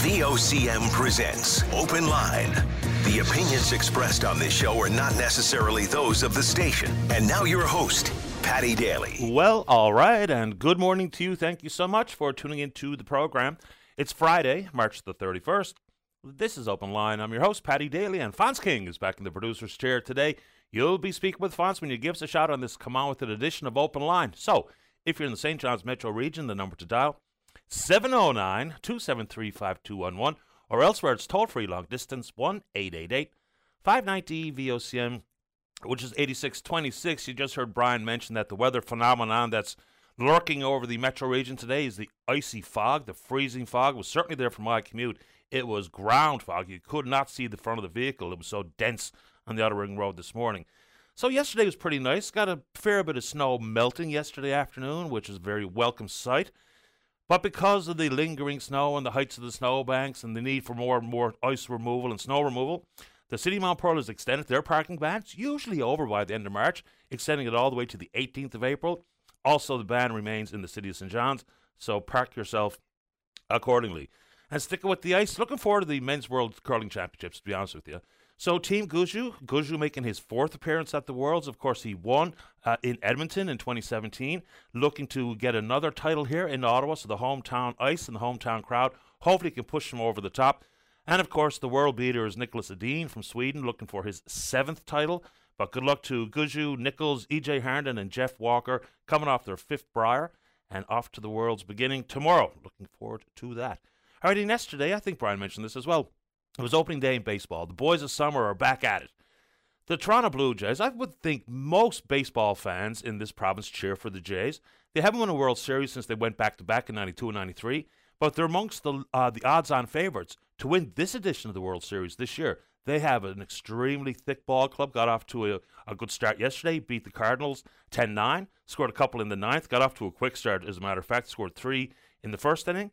VOCM presents Open Line. The opinions expressed on this show are not necessarily those of the station. And now your host, Patty Daly. Well, all right, and good morning to you. Thank you so much for tuning into the program. It's Friday, March the 31st. This is Open Line. I'm your host, Patty Daly, and Fonz King is back in the producer's chair today. You'll be speaking with Fonz when you give us a shout on this Come On With It edition of Open Line. So, if you're in the St. John's metro region, the number to dial 709 273 5211, or elsewhere it's toll free long distance 1 888 590 VOCM, which is 8626. You just heard Brian mention that the weather phenomenon that's lurking over the metro region today is the icy fog, the freezing fog. Was certainly there for my commute. It was ground fog. You could not see the front of the vehicle. It was so dense on the Outer Ring Road this morning. So yesterday was pretty nice. Got a fair bit of snow melting yesterday afternoon, which was a very welcome sight. But because of the lingering snow and the heights of the snowbanks and the need for more and more ice removal and snow removal, the City of Mount Pearl has extended their parking ban. It's usually over by the end of March, extending it all the way to the 18th of April. Also, the ban remains in the City of St. John's, so park yourself accordingly. And sticking with the ice, looking forward to the Men's World Curling Championships, to be honest with you. So, Team Gushue, Gushue making his fourth appearance at the Worlds. Of course, he won uh, in Edmonton in 2017, looking to get another title here in Ottawa. So, the hometown ice and the hometown crowd hopefully can push him over the top. And of course, the world beater is Niklas Edin from Sweden, looking for his seventh title. But good luck to Gushue, Nichols, EJ Harnden, and Geoff Walker coming off their fifth brier and off to the world's beginning tomorrow. Looking forward to that. Alrighty, yesterday, I think Brian mentioned this as well. It was opening day in baseball. The boys of summer are back at it. The Toronto Blue Jays, I would think most baseball fans in this province cheer for the Jays. They haven't won a World Series since they went back to back in 92 and 93, but they're amongst the, uh, the odds on favorites to win this edition of the World Series this year. They have an extremely thick ball club, got off to a, a good start yesterday, beat the Cardinals 10 9, scored a couple in the ninth, got off to a quick start, as a matter of fact, scored three in the first inning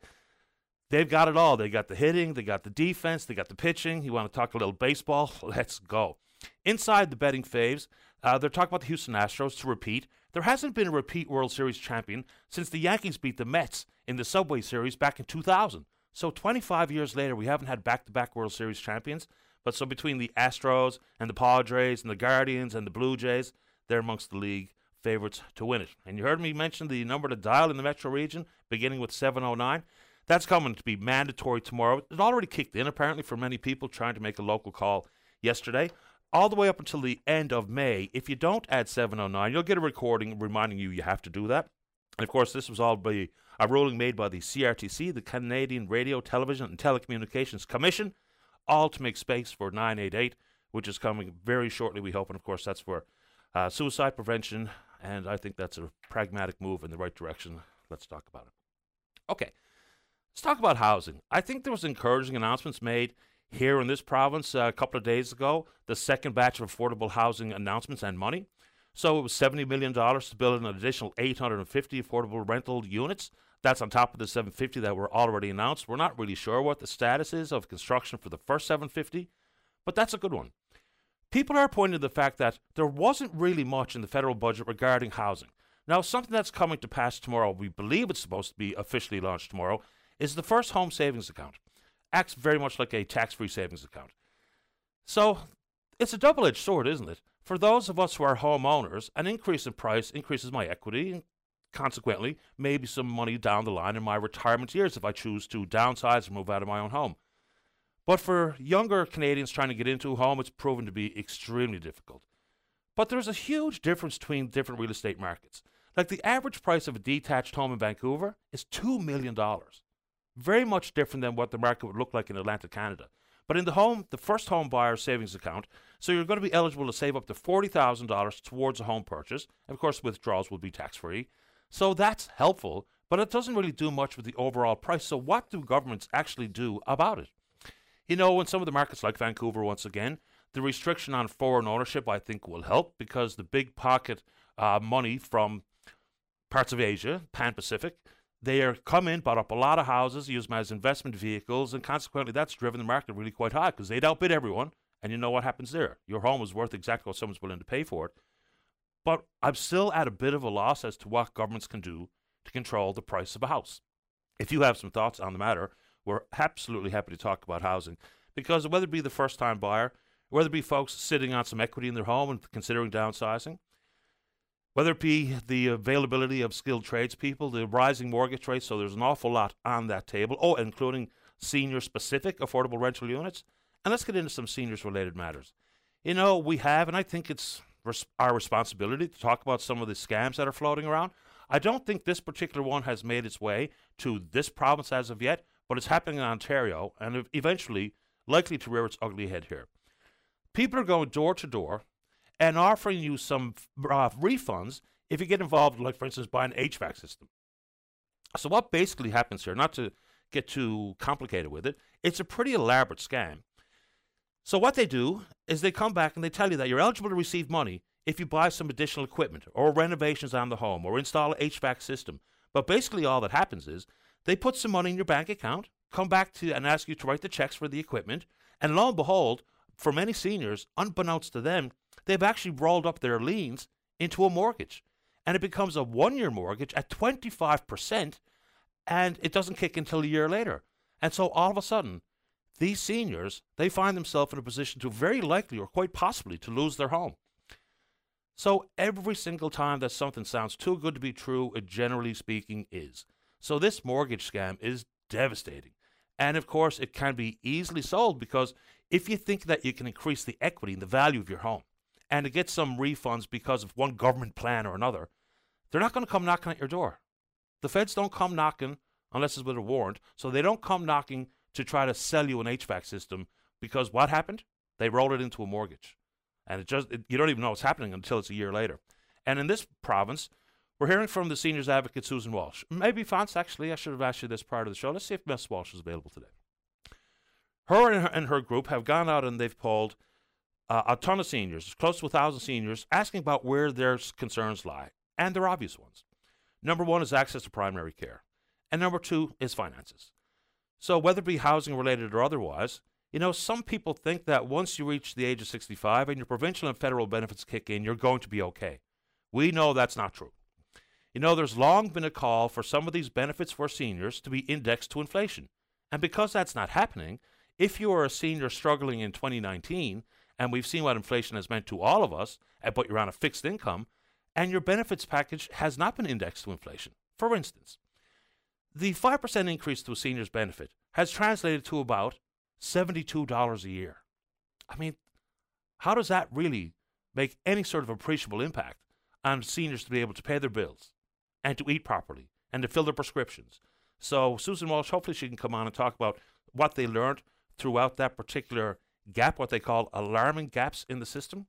they've got it all. They got the hitting, they got the defense, they got the pitching. You want to talk a little baseball? Let's go. Inside the betting faves, uh, they're talking about the Houston Astros to repeat. There hasn't been a repeat World Series champion since the Yankees beat the Mets in the Subway Series back in 2000. So 25 years later, we haven't had back-to-back World Series champions. But so between the Astros and the Padres and the Guardians and the Blue Jays, they're amongst the league favorites to win it. And you heard me mention the number to dial in the metro region, beginning with 709. That's coming to be mandatory tomorrow. It already kicked in, apparently, for many people trying to make a local call yesterday. All the way up until the end of May. If you don't add 709, you'll get a recording reminding you you have to do that. And of course, this was all by a ruling made by the CRTC, the Canadian Radio, Television, and Telecommunications Commission, all to make space for 988, which is coming very shortly, we hope. And of course, that's for uh, suicide prevention. And I think that's a pragmatic move in the right direction. Let's talk about it. Okay. Let's talk about housing. I think there was encouraging announcements made here in this province uh, a couple of days ago. The second batch of affordable housing announcements and money. So it was seventy million dollars to build an additional eight hundred and fifty affordable rental units. That's on top of the 750 that were already announced. We're not really sure what the status is of construction for the first 750, but that's a good one. People are pointing to the fact that there wasn't really much in the federal budget regarding housing. Now, something that's coming to pass tomorrow, we believe it's supposed to be officially launched tomorrow, is the first home savings account. Acts very much like a tax free savings account. So it's a double edged sword, isn't it? For those of us who are homeowners, an increase in price increases my equity and consequently maybe some money down the line in my retirement years if I choose to downsize and move out of my own home. But for younger Canadians trying to get into a home, it's proven to be extremely difficult. But there's a huge difference between different real estate markets. Like the average price of a detached home in Vancouver is $2 million. Very much different than what the market would look like in Atlantic Canada. But in the home, the first home buyer savings account, so you're going to be eligible to save up to $40,000 towards a home purchase. And of course, withdrawals will be tax free. So that's helpful, but it doesn't really do much with the overall price. So, what do governments actually do about it? You know, in some of the markets like Vancouver, once again, the restriction on foreign ownership, I think, will help because the big pocket uh, money from parts of Asia, Pan Pacific, they are come in, bought up a lot of houses, used them as investment vehicles, and consequently that's driven the market really quite high because they'd outbid everyone. And you know what happens there? Your home is worth exactly what someone's willing to pay for it. But I'm still at a bit of a loss as to what governments can do to control the price of a house. If you have some thoughts on the matter, we're absolutely happy to talk about housing because whether it be the first time buyer, whether it be folks sitting on some equity in their home and considering downsizing, whether it be the availability of skilled tradespeople, the rising mortgage rates, so there's an awful lot on that table. Oh, including senior specific affordable rental units. And let's get into some seniors related matters. You know, we have, and I think it's res- our responsibility to talk about some of the scams that are floating around. I don't think this particular one has made its way to this province as of yet, but it's happening in Ontario and eventually likely to rear its ugly head here. People are going door to door and offering you some uh, refunds if you get involved, like for instance, buying an HVAC system. So what basically happens here, not to get too complicated with it, it's a pretty elaborate scam. So what they do is they come back and they tell you that you're eligible to receive money if you buy some additional equipment or renovations on the home or install an HVAC system. But basically all that happens is they put some money in your bank account, come back to and ask you to write the checks for the equipment, and lo and behold, for many seniors, unbeknownst to them, they've actually rolled up their liens into a mortgage. And it becomes a one year mortgage at 25%, and it doesn't kick until a year later. And so all of a sudden, these seniors, they find themselves in a position to very likely or quite possibly to lose their home. So every single time that something sounds too good to be true, it generally speaking is. So this mortgage scam is devastating. And of course, it can be easily sold because if you think that you can increase the equity and the value of your home and to get some refunds because of one government plan or another, they're not going to come knocking at your door. The feds don't come knocking unless it's with a warrant. So they don't come knocking to try to sell you an HVAC system because what happened? They rolled it into a mortgage. And it just it, you don't even know what's happening until it's a year later. And in this province, we're hearing from the seniors advocate Susan Walsh. Maybe Fonz, actually, I should have asked you this prior to the show. Let's see if Miss Walsh is available today. Her and her, and her group have gone out and they've polled uh, a ton of seniors, close to a thousand seniors, asking about where their concerns lie, and they're obvious ones. Number one is access to primary care, and number two is finances. So, whether it be housing related or otherwise, you know, some people think that once you reach the age of 65 and your provincial and federal benefits kick in, you're going to be okay. We know that's not true. You know, there's long been a call for some of these benefits for seniors to be indexed to inflation. And because that's not happening, if you are a senior struggling in 2019, and we've seen what inflation has meant to all of us, eh, but you're on a fixed income, and your benefits package has not been indexed to inflation. For instance, the 5% increase to a senior's benefit has translated to about $72 a year. I mean, how does that really make any sort of appreciable impact on seniors to be able to pay their bills and to eat properly and to fill their prescriptions? So, Susan Walsh, hopefully, she can come on and talk about what they learned throughout that particular gap, what they call alarming gaps in the system.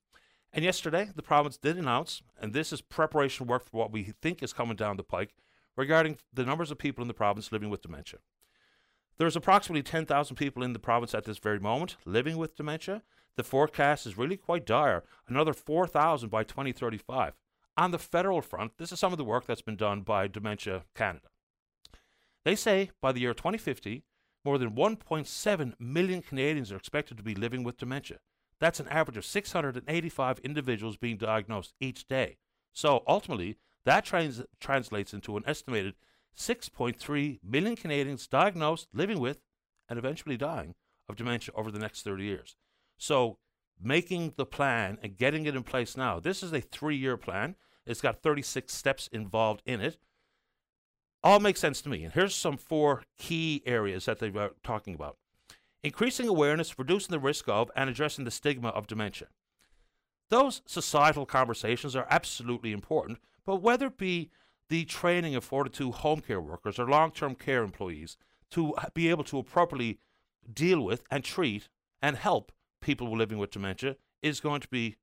And yesterday, the province did announce, and this is preparation work for what we think is coming down the pike regarding the numbers of people in the province living with dementia. There's approximately 10,000 people in the province at this very moment living with dementia. The forecast is really quite dire another 4,000 by 2035. On the federal front, this is some of the work that's been done by Dementia Canada. They say by the year 2050, more than 1.7 million Canadians are expected to be living with dementia. That's an average of 685 individuals being diagnosed each day. So ultimately, that trans- translates into an estimated 6.3 million Canadians diagnosed, living with, and eventually dying of dementia over the next 30 years. So, making the plan and getting it in place now, this is a three year plan. It's got 36 steps involved in it. All makes sense to me. And here's some four key areas that they are talking about increasing awareness, reducing the risk of, and addressing the stigma of dementia. Those societal conversations are absolutely important, but whether it be the training of 42 home care workers or long term care employees to be able to appropriately deal with and treat and help people living with dementia is going to be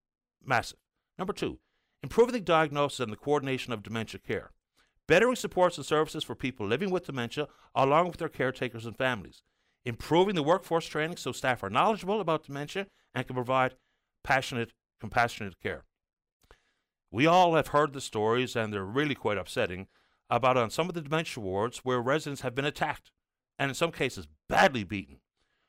massive. Number two, improving the diagnosis and the coordination of dementia care, bettering supports and services for people living with dementia along with their caretakers and families, improving the workforce training so staff are knowledgeable about dementia and can provide passionate, compassionate care. We all have heard the stories, and they're really quite upsetting, about on some of the dementia wards where residents have been attacked, and in some cases, badly beaten.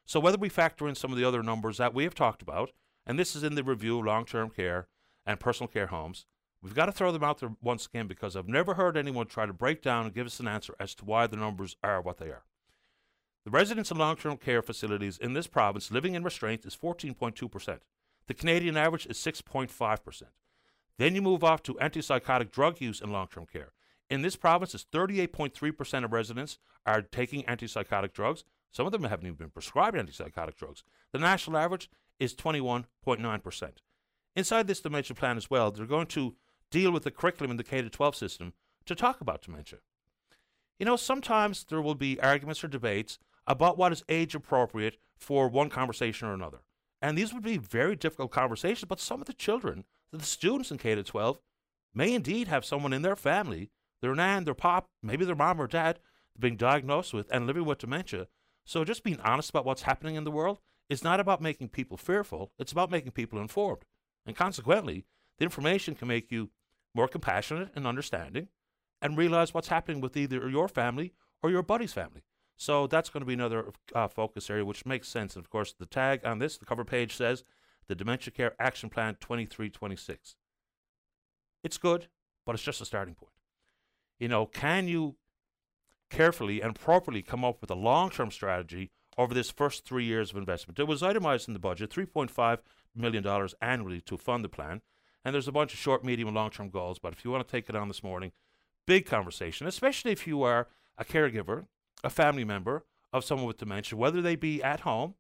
So, whether we factor in some of the other numbers that we have talked about, and this is in the review of long term care and personal care homes, we've got to throw them out there once again because I've never heard anyone try to break down and give us an answer as to why the numbers are what they are. The residents in long term care facilities in this province living in restraint is 14.2%. The Canadian average is 6.5%. Then you move off to antipsychotic drug use in long term care. In this province, it's 38.3% of residents are taking antipsychotic drugs. Some of them haven't even been prescribed antipsychotic drugs. The national average is 21.9%. Inside this dementia plan as well, they're going to deal with the curriculum in the K 12 system to talk about dementia. You know, sometimes there will be arguments or debates about what is age appropriate for one conversation or another. And these would be very difficult conversations, but some of the children, the students in K 12, may indeed have someone in their family, their nan, their pop, maybe their mom or dad, being diagnosed with and living with dementia. So just being honest about what's happening in the world is not about making people fearful, it's about making people informed. And consequently, the information can make you more compassionate and understanding and realize what's happening with either your family or your buddy's family. So that's going to be another uh, focus area, which makes sense. And of course, the tag on this, the cover page says the Dementia Care Action Plan 2326. It's good, but it's just a starting point. You know, can you carefully and properly come up with a long term strategy over this first three years of investment? It was itemized in the budget $3.5 million annually to fund the plan. And there's a bunch of short, medium, and long term goals. But if you want to take it on this morning, big conversation, especially if you are a caregiver a family member of someone with dementia, whether they be at home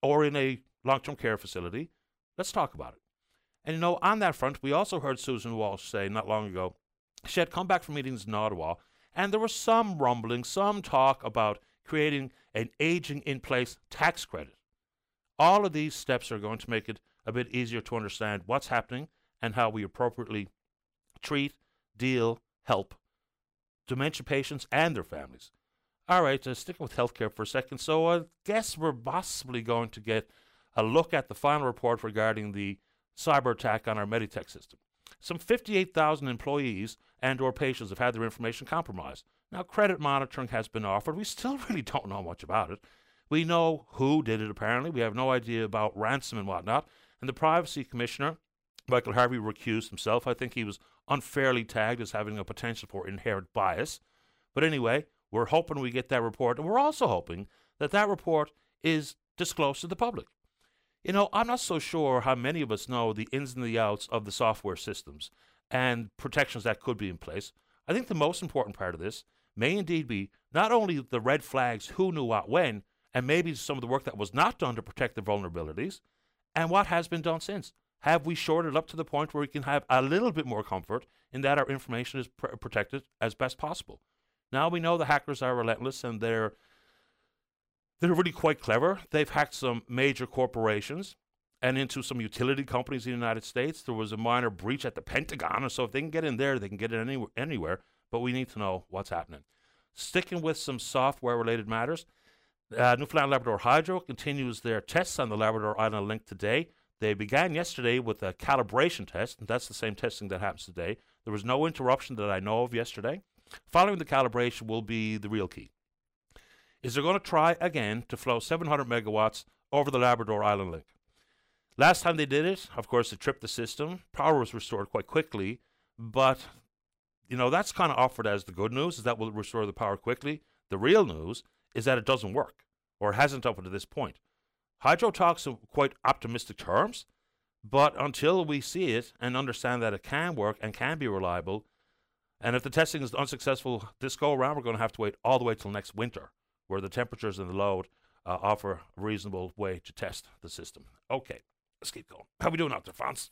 or in a long term care facility, let's talk about it. And you know, on that front, we also heard Susan Walsh say not long ago she had come back from meetings in Ottawa, and there was some rumbling, some talk about creating an aging in place tax credit. All of these steps are going to make it a bit easier to understand what's happening and how we appropriately treat, deal, help dementia patients and their families. All right, uh, sticking with healthcare for a second. So I guess we're possibly going to get a look at the final report regarding the cyber attack on our Meditech system. Some 58,000 employees and or patients have had their information compromised. Now, credit monitoring has been offered. We still really don't know much about it. We know who did it, apparently. We have no idea about ransom and whatnot. And the privacy commissioner, Michael Harvey, recused himself. I think he was unfairly tagged as having a potential for inherent bias. But anyway, we're hoping we get that report, and we're also hoping that that report is disclosed to the public. You know, I'm not so sure how many of us know the ins and the outs of the software systems and protections that could be in place. I think the most important part of this may indeed be not only the red flags, who knew what when, and maybe some of the work that was not done to protect the vulnerabilities, and what has been done since. Have we shorted up to the point where we can have a little bit more comfort in that our information is pr- protected as best possible? Now we know the hackers are relentless and they're they're really quite clever. They've hacked some major corporations and into some utility companies in the United States. There was a minor breach at the Pentagon, and so if they can get in there, they can get in anywhere. anywhere but we need to know what's happening. Sticking with some software-related matters, uh, Newfoundland Labrador Hydro continues their tests on the Labrador Island Link today. They began yesterday with a calibration test, and that's the same testing that happens today. There was no interruption that I know of yesterday. Following the calibration will be the real key. Is they're going to try again to flow 700 megawatts over the Labrador Island Link. Last time they did it, of course, it tripped the system. Power was restored quite quickly, but you know that's kind of offered as the good news is that will restore the power quickly. The real news is that it doesn't work, or hasn't up to this point. Hydro talks in quite optimistic terms, but until we see it and understand that it can work and can be reliable, and if the testing is unsuccessful this go around, we're going to have to wait all the way till next winter, where the temperatures and the load uh, offer a reasonable way to test the system. Okay, let's keep going. How we doing out there, Fonz?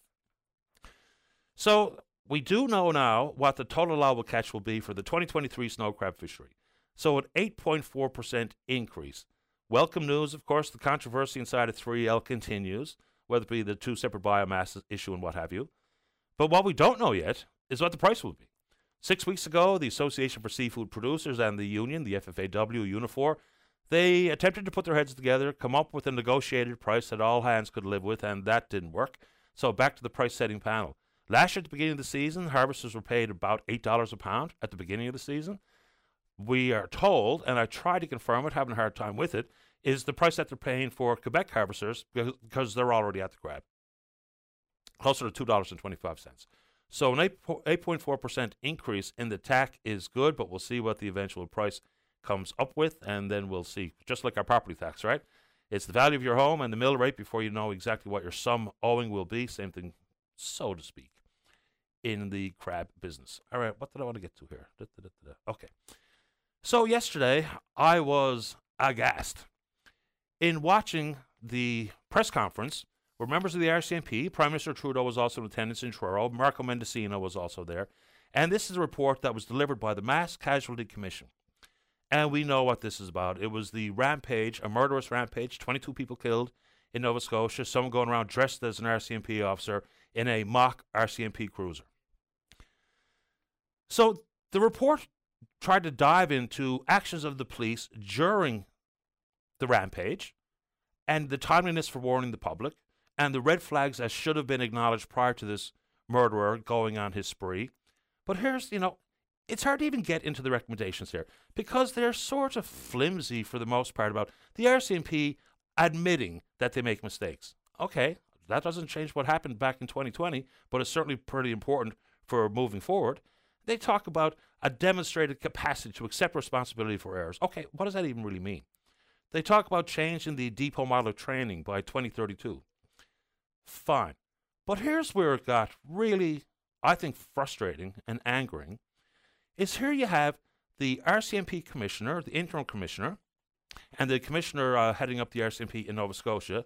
So we do know now what the total allowable catch will be for the 2023 snow crab fishery. So an 8.4% increase. Welcome news, of course. The controversy inside of 3L continues, whether it be the two separate biomass issue and what have you. But what we don't know yet is what the price will be. Six weeks ago, the Association for Seafood Producers and the union, the FFAW, Unifor, they attempted to put their heads together, come up with a negotiated price that all hands could live with, and that didn't work. So back to the price setting panel. Last year at the beginning of the season, harvesters were paid about $8 a pound at the beginning of the season. We are told, and I tried to confirm it, having a hard time with it, is the price that they're paying for Quebec harvesters because they're already at the grab. Closer to $2.25. So an 8.4% increase in the TAC is good, but we'll see what the eventual price comes up with, and then we'll see. Just like our property tax, right? It's the value of your home and the mill rate before you know exactly what your sum owing will be. Same thing, so to speak, in the crab business. All right, what did I want to get to here? Da, da, da, okay. So, yesterday, I was aghast in watching the press conference where members of the RCMP, Prime Minister Trudeau was also in attendance in Truro, Marco Mendicino was also there, and this is a report that was delivered by the Mass Casualty Commission. And we know what this is about. It was the rampage, a murderous rampage, 22 people killed in Nova Scotia, someone going around dressed as an RCMP officer in a mock RCMP cruiser. So the report tried to dive into actions of the police during the rampage and the timeliness for warning the public and the red flags as should have been acknowledged prior to this murderer going on his spree. But here's, you know, it's hard to even get into the recommendations here because they're sort of flimsy for the most part about the RCMP admitting that they make mistakes. Okay, that doesn't change what happened back in 2020, but it's certainly pretty important for moving forward. They talk about a demonstrated capacity to accept responsibility for errors. Okay, what does that even really mean? They talk about changing the depot model of training by 2032. Fine. But here's where it got really, I think, frustrating and angering is here you have the RCMP commissioner, the interim commissioner, and the commissioner uh, heading up the RCMP in Nova Scotia.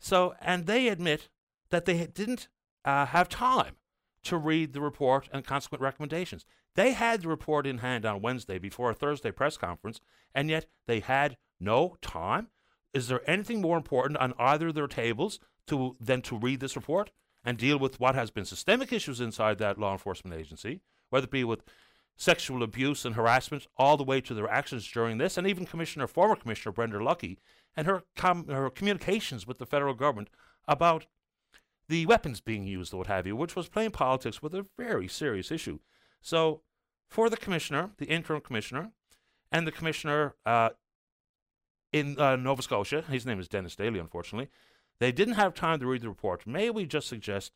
So, and they admit that they didn't uh, have time to read the report and consequent recommendations. They had the report in hand on Wednesday before a Thursday press conference, and yet they had no time. Is there anything more important on either of their tables to than to read this report and deal with what has been systemic issues inside that law enforcement agency, whether it be with sexual abuse and harassment, all the way to their actions during this, and even Commissioner, former Commissioner Brenda Lucki, and her com- her communications with the federal government about the weapons being used or what have you, which was playing politics with a very serious issue. So, for the commissioner, the interim commissioner, and the commissioner uh, in uh, Nova Scotia, his name is Dennis Daley, unfortunately, they didn't have time to read the report. May we just suggest,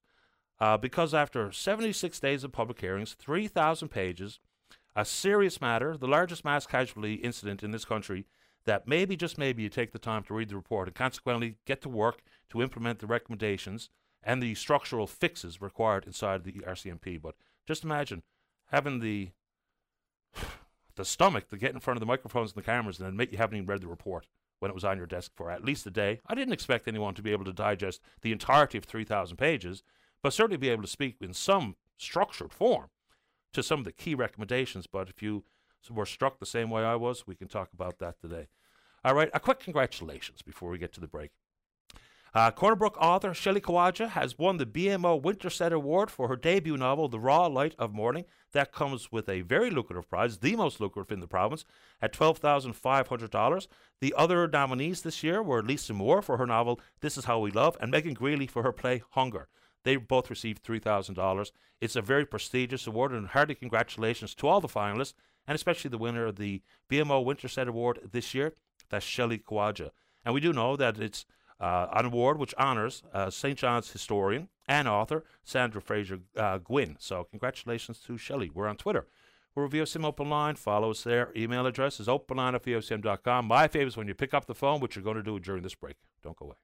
uh, because after 76 days of public hearings, 3,000 pages, a serious matter, the largest mass casualty incident in this country, that maybe, just maybe, you take the time to read the report and consequently get to work to implement the recommendations and the structural fixes required inside the RCMP. But just imagine having the the stomach to get in front of the microphones and the cameras and admit you haven't even read the report when it was on your desk for at least a day. I didn't expect anyone to be able to digest the entirety of 3,000 pages, but certainly be able to speak in some structured form to some of the key recommendations. But if you were struck the same way I was, we can talk about that today. All right, a quick congratulations before we get to the break. Uh, Corner Brook author Shelley Khawaja has won the BMO Winterset Award for her debut novel, The Raw Light of Morning. That comes with a very lucrative prize, the most lucrative in the province, at $12,500. The other nominees this year were Lisa Moore for her novel, This Is How We Love, and Megan Greeley for her play, Hunger. They both received $3,000. It's a very prestigious award, and hearty congratulations to all the finalists, and especially the winner of the BMO Winterset Award this year. That's Shelley Khawaja. And we do know that it's an award which honors uh, St. John's historian and author Sandra Fraser uh, Gwyn. So, congratulations to Shelley. We're on Twitter. We're VOCM Open Line. Follow us there. Email address is openline at VOCM.com. My favorite is when you pick up the phone, which you're going to do during this break. Don't go away.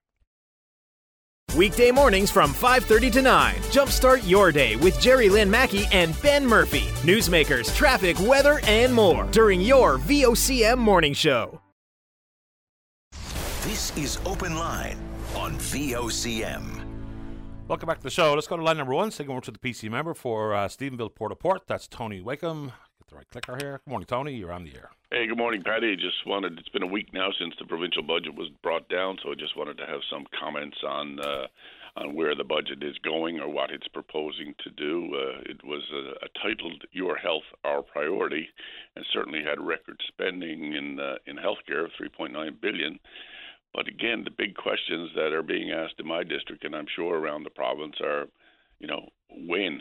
Weekday mornings from 5:30 to 9. Jumpstart your day with Jerry Lynn Mackey and Ben Murphy. Newsmakers, traffic, weather, and more during your VOCM morning show. This is Open Line on VOCM. Welcome back to the show. Let's go to line number one. Say over to the PC member for uh, Stephenville Port au Port. That's Tony Wakeham. Get the right clicker here. Good morning, Tony. You're on the air. Hey, good morning, Patty. Just wanted, it's been a week now since the provincial budget was brought down, so I just wanted to have some comments on uh, on where the budget is going or what it's proposing to do. Uh, it was uh, titled "Your Health, Our Priority," and certainly had record spending in uh, in healthcare of 3.9 billion. But again, the big questions that are being asked in my district, and I'm sure around the province, are, you know, when,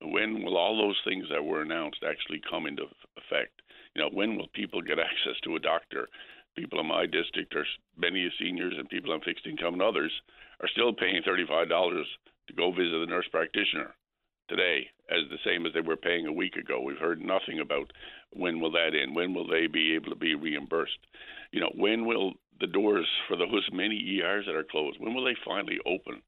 when will all those things that were announced actually come into effect? You know, when will people get access to a doctor? People in my district are many seniors and people on fixed income and others are still paying thirty-five dollars to go visit a nurse practitioner today as the same as they were paying a week ago. We've heard nothing about When will that end? When will they be able to be reimbursed? You know, when will the doors for those many ERs that are closed, when will they finally open?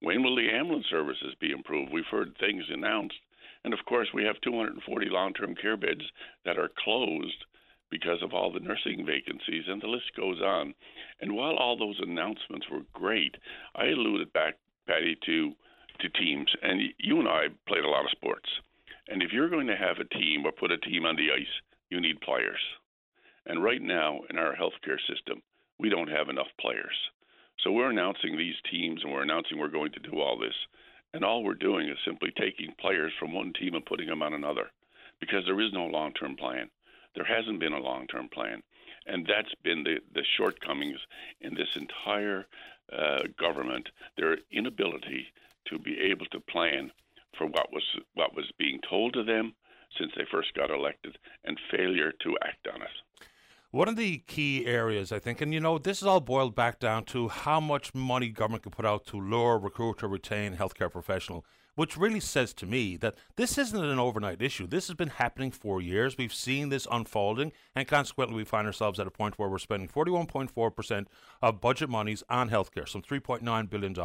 When will the ambulance services be improved? We've heard things announced. And of course, we have 240 long term care beds that are closed because of all the nursing vacancies, and the list goes on. And while all those announcements were great, I alluded back, Patty, to to teams, and you and I played a lot of sports. And if you're going to have a team or put a team on the ice, you need players. And right now in our healthcare system, we don't have enough players. So we're announcing these teams and we're announcing we're going to do all this. And all we're doing is simply taking players from one team and putting them on another because there is no long term plan. There hasn't been a long term plan. And that's been the, the shortcomings in this entire uh, government, their inability to be able to plan for what was what was being told to them since they first got elected, and failure to act on it. One of the key areas, I think, and you know, this is all boiled back down to how much money government can put out to lure, recruit, or retain healthcare professional, which really says to me that this isn't an overnight issue. This has been happening for years. We've seen this unfolding, and consequently, we find ourselves at a point where we're spending 41.4% of budget monies on healthcare, some $3.9 billion,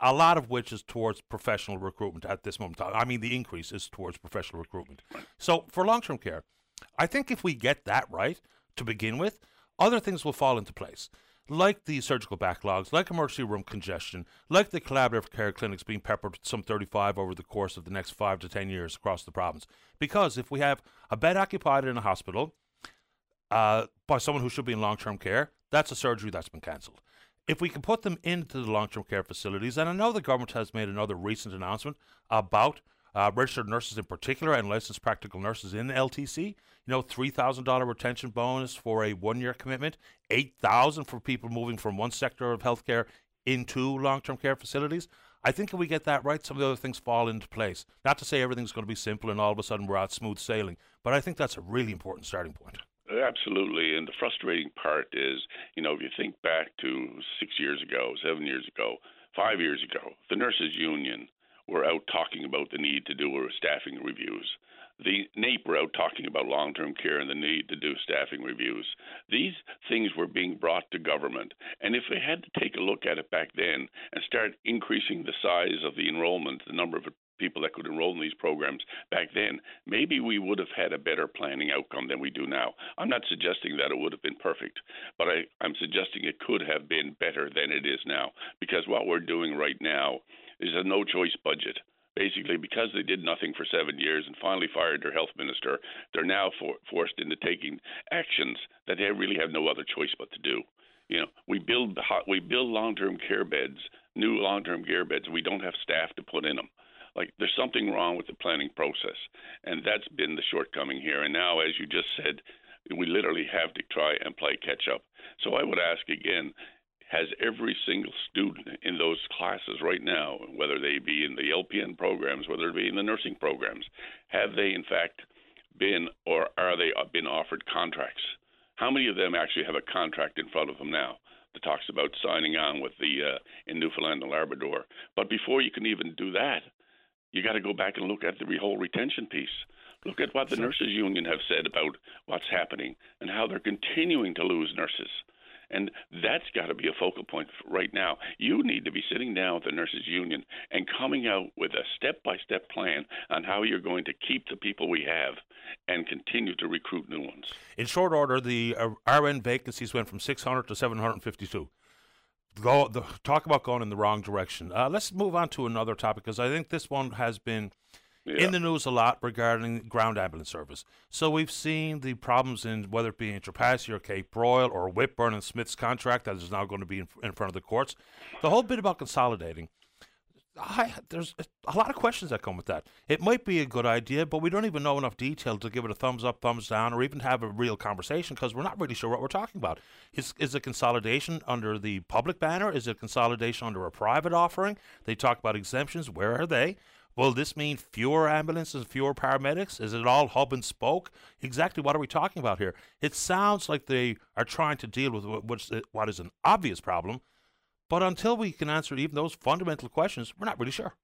a lot of which is towards professional recruitment at this moment. I mean, the increase is towards professional recruitment. So, for long term care, I think if we get that right, to begin with, other things will fall into place. Like the surgical backlogs, like emergency room congestion, like the collaborative care clinics being peppered some 35 over the course of the next five to 10 years across the province. Because if we have a bed occupied in a hospital uh, by someone who should be in long term care, that's a surgery that's been cancelled. If we can put them into the long term care facilities, and I know the government has made another recent announcement about uh, registered nurses in particular and licensed practical nurses in LTC. You know, three thousand dollar retention bonus for a one year commitment, eight thousand for people moving from one sector of healthcare into long term care facilities. I think if we get that right, some of the other things fall into place. Not to say everything's going to be simple and all of a sudden we're out smooth sailing, but I think that's a really important starting point. Absolutely. And the frustrating part is, you know, if you think back to six years ago, seven years ago, five years ago, the nurses union were out talking about the need to do staffing reviews. The NAPE were out talking about long term care and the need to do staffing reviews. These things were being brought to government. And if they had to take a look at it back then and start increasing the size of the enrollment, the number of people that could enroll in these programs back then, maybe we would have had a better planning outcome than we do now. I'm not suggesting that it would have been perfect, but I, I'm suggesting it could have been better than it is now because what we're doing right now is a no choice budget. Basically, because they did nothing for seven years and finally fired their health minister, they're now for, forced into taking actions that they really have no other choice but to do. You know, we build we build long-term care beds, new long-term care beds. We don't have staff to put in them. Like there's something wrong with the planning process, and that's been the shortcoming here. And now, as you just said, we literally have to try and play catch up. So I would ask again has every single student in those classes right now, whether they be in the LPN programs, whether it be in the nursing programs, have they in fact been or are they uh, been offered contracts? How many of them actually have a contract in front of them now that talks about signing on with the uh, in Newfoundland and Labrador? But before you can even do that, you got to go back and look at the whole retention piece. Look at what the nurses union have said about what's happening and how they're continuing to lose nurses. And that's got to be a focal point right now. You need to be sitting down with the nurses union and coming out with a step by step plan on how you're going to keep the people we have and continue to recruit new ones. In short order, the uh, RN vacancies went from 600 to 752 go the, talk about going in the wrong direction. Uh, let's move on to another topic because I think this one has been yeah. in the news a lot regarding ground ambulance service. So we've seen the problems in whether it be in Trepassey or Cape Broyle or Whitbourne and Smith's contract that is now going to be in, in front of the courts. The whole bit about consolidating. I, there's a lot of questions that come with that. It might be a good idea, but we don't even know enough detail to give it a thumbs up, thumbs down, or even have a real conversation because we're not really sure what we're talking about. Is is it consolidation under the public banner? Is it consolidation under a private offering? They talk about exemptions. Where are they? Will this mean fewer ambulances, fewer paramedics? Is it all hub and spoke? Exactly what are we talking about here? It sounds like they are trying to deal with what is an obvious problem, but until we can answer even those fundamental questions, we're not really sure.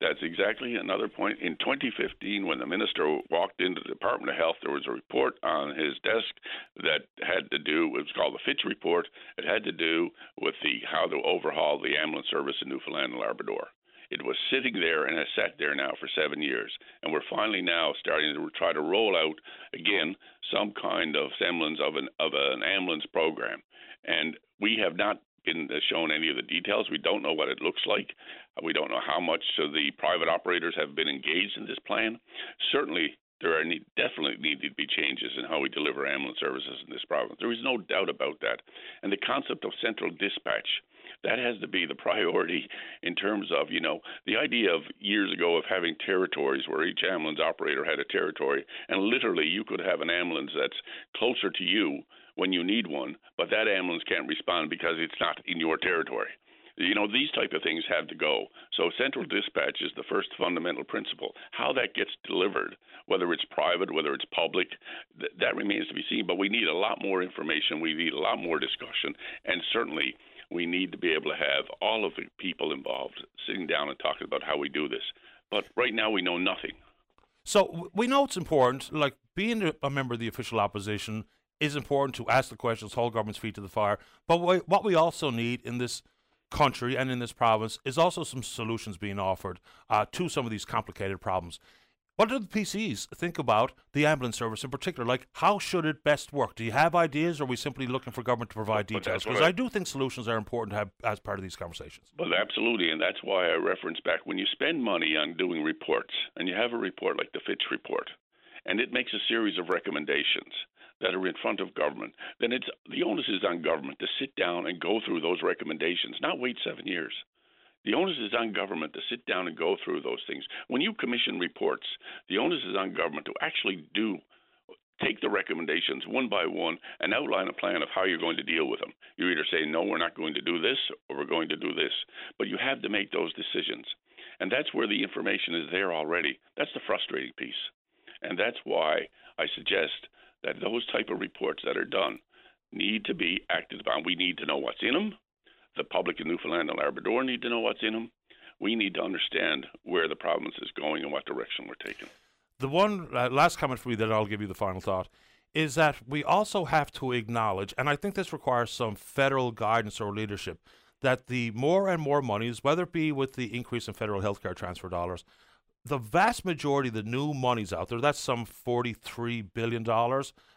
That's exactly another point. In 2015, when the minister walked into the Department of Health, there was a report on his desk that had to do. It was called the Fitch report. It had to do with the how to overhaul the ambulance service in Newfoundland and Labrador. It was sitting there and has sat there now for seven years. And we're finally now starting to try to roll out, again, some kind of semblance of an, of an ambulance program. And we have not been shown any of the details. We don't know what it looks like. We don't know how much of the private operators have been engaged in this plan. Certainly, there are need, definitely need to be changes in how we deliver ambulance services in this province. There is no doubt about that. And the concept of central dispatch that has to be the priority in terms of you know the idea of years ago of having territories where each ambulance operator had a territory and literally you could have an ambulance that's closer to you when you need one but that ambulance can't respond because it's not in your territory. You know these type of things have to go. So central dispatch is the first fundamental principle. How that gets delivered whether it's private whether it's public th- that remains to be seen but we need a lot more information. We need a lot more discussion and certainly we need to be able to have all of the people involved sitting down and talking about how we do this. But right now, we know nothing. So we know it's important. Like being a member of the official opposition is important to ask the questions, hold government's feet to the fire. But what we also need in this country and in this province is also some solutions being offered uh, to some of these complicated problems. What do the PCs think about the ambulance service in particular? Like, how should it best work? Do you have ideas, or are we simply looking for government to provide details? Because I, I, do think solutions are important to have as part of these conversations. Well, absolutely, and that's why I reference back when you spend money on doing reports, and you have a report like the Fitch report, and it makes a series of recommendations that are in front of government, then it's the onus is on government to sit down and go through those recommendations, not wait seven years. The onus is on government to sit down and go through those things. When you commission reports, the onus is on government to actually do take the recommendations one by one and outline a plan of how you're going to deal with them. You either say, no, we're not going to do this, or we're going to do this. But you have to make those decisions. And that's where the information is there already. That's the frustrating piece. And that's why I suggest that those type of reports that are done need to be acted upon. We need to know what's in them. The public in Newfoundland and Labrador need to know what's in them. We need to understand where the province is going and what direction we're taking. The one uh, last comment for me that I'll give you the final thought is that we also have to acknowledge, and I think this requires some federal guidance or leadership, that the more and more monies, whether it be with the increase in federal healthcare transfer dollars, the vast majority of the new monies out there, that's some $43 billion.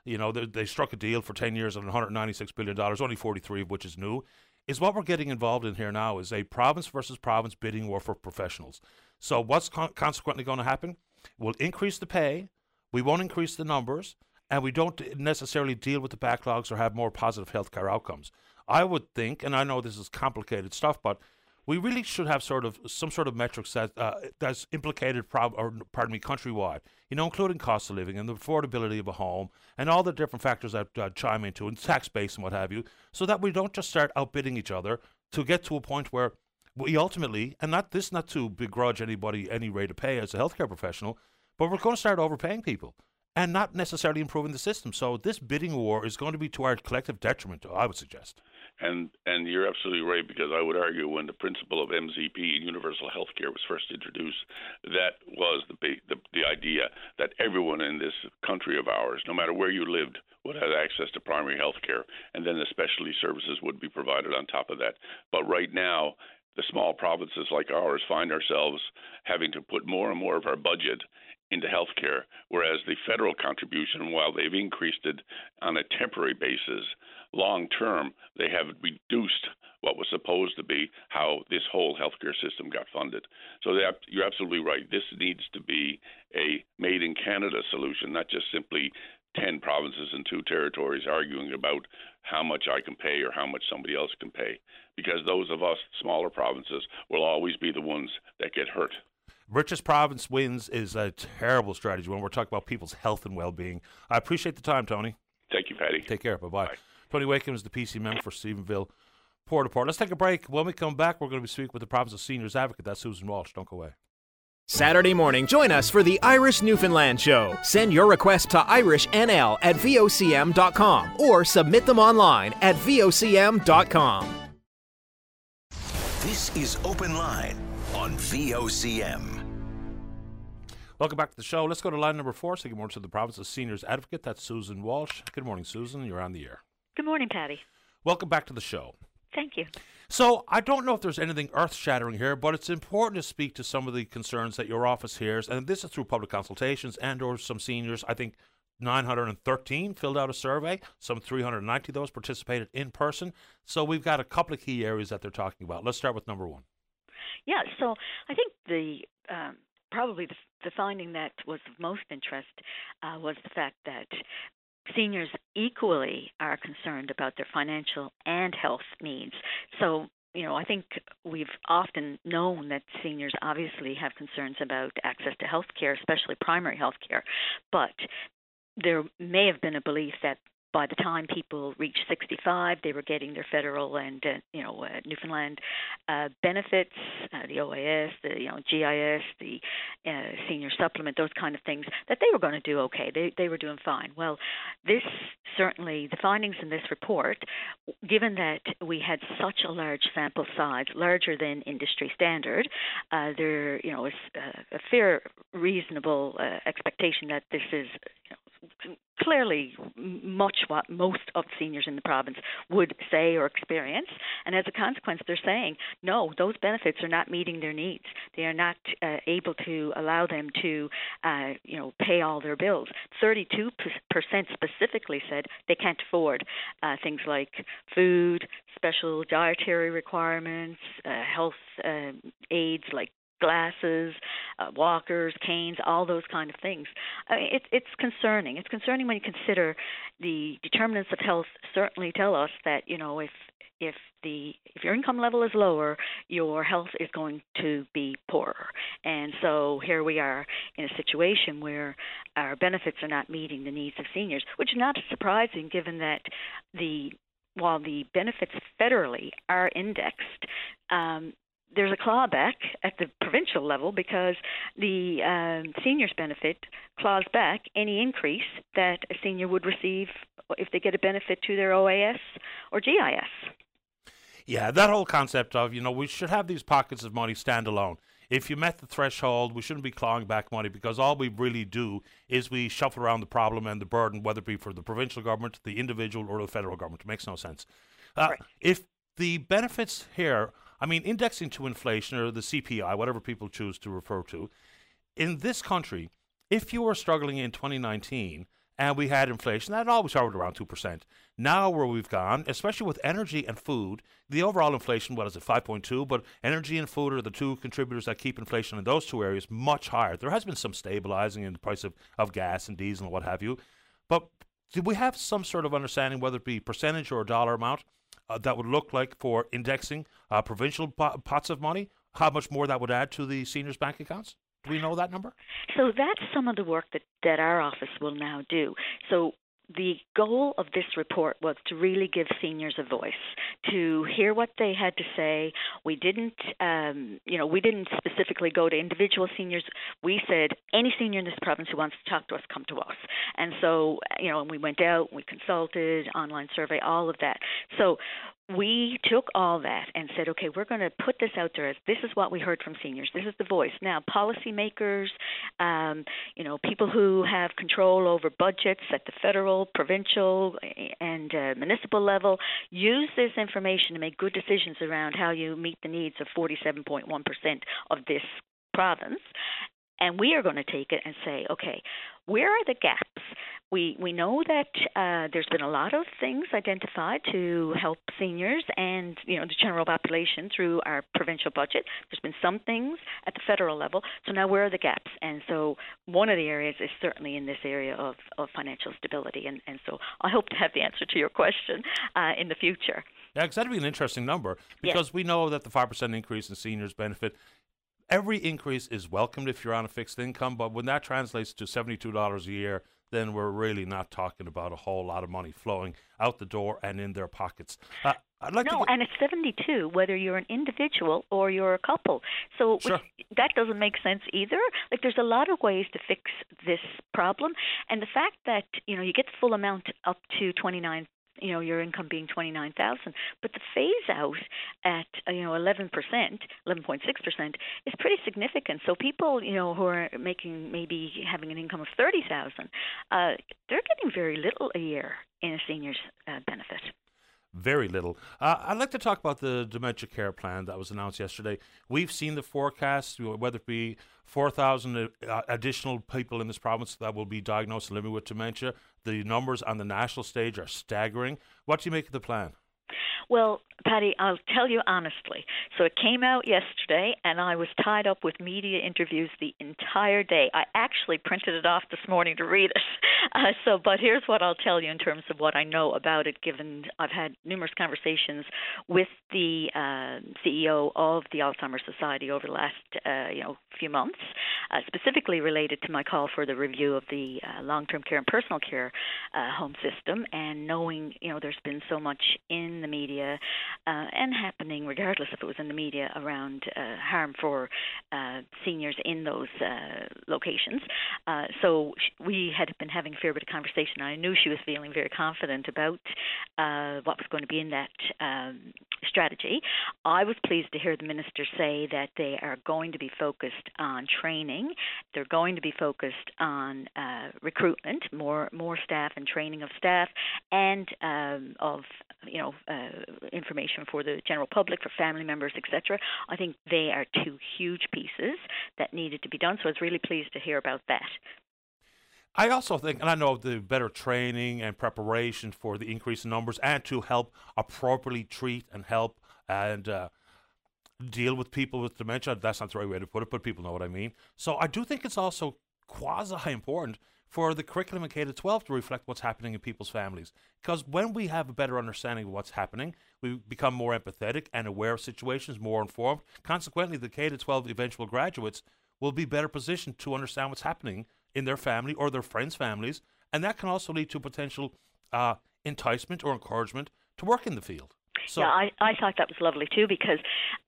You know, they, they struck a deal for 10 years at $196 billion, only 43 of which is new is what we're getting involved in here now is a province versus province bidding war for professionals. So what's con- consequently going to happen? We'll increase the pay, we won't increase the numbers, and we don't necessarily deal with the backlogs or have more positive healthcare outcomes. I would think, and I know this is complicated stuff, but we really should have sort of some sort of metrics that uh, that's implicated, prob- or pardon me, countrywide. You know, including cost of living and the affordability of a home and all the different factors that uh, chime into and tax base and what have you, so that we don't just start outbidding each other to get to a point where we ultimately, and not this, not to begrudge anybody any rate of pay as a healthcare professional, but we're going to start overpaying people and not necessarily improving the system. So this bidding war is going to be to our collective detriment, I would suggest. And and you're absolutely right because I would argue when the principle of MZP and universal health care was first introduced, that was the, the the idea that everyone in this country of ours, no matter where you lived, would have access to primary health care, and then the specialty services would be provided on top of that. But right now, the small provinces like ours find ourselves having to put more and more of our budget into healthcare, whereas the federal contribution, while they've increased it on a temporary basis, long term, they have reduced what was supposed to be how this whole healthcare system got funded. So you're absolutely right. This needs to be a made in Canada solution, not just simply 10 provinces and two territories arguing about how much I can pay or how much somebody else can pay. Because those of us, smaller provinces, will always be the ones that get hurt. Richest province wins is a terrible strategy when we're talking about people's health and well being. I appreciate the time, Tony. Thank you, Patty. Take care. Bye bye. Tony Wakeham is the PC member for Stephenville, Port au Port. Let's take a break. When we come back, we're going to be speaking with the province's seniors advocate. That's Susan Walsh. Don't go away. Saturday morning, join us for the Irish Newfoundland Show. Send your request to irishnl at vocm.com or submit them online at vocm.com. This is Open Line on VOCM. Welcome back to the show. Let's go to line number four. Say good morning to the province of seniors advocate. That's Susan Walsh. Good morning, Susan. You're on the air. Good morning, Patty. Welcome back to the show. Thank you. So I don't know if there's anything earth-shattering here, but it's important to speak to some of the concerns that your office hears, and this is through public consultations and/or some seniors. I think 913 filled out a survey. Some 390 of those participated in person. So we've got a couple of key areas that they're talking about. Let's start with number one. Yeah. So I think the um, probably the, the, finding that was of most interest uh, was the fact that seniors equally are concerned about their financial and health needs. So, you know, I think we've often known that seniors obviously have concerns about access to health care, especially primary health care, but there may have been a belief that by the time people reached 65, they were getting their federal and uh, you know uh, Newfoundland uh, benefits, uh, the OAS, the you know GIS, the uh, senior supplement, those kind of things. That they were going to do okay. They they were doing fine. Well, this certainly the findings in this report, given that we had such a large sample size, larger than industry standard, uh, there you know is a, fair reasonable expectation that this is you know, clearly much what most of seniors in the province would say or experience. And as a consequence, they're saying, no, those benefits are not meeting their needs. They are not uh, able to allow them to, uh, you know, pay all their bills. 32% specifically said they can't afford uh, things like food, special dietary requirements, uh, health uh, aids like glasses, uh, walkers, canes, all those kind of things. Uh, it, it's concerning. It's concerning when you consider the determinants of health. Certainly tell us that you know if if the if your income level is lower, your health is going to be poorer. And so here we are in a situation where our benefits are not meeting the needs of seniors, which is not surprising given that the while the benefits federally are indexed, um, there's a clawback at the provincial level because the um, seniors benefit claws back any increase that a senior would receive if they get a benefit to their OAS or GIS. Yeah, that whole concept of, you know, we should have these pockets of money stand alone. If you met the threshold, we shouldn't be clawing back money because all we really do is we shuffle around the problem and the burden, whether it be for the provincial government, the individual, or the federal government. It makes no sense. Uh, right. If the benefits here I mean, indexing to inflation or the CPI, whatever people choose to refer to, in this country, if you were struggling in 2019 and we had inflation, that always hovered around 2%. Now, where we've gone, especially with energy and food, the overall inflation, what is it, 5.2? But energy and food are the two contributors that keep inflation in those two areas much higher. There has been some stabilizing in the price of, of gas and diesel and what have you. But do we have some sort of understanding, whether it be percentage or dollar amount, uh, that would look like for indexing uh, provincial pots of money? How much more that would add to the seniors' bank accounts? Do we know that number? So that's some of the work that, that our office will now do. So the goal of this report was to really give seniors a voice, to hear what they had to say. We didn't, um, you know, we didn't specifically go to individual seniors. We said any senior in this province who wants to talk to us, come to us. And so, you know, and we went out, we consulted, online survey, all of that. So we took all that and said, okay, we're going to put this out there this is what we heard from seniors. This is the voice. Now, policymakers, um, you know, people who have control over budgets at the federal, provincial, and uh, municipal level, use this information to make good decisions around how you meet the needs of 47.1% of this province. And we are going to take it and say, okay, where are the gaps? We we know that uh, there's been a lot of things identified to help seniors and you know the general population through our provincial budget. There's been some things at the federal level. So now where are the gaps? And so one of the areas is certainly in this area of, of financial stability. And, and so I hope to have the answer to your question uh, in the future. Yeah, because that'd be an interesting number because yes. we know that the five percent increase in seniors benefit every increase is welcomed if you're on a fixed income, but when that translates to $72 a year, then we're really not talking about a whole lot of money flowing out the door and in their pockets. Uh, I'd like no, and it's 72 whether you're an individual or you're a couple. So sure. that doesn't make sense either. Like there's a lot of ways to fix this problem, and the fact that you know you get the full amount up to 29 you know your income being 29,000 but the phase out at uh, you know 11%, 11.6% is pretty significant. So people, you know, who are making maybe having an income of 30,000, uh they're getting very little a year in a senior's uh, benefit. Very little. Uh, I'd like to talk about the dementia care plan that was announced yesterday. We've seen the forecast, whether it be 4,000 uh, additional people in this province that will be diagnosed living with dementia. The numbers on the national stage are staggering. What do you make of the plan? Well, Paddy, I'll tell you honestly. So it came out yesterday, and I was tied up with media interviews the entire day. I actually printed it off this morning to read it. Uh, so, but here's what I'll tell you in terms of what I know about it, given I've had numerous conversations with the uh, CEO of the Alzheimer's Society over the last, uh, you know, few months, uh, specifically related to my call for the review of the uh, long-term care and personal care uh, home system, and knowing, you know, there's been so much in the media uh, and happening, regardless if it was in the media, around uh, harm for uh, seniors in those uh, locations. Uh, so we had been having a fair bit of conversation. I knew she was feeling very confident about uh, what was going to be in that um, strategy. I was pleased to hear the minister say that they are going to be focused on training. They're going to be focused on recruitment, more more staff and training of staff, and um, of you know uh, information for the general public, for family members, etc. I think they are two huge pieces that needed to be done. So I was really pleased to hear about that. I also think, and I know the better training and preparation for the increase in numbers and to help appropriately treat and help and uh, deal with people with dementia. That's not the right way to put it, but people know what I mean. So I do think it's also quasi important for the curriculum in K to 12 to reflect what's happening in people's families. Because when we have a better understanding of what's happening, we become more empathetic and aware of situations, more informed. Consequently, the K to 12 eventual graduates will be better positioned to understand what's happening in their family or their friends' families, and that can also lead to potential uh, enticement or encouragement to work in the field. So, yeah, I, I thought that was lovely too because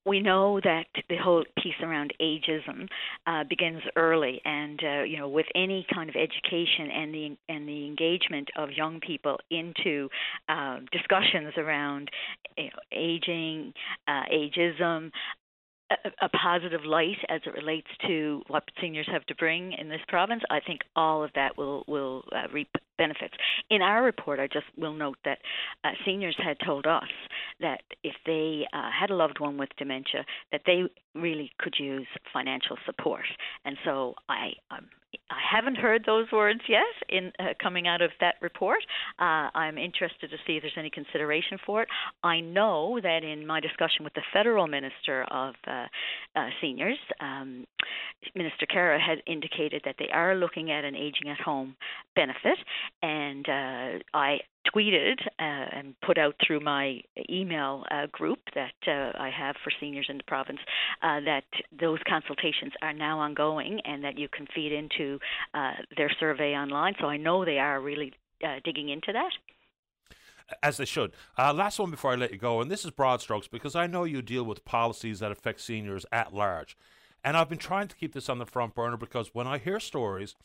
we know that the whole piece around ageism uh, begins early, and uh, you know, with any kind of education and the and the engagement of young people into uh, discussions around you know, aging, uh, ageism, a, positive light as it relates to what seniors have to bring in this province, I think all of that will will uh, reap benefits. In our report, I just will note that uh, seniors had told us that if they uh, had a loved one with dementia, that they really could use financial support. And so I, um, I haven't heard those words yet in uh, coming out of that report. Uh, I'm interested to see if there's any consideration for it. I know that in my discussion with the federal minister of uh, uh seniors, um, Minister Khera had indicated that they are looking at an aging at home benefit, and uh, I tweeted uh, and put out through my email uh, group that uh, I have for seniors in the province uh, that those consultations are now ongoing and that you can feed into uh, their survey online. So I know they are really uh, digging into that. As they should. last one before I let you go, and this is broad strokes because I know you deal with policies that affect seniors at large. And I've been trying to keep this on the front burner because when I hear stories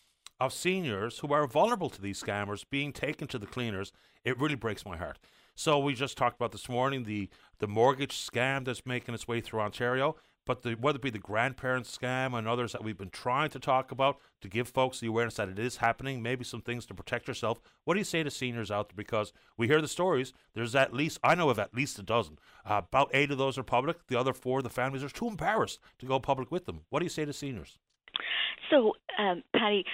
of seniors who are vulnerable to these scammers being taken to the cleaners, it really breaks my heart. So we just talked about this morning the the mortgage scam that's making its way through Ontario, but the, whether it be the grandparents scam and others that we've been trying to talk about to give folks the awareness that it is happening, maybe some things to protect yourself. What do you say to seniors out there? Because we hear the stories. There's at least I know of at least a dozen. Uh, about eight of those are public. The other four, the families, are too embarrassed to go public with them. What do you say to seniors? So, um, Paddy,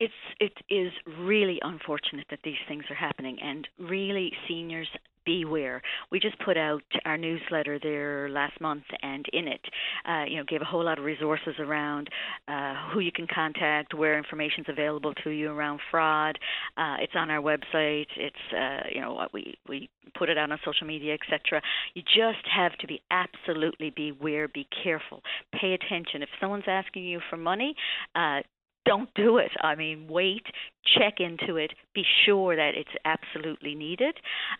it's it is really unfortunate that these things are happening, and really seniors beware. We just put out our newsletter there last month, and in it, uh, you know, gave a whole lot of resources around uh, who you can contact, where information's available to you around fraud. Uh, it's on our website. It's uh, you know we we put it out on social media, etc. You just have to be absolutely beware, be careful, pay attention. If someone's asking you for money, uh, don't do it. I mean, wait, check into it, be sure that it's absolutely needed.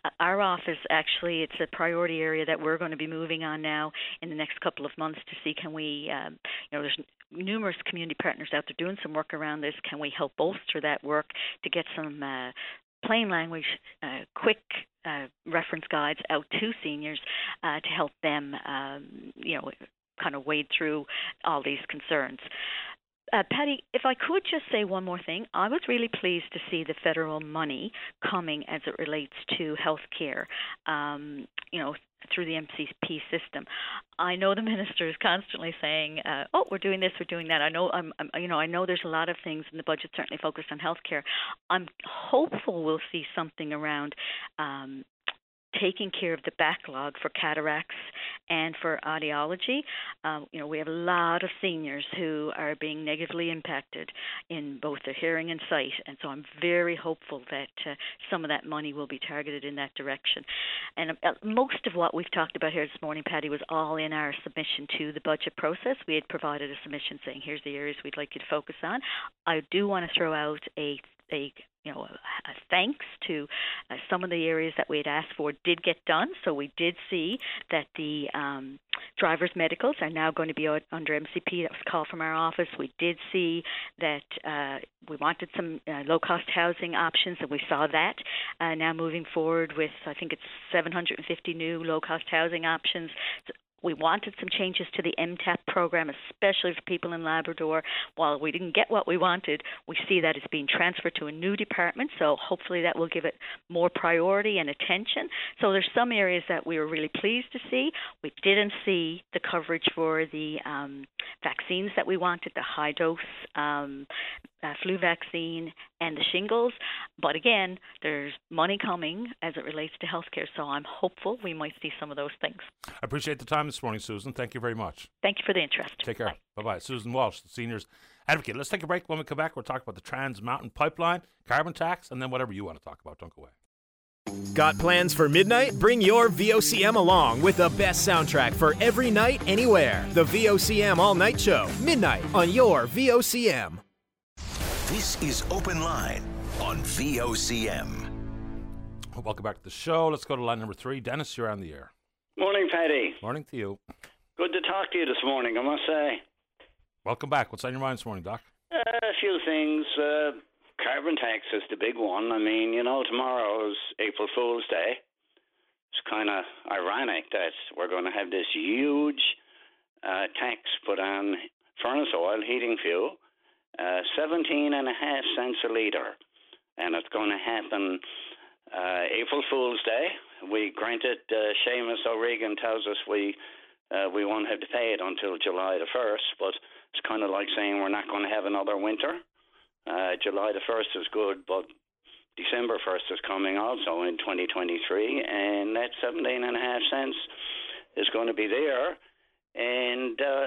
Uh, our office actually, it's a priority area that we're going to be moving on now in the next couple of months to see can we, um, you know, there's numerous community partners out there doing some work around this. Can we help bolster that work to get some uh, plain language, uh, quick uh, reference guides out to seniors uh, to help them, um, you know, kind of wade through all these concerns. Uh, Paddy, if I could just say one more thing, I was really pleased to see the federal money coming as it relates to health care. Um, you know, through the MCP system. I know the minister is constantly saying, uh, "Oh, we're doing this, we're doing that." I know, I'm, I'm, you know, I know there's a lot of things in the budget certainly focused on healthcare. I'm hopeful we'll see something around um, taking care of the backlog for cataracts and for audiology. Um, you know, we have a lot of seniors who are being negatively impacted in both their hearing and sight, and so I'm very hopeful that uh, some of that money will be targeted in that direction. And uh, most of what we've talked about here this morning, Paddy, was all in our submission to the budget process. We had provided a submission saying, here's the areas we'd like you to focus on. I do want to throw out a a you know, thanks to uh, some of the areas that we had asked for did get done. So we did see that the um, drivers' medicals are now going to be under MCP. That was a call from our office. We did see that uh, we wanted some uh, low-cost housing options, and we saw that. Uh, now moving forward with, I think it's 750 new low-cost housing options. We wanted some changes to the MTAP program, especially for people in Labrador. While we didn't get what we wanted, we see that it's being transferred to a new department, so hopefully that will give it more priority and attention. So there's some areas that we were really pleased to see. We didn't see the coverage for the um, vaccines that we wanted, the high dose um, uh, flu vaccine and the shingles. But again, there's money coming as it relates to healthcare, so I'm hopeful we might see some of those things. I appreciate the time this morning, Susan. Thank you very much. Thank you for the interest. Take care. Bye bye. Susan Walsh, the seniors advocate. Let's take a break. When we come back, we'll talk about the Trans Mountain Pipeline, carbon tax, and then whatever you want to talk about. Don't go away. Got plans for midnight? Bring your VOCM along with the best soundtrack for every night, anywhere. The VOCM All Night Show, midnight on your VOCM. This is Open Line on VOCM. Welcome back to the show. Let's go to line number three. Dennis, you're on the air. Morning, Paddy. Morning to you. Good to talk to you this morning, I must say. Welcome back. What's on your mind this morning, Doc? Uh, a few things. Uh, carbon tax is the big one. I mean, you know, tomorrow's April Fool's Day. It's kind of ironic that we're going to have this huge uh, tax put on furnace oil, heating fuel, uh, 17 and a half cents a litre. And it's going to happen uh, April Fool's Day. We granted, uh, Seamus O'Regan tells us we uh, we won't have to pay it until July the 1st, but it's kind of like saying we're not going to have another winter. Uh, July the 1st is good, but December 1st is coming also in 2023, and that 17 and a half cents is going to be there. And uh,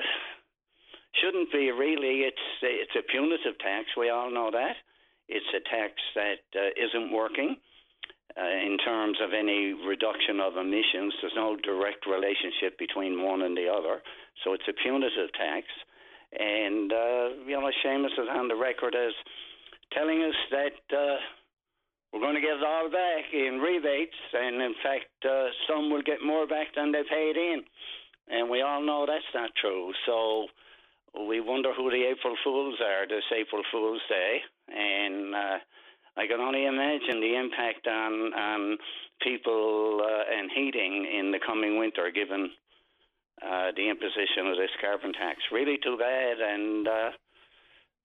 shouldn't be really. It's it's a punitive tax. We all know that. It's a tax that uh, isn't working uh, in terms of any reduction of emissions. There's no direct relationship between one and the other. So it's a punitive tax. And, uh, you know, Seamus is on the record as telling us that uh, we're going to get it all back in rebates. And in fact, uh, some will get more back than they paid in. And we all know that's not true. So we wonder who the April Fools are this April Fool's Day. And uh, I can only imagine the impact on on people uh, and heating in the coming winter, given uh, the imposition of this carbon tax. Really too bad, and uh,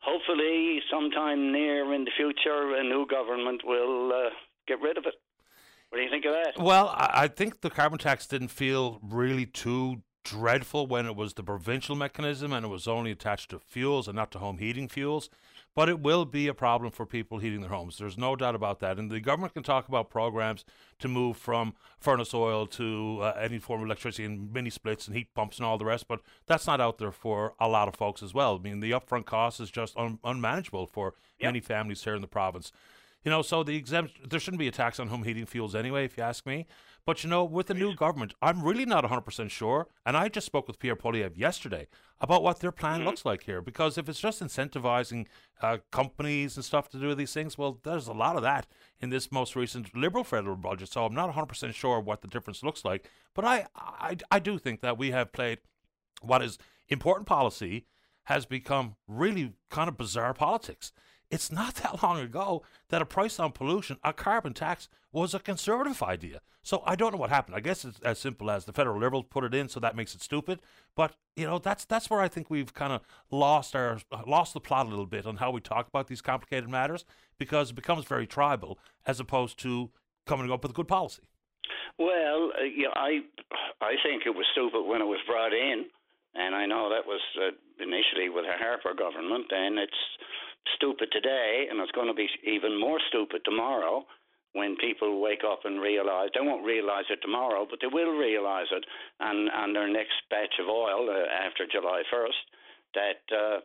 hopefully, sometime near in the future, a new government will uh, get rid of it. What do you think of that? Well, I think the carbon tax didn't feel really too dreadful when it was the provincial mechanism and it was only attached to fuels and not to home heating fuels. But it will be a problem for people heating their homes. There's no doubt about that. And the government can talk about programs to move from furnace oil to uh, any form of electricity and mini splits and heat pumps and all the rest. But that's not out there for a lot of folks as well. I mean, the upfront cost is just un- unmanageable for yep. many families here in the province. You know, so the exemption there shouldn't be a tax on home heating fuels anyway, if you ask me. But you know, with the new government, I'm really not 100% sure. And I just spoke with Pierre Poilievre yesterday about what their plan mm-hmm. looks like here. Because if it's just incentivizing uh, companies and stuff to do these things, well, there's a lot of that in this most recent Liberal federal budget. So I'm not 100% sure what the difference looks like. But I, I, I do think that we have played what is important policy has become really kind of bizarre politics it's not that long ago that a price on pollution, a carbon tax, was a conservative idea. So I don't know what happened. I guess it's as simple as the federal liberals put it in, so that makes it stupid. But you know, that's that's where I think we've kind of lost our lost the plot a little bit on how we talk about these complicated matters because it becomes very tribal as opposed to coming up with a good policy. Well, uh, yeah, I I think it was stupid when it was brought in, and I know that was uh, initially with the Harper government, and it's stupid today, and it's going to be even more stupid tomorrow when people wake up and realize they won't realize it tomorrow, but they will realize it and and their next batch of oil uh, after July 1st that uh,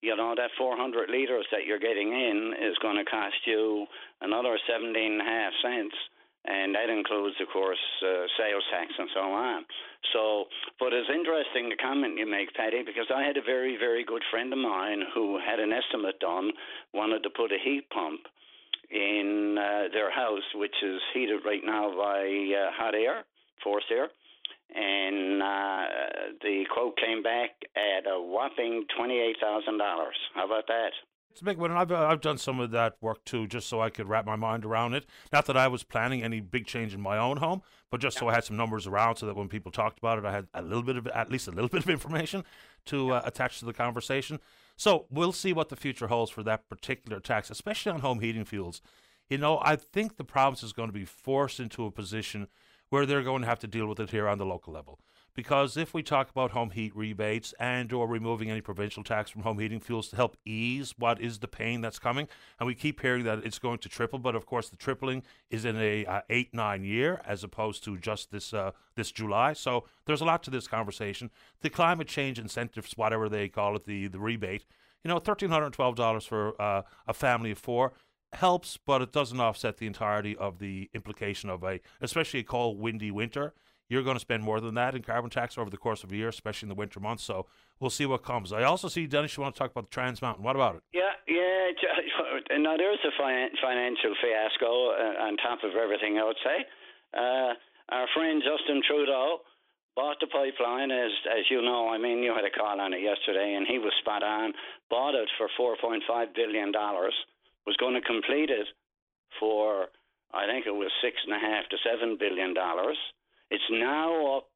you know that 400 liters that you're getting in is going to cost you another 17 and a half cents and that includes, of course, uh, sales tax and so on. So, but it's interesting the comment you make, Paddy, because I had a very, very good friend of mine who had an estimate done, wanted to put a heat pump in uh, their house, which is heated right now by uh, hot air, forced air. And uh, the quote came back at a whopping $28,000. How about that? It's a big one. I've, uh, I've done some of that work too, just so I could wrap my mind around it. Not that I was planning any big change in my own home, but just yeah. so I had some numbers around so that when people talked about it, I had a little bit of, at least a little bit of information to yeah. uh, attach to the conversation. So we'll see what the future holds for that particular tax, especially on home heating fuels. You know, I think the province is going to be forced into a position where they're going to have to deal with it here on the local level because if we talk about home heat rebates and or removing any provincial tax from home heating fuels to help ease what is the pain that's coming and we keep hearing that it's going to triple but of course the tripling is in a uh, 8 9 year as opposed to just this uh, this July. So there's a lot to this conversation. The climate change incentives whatever they call it the the rebate you know $1312 for uh, a family of 4 helps but it doesn't offset the entirety of the implication of a especially a cold windy winter you're going to spend more than that in carbon tax over the course of a year, especially in the winter months. So we'll see what comes. I also see, Dennis, you want to talk about the Trans Mountain. What about it? Yeah, yeah. Now, there's a financial fiasco uh, on top of everything, I would say. Uh, our friend Justin Trudeau bought the pipeline, as as you know. I mean, you had a call on it yesterday, and he was spot on. Bought it for $4.5 billion, was going to complete it for, I think it was six and a half to $7 billion it's now up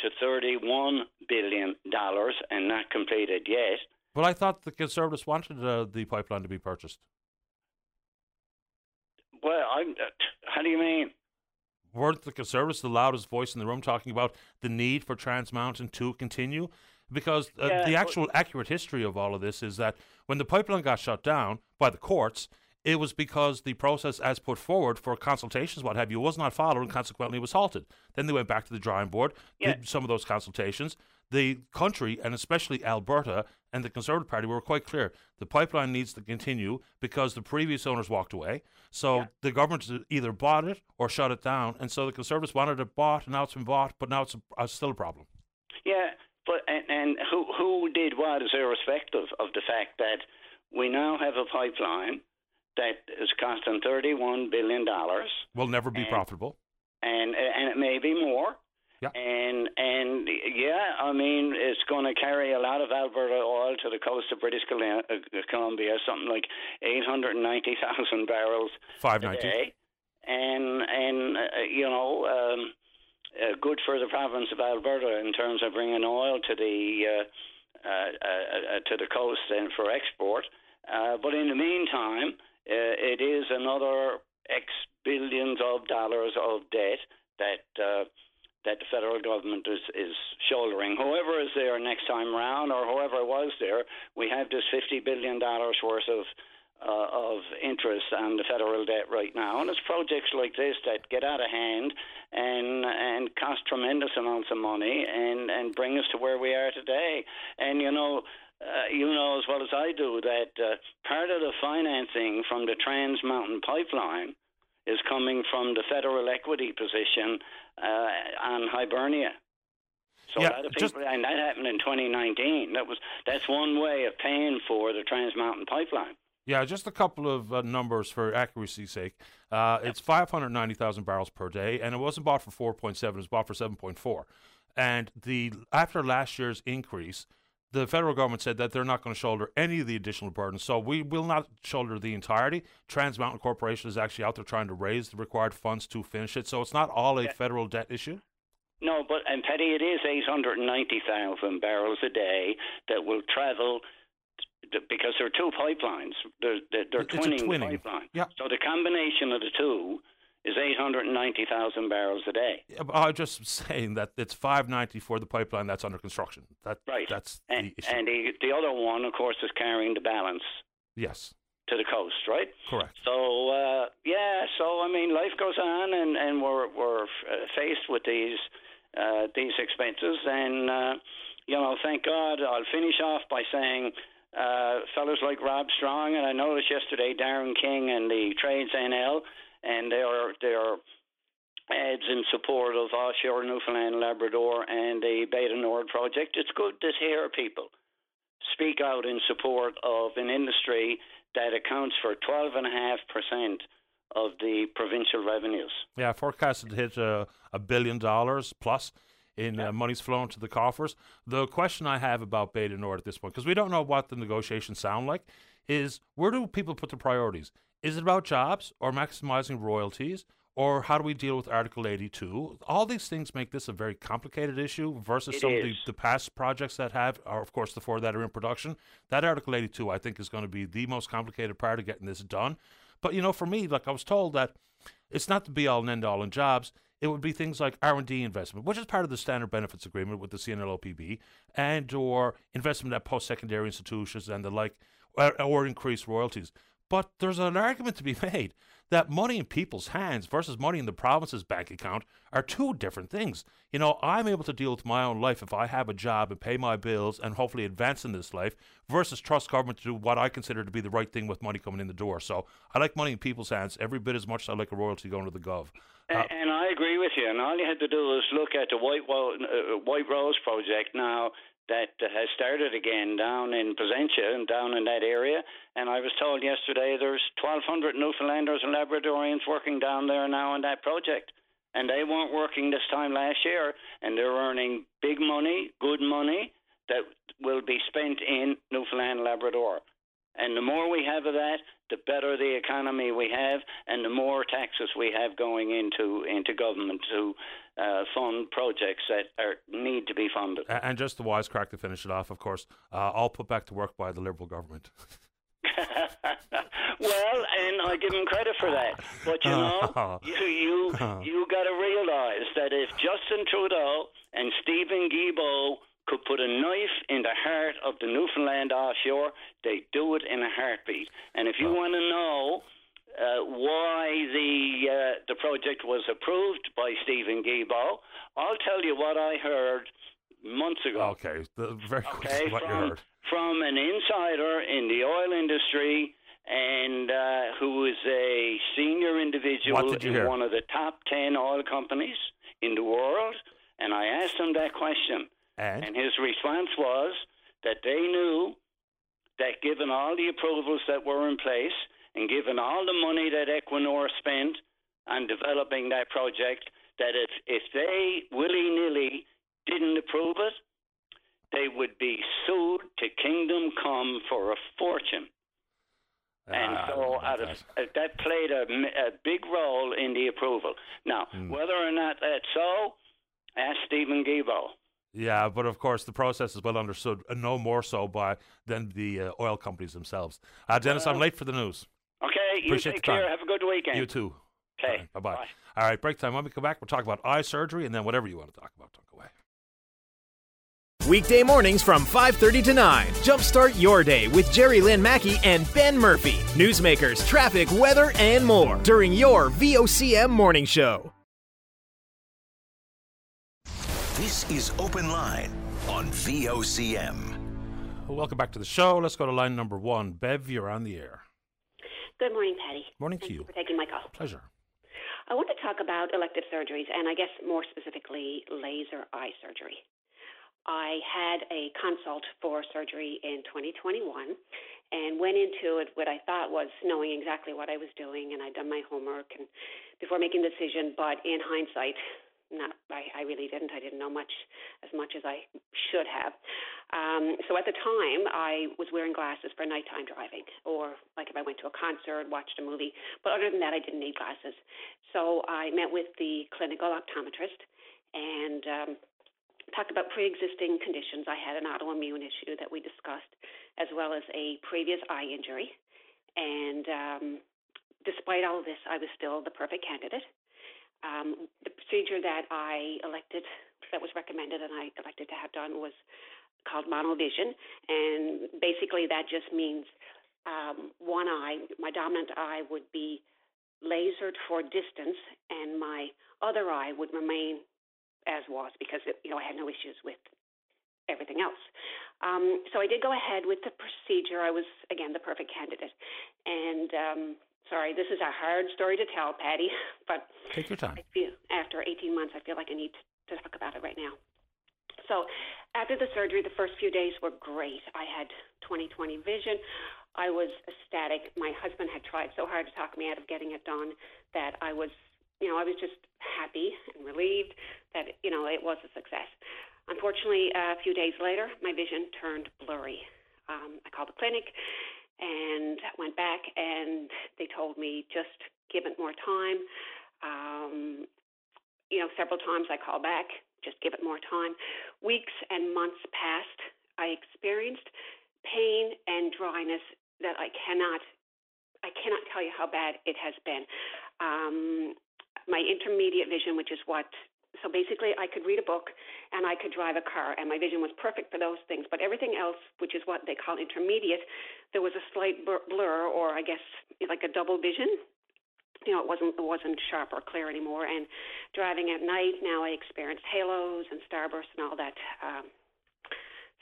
to $31 billion and not completed yet. Well, I thought the Conservatives wanted uh, the pipeline to be purchased. Well, I'm, uh, how do you mean? Weren't the Conservatives the loudest voice in the room talking about the need for Trans Mountain to continue? Because uh, yeah, the actual accurate history of all of this is that when the pipeline got shut down by the courts, it was because the process as put forward for consultations, what have you, was not followed and consequently was halted. Then they went back to the drawing board, yeah. did some of those consultations. The country, and especially Alberta and the Conservative Party, were quite clear. The pipeline needs to continue because the previous owners walked away. So yeah. the government either bought it or shut it down. And so the Conservatives wanted it bought, and now it's been bought, but now it's a, a still a problem. Yeah, but and, and who who did what is irrespective of the fact that we now have a pipeline that is costing $31 billion. Will never be and, profitable. And, and it may be more. Yeah. And and yeah, I mean it's going to carry a lot of Alberta oil to the coast of British uh, Columbia, something like eight hundred ninety thousand barrels Five ninety. a day, and and uh, you know um, uh, good for the province of Alberta in terms of bringing oil to the uh, uh, uh to the coast and for export. but in the meantime, uh, it is another X billions of dollars of debt that uh, that the federal government is, is shouldering. Whoever is there next time round, or whoever was there, we have this fifty billion dollars worth of uh, of interest on the federal debt right now, and it's projects like this that get out of hand and and cost tremendous amounts of money and and bring us to where we are today. And you know, uh, you know as well as I do that uh, part of the financing from the Trans Mountain Pipeline is coming from the federal equity position uh, on Hibernia. So yeah, a lot of people, just, and that happened in 2019. That was that's one way of paying for the Trans Mountain Pipeline. Yeah, just a couple of uh, numbers for accuracy's sake. Uh, it's 590,000 barrels per day, and it wasn't bought for 4.7; it was bought for 7.4. And the after last year's increase, the federal government said that they're not going to shoulder any of the additional burden. So we will not shoulder the entirety. Trans Mountain Corporation is actually out there trying to raise the required funds to finish it. So it's not all a federal debt issue. No, but and Paddy, it is 890,000 barrels a day that will travel because there are two pipelines. They're, they're, twinning, twinning. pipeline. Yeah. So the combination of the two is 890,000 barrels a day. Yeah, I'm just saying that it's 590 for the pipeline that's under construction. That Right. That's And, the issue. and the, the other one, of course, is carrying the balance yes, to the coast, right? correct. So uh, yeah, so I mean, life goes on, and and we're we're uh, faced with these uh, these expenses, and uh, you know, thank God. I'll finish off by saying. Uh, fellas like Rob Strong, and I noticed yesterday Darin King and the Trades NL, and their their ads in support of offshore Newfoundland Labrador and the Bay du Nord project. It's good to hear people speak out in support of an industry that accounts for 12.5% of the provincial revenues. Yeah, forecasted to hit uh, a billion dollars plus in uh, monies flowing to the coffers. The question I have about Bay du Nord at this point, because we don't know what the negotiations sound like, is where do people put the priorities? Is it about jobs or maximizing royalties? Or how do we deal with Article 82? All these things make this a very complicated issue versus It some of the, the past projects that have, or of course the four that are in production. That Article 82, I think, is going to be the most complicated part of getting this done. But you know, for me, like I was told that it's not the be all and end all in jobs. It would be things like R and D investment, which is part of the standard benefits agreement with the CNLOPB, and or investment at post secondary institutions and the like, or, or increased royalties. But there's an argument to be made that money in people's hands versus money in the province's bank account are two different things. You know, I'm able to deal with my own life if I have a job and pay my bills and hopefully advance in this life versus trust government to do what I consider to be the right thing with money coming in the door. So I like money in people's hands every bit as much as I like a royalty going to the gov. Uh, and I agree with you. And all you had to do was look at the White, Wo- uh, White Rose project now that uh, has started again down in Placentia and down in that area. And I was told yesterday there's 1,200 Newfoundlanders and Labradorians working down there now on that project. And they weren't working this time last year, and they're earning big money, good money that will be spent in Newfoundland and Labrador. And the more we have of that, the better the economy we have, and the more taxes we have going into into government to uh, fund projects that are need to be funded. a- and just the wisecrack to finish it off, of course, uh, all put back to work by the Liberal government. well, and I give him credit for that. But you know, you you you got to realize that if Justin Trudeau and Steven Guilbeault could put a knife in the heart of the Newfoundland offshore, they do it in a heartbeat. And if you want to know. Uh, why the uh, the project was approved by Steven Guilbeault, I'll tell you what I heard months ago. Okay, the, very Okay, quick, what you from, heard. from an insider in the oil industry and uh, who is a senior individual you in hear? one of the top 10 oil companies in the world. And I asked him that question. And, And his response was that they knew that given all the approvals that were in place and given all the money that Equinor spent on developing that project, that if, if they willy nilly didn't approve it, they would be sued to kingdom come for a fortune. And I don't so out of, that. uh, that played a, a big role in the approval. Now, Hmm. whether or not that's so, ask Steven Guilbeault. Yeah, but of course the process is well understood, and no more so by than the uh, oil companies themselves. Uh, Dennis, I'm late for the news. Okay, you Appreciate take the time. Have a good weekend. You too. Okay, Bye bye. bye. All right, break time. When we come back, we'll talk about eye surgery and then whatever you want to talk about. Don't go away. Weekday mornings from 5:30 to 9. Jumpstart your day with Jerry Lynn Mackey and Ben Murphy. Newsmakers, traffic, weather, and more during your VOCM morning show. This is Open Line on VOCM. Welcome back to the show. Let's go to line number one. Bev, you're on the air. Good morning, Paddy. Morning to Thank you. for taking my call. Pleasure. I want to talk about elective surgeries, and I guess more specifically, laser eye surgery. I had a consult for surgery in 2021 and went into it what I thought was knowing exactly what I was doing, and I'd done my homework and before making the decision. But in hindsight, not I, I really didn't. I didn't know much as much as I should have. Um, so at the time, I was wearing glasses for nighttime driving, or like if I went to a concert, watched a movie. But other than that, I didn't need glasses. So I met with the clinical optometrist and um, talked about pre-existing conditions. I had an autoimmune issue that we discussed, as well as a previous eye injury. And um, despite all of this, I was still the perfect candidate. Um, the procedure that I elected, that was recommended, and I elected to have done was called monovision, and basically that just means um, one eye, my dominant eye, would be lasered for distance, and my other eye would remain as was because it, you know I had no issues with everything else. Um, so I did go ahead with the procedure. I was again the perfect candidate, and um, Sorry, this is a hard story to tell, Paddy, but take your time. Feel, after 18 months, I feel like I need to talk about it right now. So, after the surgery, the first few days were great. I had 20/20 vision. I was ecstatic. My husband had tried so hard to talk me out of getting it done that I was, you know, I was just happy and relieved that you know it was a success. Unfortunately, a few days later, my vision turned blurry. Um, I called the clinic and went back and they told me just give it more time. Um, you know, several times I called back, just give it more time. Weeks and months passed. I experienced pain and dryness that I cannot I cannot tell you how bad it has been. Um, my intermediate vision, which is what so basically, I could read a book and I could drive a car, and my vision was perfect for those things. But everything else, which is what they call intermediate, there was a slight blur, or I guess like a double vision. You know, it wasn't it wasn't sharp or clear anymore. And driving at night, now I experienced halos and starbursts and all that um,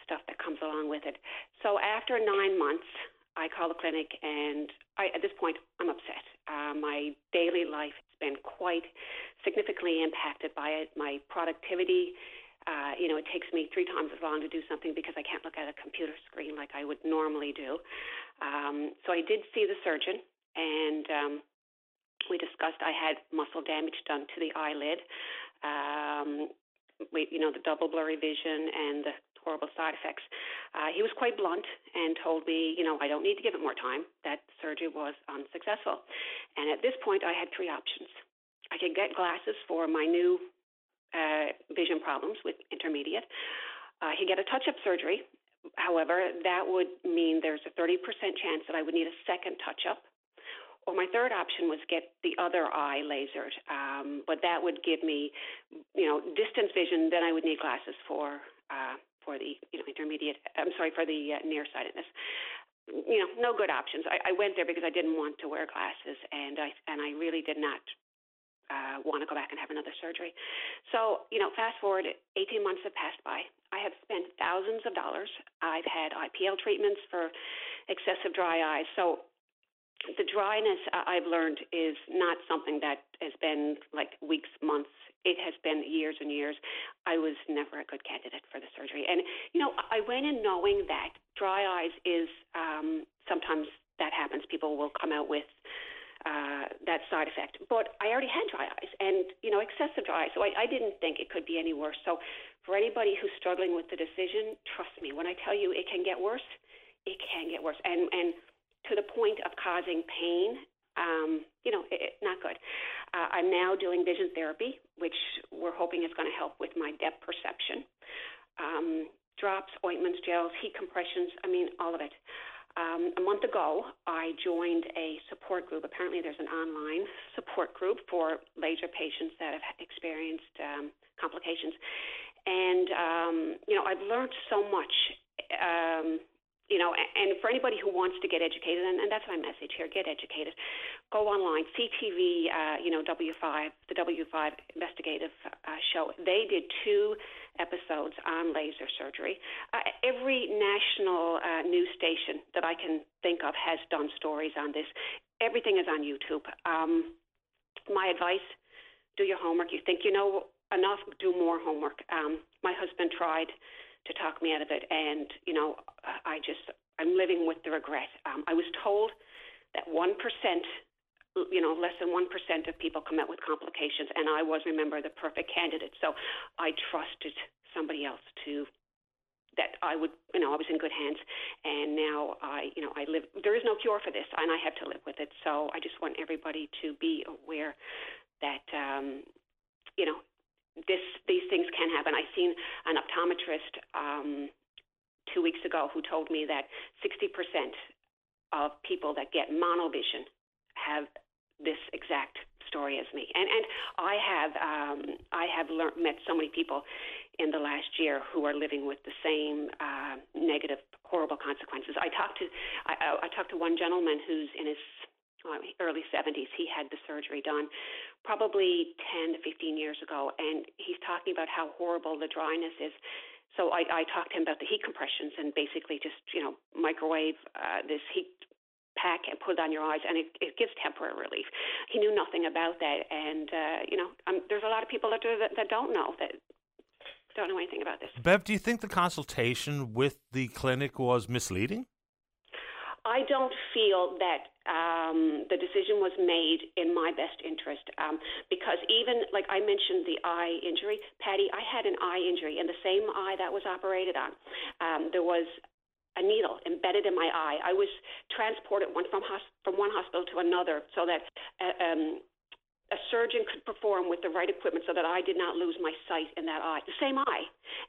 stuff that comes along with it. So after nine months, I call the clinic, and I, at this point, I'm upset. Uh, my daily life been quite significantly impacted by it. My productivity, uh, you know, it takes me three times as long to do something because I can't look at a computer screen like I would normally do. Um, so I did see the surgeon, and um, we discussed I had muscle damage done to the eyelid. Um, we, you know, the double blurry vision and the horrible side effects. Uh, he was quite blunt and told me, you know, I don't need to give it more time. That surgery was unsuccessful. And at this point, I had three options. I could get glasses for my new uh, vision problems with intermediate. Uh, could get a touch up surgery. However, that would mean there's a 30% chance that I would need a second touch up. Or my third option was get the other eye lasered, um, but that would give me, you know, distance vision. Then I would need glasses for uh, for the you know intermediate. I'm sorry for the uh, nearsightedness. You know, no good options. I, I went there because I didn't want to wear glasses, and I and I really did not uh, want to go back and have another surgery. So, you know, fast forward, 18 months have passed by. I have spent thousands of dollars. I've had IPL treatments for excessive dry eyes. So, the dryness I've learned is not something that has been like weeks, months. It has been years and years. I was never a good candidate for the surgery. And, you know, I went in knowing that dry eyes is um, sometimes that happens. People will come out with uh, that side effect. But I already had dry eyes and, you know, excessive dry eyes. So I, I didn't think it could be any worse. So for anybody who's struggling with the decision, trust me, when I tell you it can get worse, it can get worse. And, and, to the point of causing pain. Um, you know, it, not good. Uh, I'm now doing vision therapy, which we're hoping is going to help with my depth perception. Um, drops, ointments, gels, heat compressions, I mean, all of it. Um, a month ago, I joined a support group. Apparently, there's an online support group for laser patients that have experienced um, complications. And, um, you know, I've learned so much um, you know, and for anybody who wants to get educated, and, and that's my message here: get educated. Go online, CTV, uh, you know, W5, the W5 investigative uh, show. They did two episodes on laser surgery. Uh, every national uh, news station that I can think of has done stories on this. Everything is on YouTube. Um, my advice: do your homework. You think you know enough, do more homework. Um, my husband tried to talk me out of it. And, you know, I just, I'm living with the regret. Um, I was told that 1%, you know, less than 1% of people come out with complications. And I was, remember, the perfect candidate. So I trusted somebody else to, that I would, you know, I was in good hands, and now I, you know, I live. There is no cure for this, and I have to live with it. So I just want everybody to be aware that, um, you know, this these things can happen. I seen an optometrist um, two weeks ago who told me that 60% of people that get monovision have this exact story as me. And and I have um, I have learned, met so many people in the last year who are living with the same uh, negative, horrible consequences. I talked to I, I talked to one gentleman who's in his early 70s. He had the surgery done probably 10 to 15 years ago, and he's talking about how horrible the dryness is. So I, I talked to him about the heat compressions and basically just you know microwave uh, this heat pack and put it on your eyes, and it, it gives temporary relief. He knew nothing about that, and uh, you know, um, there's a lot of people out there that, that don't know that don't know anything about this. Bev, do you think the consultation with the clinic was misleading? I don't feel that um, the decision was made in my best interest um, because even like I mentioned the eye injury, Paddy, I had an eye injury in the same eye that was operated on. Um, there was a needle embedded in my eye. I was transported one from hos- from one hospital to another so that uh, um, a surgeon could perform with the right equipment so that I did not lose my sight in that eye, the same eye,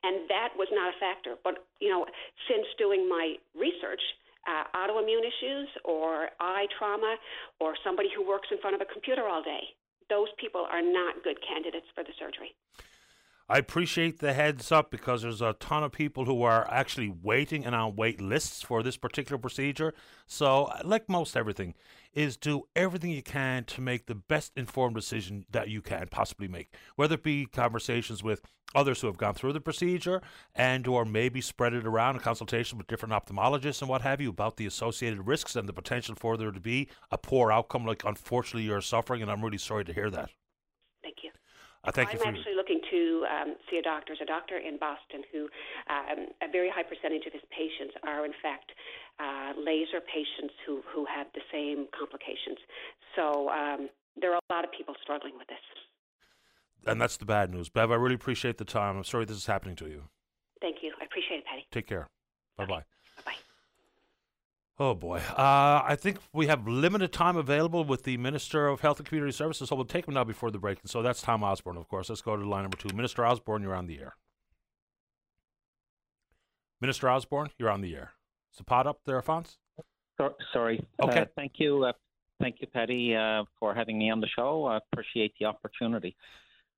and that was not a factor. But you know, since doing my research Uh, autoimmune issues or eye trauma or somebody who works in front of a computer all day. Those people are not good candidates for the surgery. I appreciate the heads up because there's a ton of people who are actually waiting and on wait lists for this particular procedure. So, like most everything, is do everything you can to make the best informed decision that you can possibly make. Whether it be conversations with others who have gone through the procedure and or maybe spread it around a consultation with different ophthalmologists and what have you about the associated risks and the potential for there to be a poor outcome like unfortunately you're suffering and I'm really sorry to hear that. I thank I'm you for actually looking to um, see a doctor. There's a doctor in Boston who um, a very high percentage of his patients are in fact uh, laser patients who who have the same complications. So um, there are a lot of people struggling with this. And that's the bad news. Bev, I really appreciate the time. I'm sorry this is happening to you. Thank you. I appreciate it, Paddy. Take care. Bye bye. Bye bye. Oh boy. Uh, I think we have limited time available with the Minister of Health and Community Services, so we'll take him now before the break. And so that's Tom Osborne, of course. Let's go to line number two. Minister Osborne, you're on the air. Minister Osborne, you're on the air. Is the pot up there, Fonz? So, sorry. Okay. Uh, thank you. Uh, thank you, Paddy, uh, for having me on the show. I appreciate the opportunity.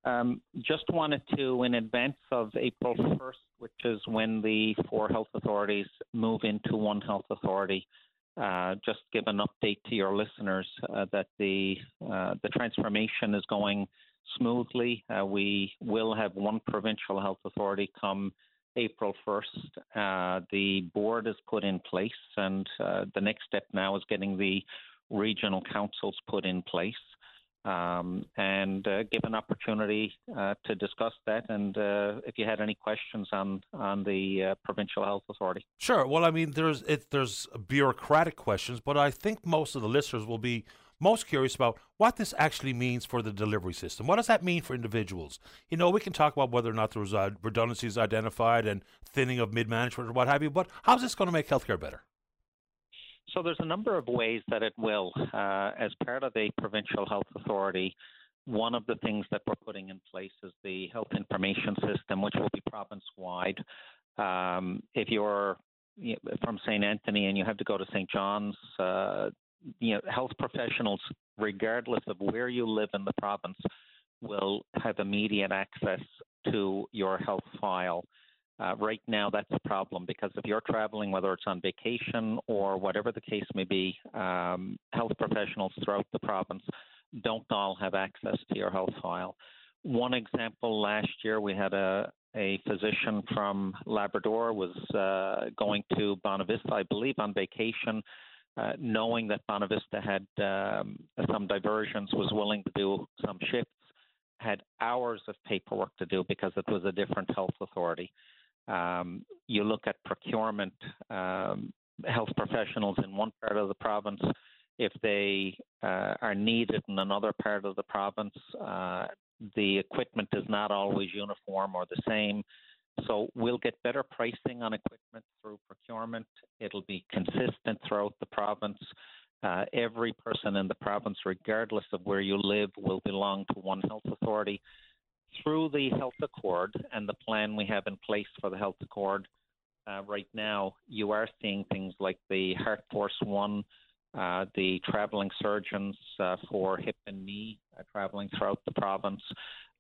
Um, just wanted to, in advance of April 1st, which is when the four health authorities move into one health authority, uh, just give an update to your listeners uh, that the uh, the transformation is going smoothly. Uh, we will have one provincial health authority come April 1st. Uh, the board is put in place, and uh, the next step now is getting the regional councils put in place um, and uh, give an opportunity uh, to discuss that. And uh, if you had any questions on on the uh, provincial health authority, Sure. Well, I mean, there's it, there's bureaucratic questions, but I think most of the listeners will be most curious about what this actually means for the delivery system. What does that mean for individuals? You know, we can talk about whether or not there was uh, redundancies identified and thinning of mid management or what have you, but how's this going to make healthcare better? So there's a number of ways that it will. Uh, as part of a provincial health authority, one of the things that we're putting in place is the health information system, which will be province wide. Um, if you're from St. Anthony and you have to go to St. John's, uh, you know, health professionals, regardless of where you live in the province, will have immediate access to your health file. Uh, right now, that's a problem because if you're traveling, whether it's on vacation or whatever the case may be, um, health professionals throughout the province don't all have access to your health file. One example last year, we had a, a physician from Labrador was uh, going to Bonavista, I believe, on vacation, uh, knowing that Bonavista had um, some diversions, was willing to do some shifts, had hours of paperwork to do because it was a different health authority. Um, you look at procurement, um, health professionals in one part of the province, if they uh, are needed in another part of the province, uh, the equipment is not always uniform or the same. So we'll get better pricing on equipment through procurement. It'll be consistent throughout the province. Uh, every person in the province, regardless of where you live, will belong to one health authority. Through the health accord and the plan we have in place for the health accord, uh, right now, you are seeing things like the Heart Force One, uh, the traveling surgeons uh, for hip and knee uh, traveling throughout the province.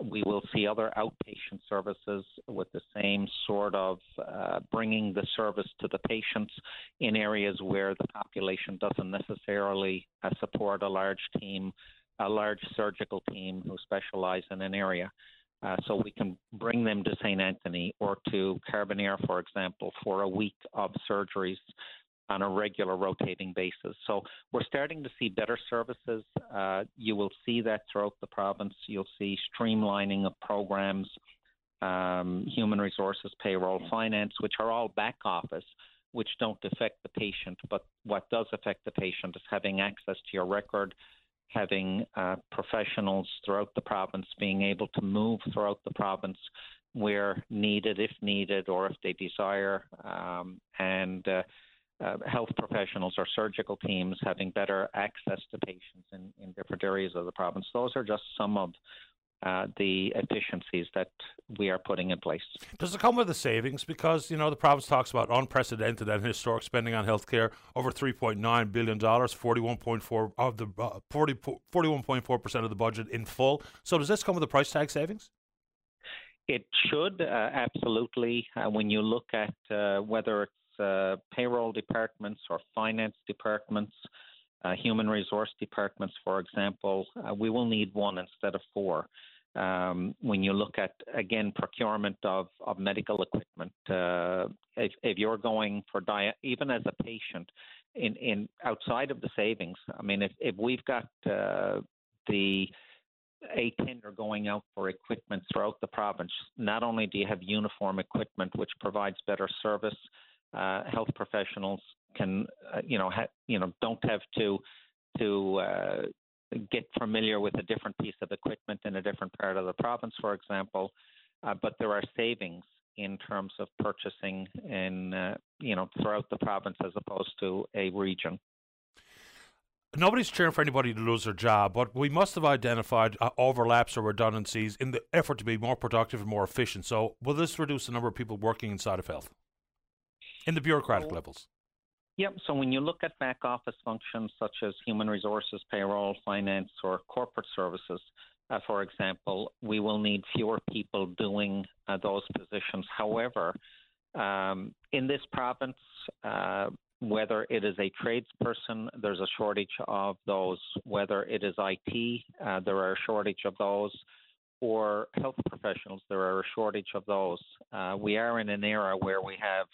We will see other outpatient services with the same sort of uh, bringing the service to the patients in areas where the population doesn't necessarily uh, support a large team, a large surgical team who specialize in an area. Uh, so we can bring them to St. Anthony or to Carbonear, for example, for a week of surgeries on a regular rotating basis. So we're starting to see better services. Uh, you will see that throughout the province. You'll see streamlining of programs, um, human resources, payroll, finance, which are all back office, which don't affect the patient. But what does affect the patient is having access to your record, having uh, professionals throughout the province being able to move throughout the province where needed, if needed, or if they desire, um, and uh, uh, health professionals or surgical teams having better access to patients in, in different areas of the province. Those are just some of uh, the efficiencies that we are putting in place. Does it come with the savings? Because you know the province talks about unprecedented and historic spending on healthcare, over three point nine billion dollars, forty one point four of the uh, 41.4 percent of the budget in full. So does this come with a price tag savings? It should uh, absolutely. Uh, when you look at uh, whether it's uh, payroll departments or finance departments, uh, human resource departments, for example, uh, we will need one instead of four. Um, when you look at again procurement of, of medical equipment, uh, if, if, you're going for diet, even as a patient, in, in outside of the savings, I mean, if, if we've got uh, the a tender going out for equipment throughout the province, not only do you have uniform equipment which provides better service, uh, health professionals can uh, you know ha- you know don't have to to uh, get familiar with a different piece of equipment in a different part of the province, for example. Uh, but there are savings in terms of purchasing in uh, you know throughout the province as opposed to a region. Nobody's cheering for anybody to lose their job, but we must have identified uh, overlaps or redundancies in the effort to be more productive and more efficient. So, will this reduce the number of people working inside of health in the bureaucratic levels? Yep. So when you look at back office functions such as human resources, payroll, finance, or corporate services, uh, for example, we will need fewer people doing uh, those positions. However, um, in this province, uh, whether it is a tradesperson, there's a shortage of those. Whether it is IT, uh, there are a shortage of those. Or health professionals, there are a shortage of those. Uh, we are in an era where we have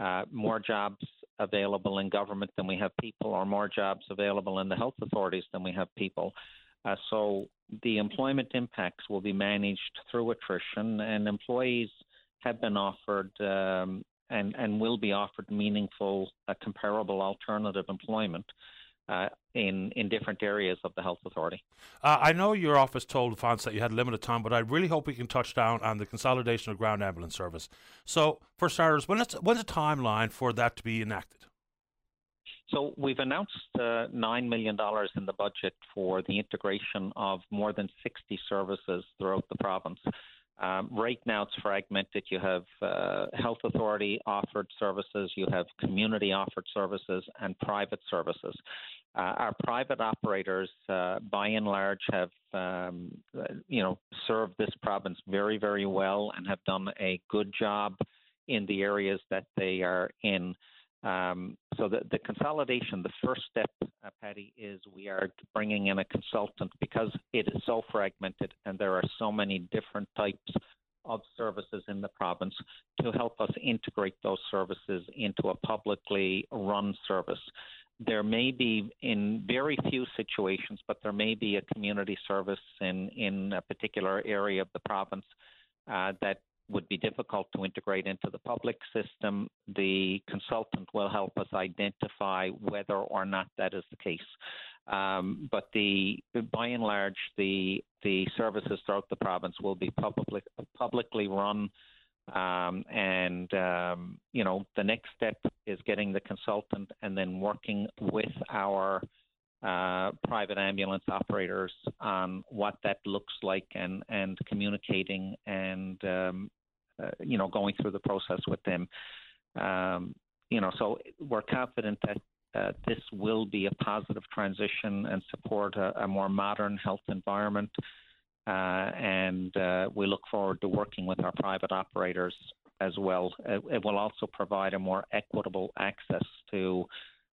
uh, more jobs available in government than we have people, or more jobs available in the health authorities than we have people. Uh, so the employment impacts will be managed through attrition, and employees have been offered um, and, and will be offered meaningful, uh, comparable alternative employment. Uh, in in different areas of the health authority. Uh, I know your office told Fonz that you had limited time, but I really hope we can touch down on the consolidation of ground ambulance service. So, for starters, when when's the timeline for that to be enacted? So we've announced uh, $9 million in the budget for the integration of more than 60 services throughout the province. Um, right now, it's fragmented. You have uh, health authority offered services, you have community offered services, and private services. Uh, our private operators, uh, by and large, have um, you know served this province very, very well and have done a good job in the areas that they are in. Um, so the, the consolidation, the first step, uh, Paddy, is we are bringing in a consultant because it is so fragmented and there are so many different types of services in the province to help us integrate those services into a publicly run service. There may be, in very few situations, but there may be a community service in, in a particular area of the province uh, that would be difficult to integrate into the public system. The consultant will help us identify whether or not that is the case. Um, but the by and large, the the services throughout the province will be publicly publicly run Um, and um, you know, the next step is getting the consultant and then working with our uh, private ambulance operators on what that looks like and and communicating and um, uh, you know going through the process with them. Um, you know, so we're confident that uh, this will be a positive transition and support a, a more modern health environment. Uh, and uh, we look forward to working with our private operators as well. It, it will also provide a more equitable access to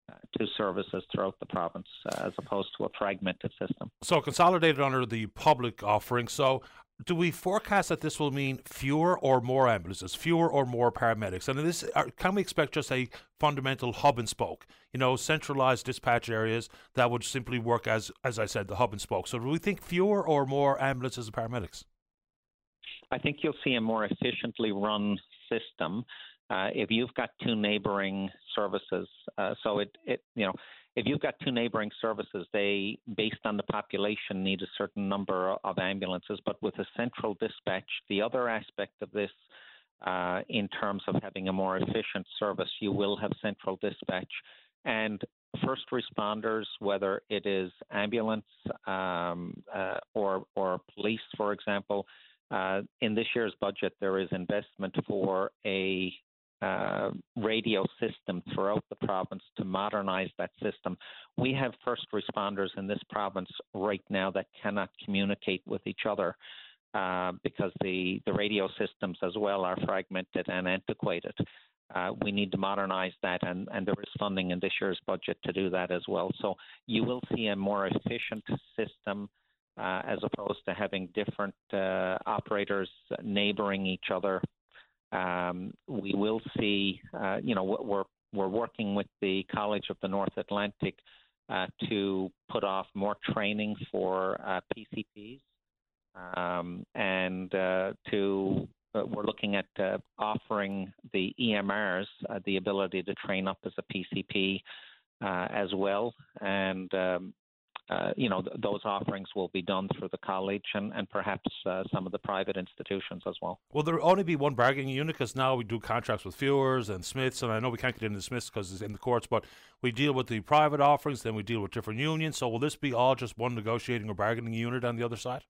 uh, to services throughout the province uh, as opposed to a fragmented system. So consolidated under the public offering. So do we forecast that this will mean fewer or more ambulances, fewer or more paramedics? And this, can we expect just a fundamental hub and spoke? You know, centralized dispatch areas that would simply work as, as I said, the hub and spoke. So do we think fewer or more ambulances and paramedics? I think you'll see a more efficiently run system uh, if you've got two neighboring services. Uh, so it, it, you know, if you've got two neighboring services, they, based on the population, need a certain number of ambulances. But with a central dispatch, the other aspect of this, uh, in terms of having a more efficient service, you will have central dispatch. And first responders, whether it is ambulance um, uh, or, or police, for example, uh, in this year's budget, there is investment for a uh, radio system throughout the province to modernize that system. We have first responders in this province right now that cannot communicate with each other uh, because the, the radio systems as well are fragmented and antiquated. Uh, we need to modernize that, and, and there is funding in this year's budget to do that as well. So you will see a more efficient system uh, as opposed to having different uh, operators neighboring each other um, we will see, uh, you know, we're we're working with the College of the North Atlantic uh, to put off more training for uh, PCPs, um, and uh, to uh, we're looking at uh, offering the EMRs the ability to train up as a PCP as well, and um, uh, you know, th- those offerings will be done through the college and, and perhaps uh, some of the private institutions as well. Will there only be one bargaining unit? Because now we do contracts with Fewer's and Smiths, and I know we can't get into Smiths because it's in the courts, but we deal with the private offerings, then we deal with different unions. So will this be all just one negotiating or bargaining unit on the other side?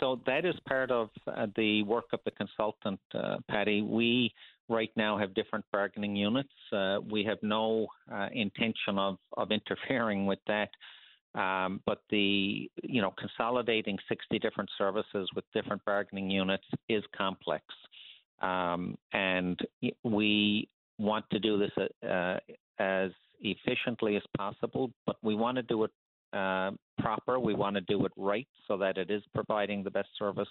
So that is part of uh, the work of the consultant, uh, Paddy. We right now have different bargaining units. Uh, we have no uh, intention of, of interfering with that. Um, but the you know consolidating 60 different services with different bargaining units is complex, um, and we want to do this uh, as efficiently as possible. But we want to do it uh, proper. We want to do it right so that it is providing the best service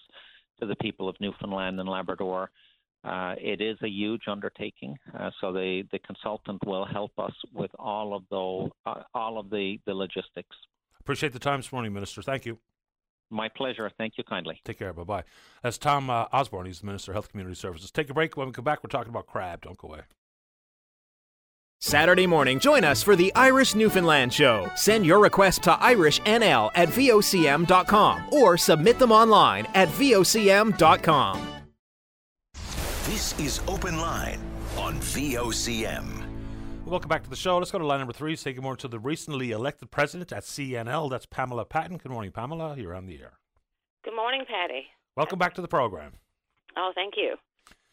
to the people of Newfoundland and Labrador. Uh, it is a huge undertaking, uh, so the, the consultant will help us with all of the uh, all of the, the logistics. Appreciate the time this morning, Minister. Thank you. My pleasure. Thank you kindly. Take care. Bye bye. That's Tom uh, Osborne. He's the Minister of Health Community Services. Take a break. When we come back, we're talking about crab. Don't go away. Saturday morning, join us for the Irish Newfoundland Show. Send your request to irishnl at vocm.com or submit them online at vocm.com. This is Open Line on VOCM. Welcome back to the show. Let's go to line number three. Say good morning to the recently elected president at CNL. That's Pamela Patton. Good morning, Pamela. You're on the air. Good morning, Paddy. Welcome back to the program. Oh, thank you.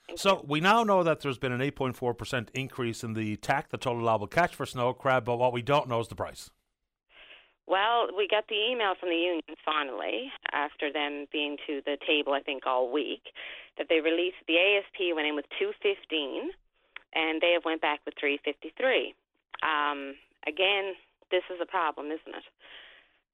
Thank so you. we now know that there's been an 8.4% increase in the TAC, the total allowable catch for snow crab, but what we don't know is the price. Well, we got the email from the union finally, after them being to the table, I think, all week, that they released the ASP went in with 215, and they have went back with 353. Um, again, this is a problem, isn't it?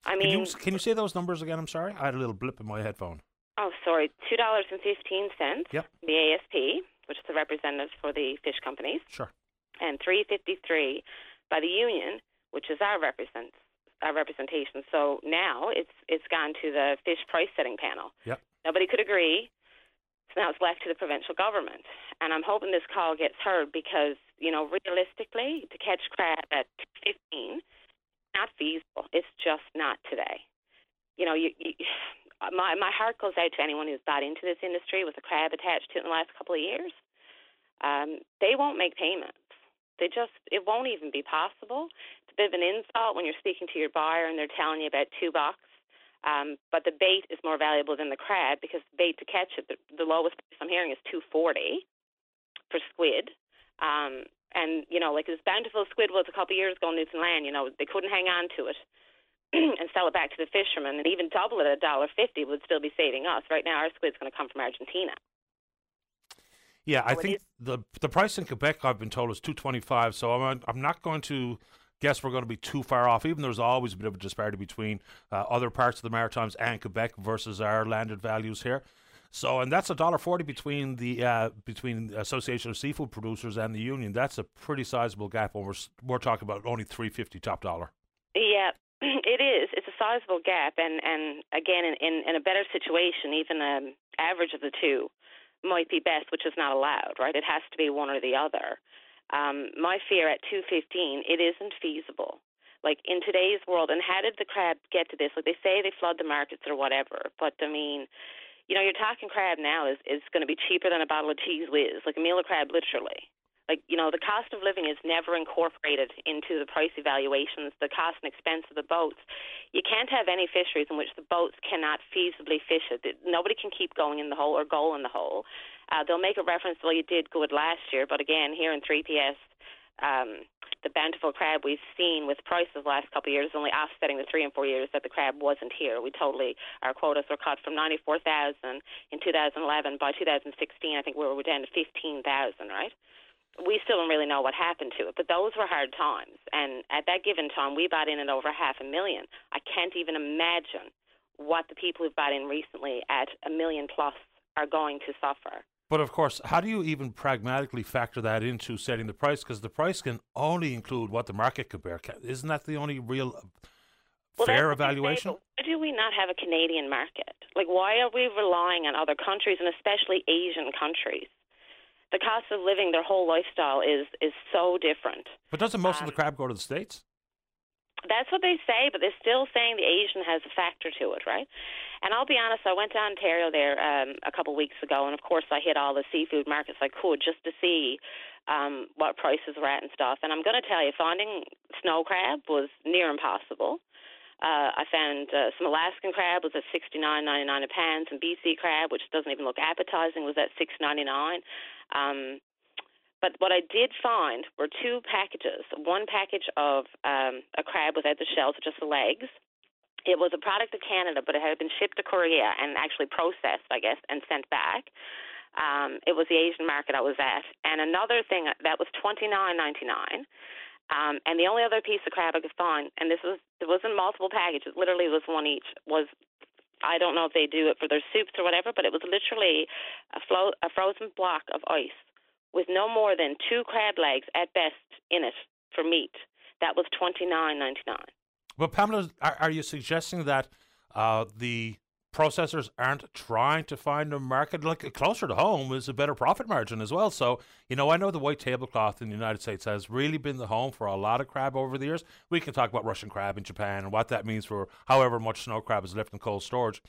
I mean, can you, can you say those numbers again? I'm sorry, I had a little blip in my headphone. Oh, sorry, two dollars and fifteen cents. Yep. The ASP, which is the representative for the fish companies. Sure. And three fifty three by the union, which is our represent our representation. So now it's it's gone to the fish price setting panel. Yep. Nobody could agree. So now it's left to the provincial government. And I'm hoping this call gets heard because, you know, realistically, to catch crab at 15, not feasible. It's just not today. You know, you, you my my heart goes out to anyone who's got into this industry with a crab attached to it in the last couple of years. Um, they won't make payments. They just it won't even be possible. It's a bit of an insult when you're speaking to your buyer and they're telling you about two bucks. Um, but the bait is more valuable than the crab because the bait to catch it, the, the lowest price I'm hearing is two forty for squid. Um, and you know, like this bountiful squid was a couple of years ago in Newfoundland, you know, they couldn't hang on to it and sell it back to the fishermen, and even double it at a dollar fifty would still be saving us. Right now, our squid's going to come from Argentina. Yeah, I think the the price in Quebec I've been told is two twenty five. So I'm I'm not going to guess we're going to be too far off. Even there's always a bit of a disparity between uh, other parts of the Maritimes and Quebec versus our landed values here. So, and that's a dollar forty between the uh, between the Association of Seafood Producers and the union. That's a pretty sizable gap. When we're we're talking about only three fifty top dollar. Yeah, It is. It's a sizable gap, and and again, in in, in a better situation, even an um, average of the two might be best, which is not allowed. Right? It has to be one or the other. Um, my fear at two fifteen, it isn't feasible. Like in today's world, and how did the crab get to this? Like they say, they flood the markets or whatever, but I mean, you know, you're talking crab now is is going to be cheaper than a bottle of cheese whiz, like a meal of crab, literally like you know the cost of living is never incorporated into the price evaluations the cost and expense of the boats you can't have any fisheries in which the boats cannot feasibly fish it nobody can keep going in the hole or goal in the hole uh, they'll make a reference to well you did good last year but again here in 3ps um, the bountiful crab we've seen with prices the last couple of years only offsetting the three and four years that the crab wasn't here. We totally our quotas were cut from 94,000 in 2011. By 2016, I think we were down to 15,000, right? we still don't really know what happened to it, but those were hard times. And at that given time, we bought in at over half a million. I can't even imagine what the people who've bought in recently at a million plus are going to suffer. But of course, how do you even pragmatically factor that into setting the price? Because the price can only include what the market could bear. Isn't that the only real well, fair evaluation? Why do we not have a Canadian market? Like, why are we relying on other countries and especially Asian countries the cost of living, their whole lifestyle is is so different. But doesn't most um, of the crab go to the states? That's what they say, but they're still saying the Asian has a factor to it, right? And I'll be honest, I went to Ontario there um, a couple weeks ago, and of course I hit all the seafood markets I could just to see um, what prices were at and stuff. And I'm going to tell you, finding snow crab was near impossible. Uh, I found uh, some Alaskan crab was at sixty nine ninety nine a pound. Some BC crab, which doesn't even look appetizing, was at six ninety nine. Um, but what I did find were two packages. One package of um, a crab without the shells, just the legs. It was a product of Canada, but it had been shipped to Korea and actually processed, I guess, and sent back. Um, it was the Asian market I was at, and another thing that was twenty nine ninety nine. Um, and the only other piece of crab I could find, and this was it wasn't multiple packages, literally it was one each, was I don't know if they do it for their soups or whatever, but it was literally a, flo- a frozen block of ice with no more than two crab legs at best in it for meat. That was twenty nine ninety nine. Well, Pamela, are, are you suggesting that uh, the processors aren't trying to find a market like closer to home is a better profit margin as well. So, you know, I know the white tablecloth in the United States has really been the home for a lot of crab over the years. We can talk about Russian crab in Japan and what that means for however much snow crab is left in cold storage.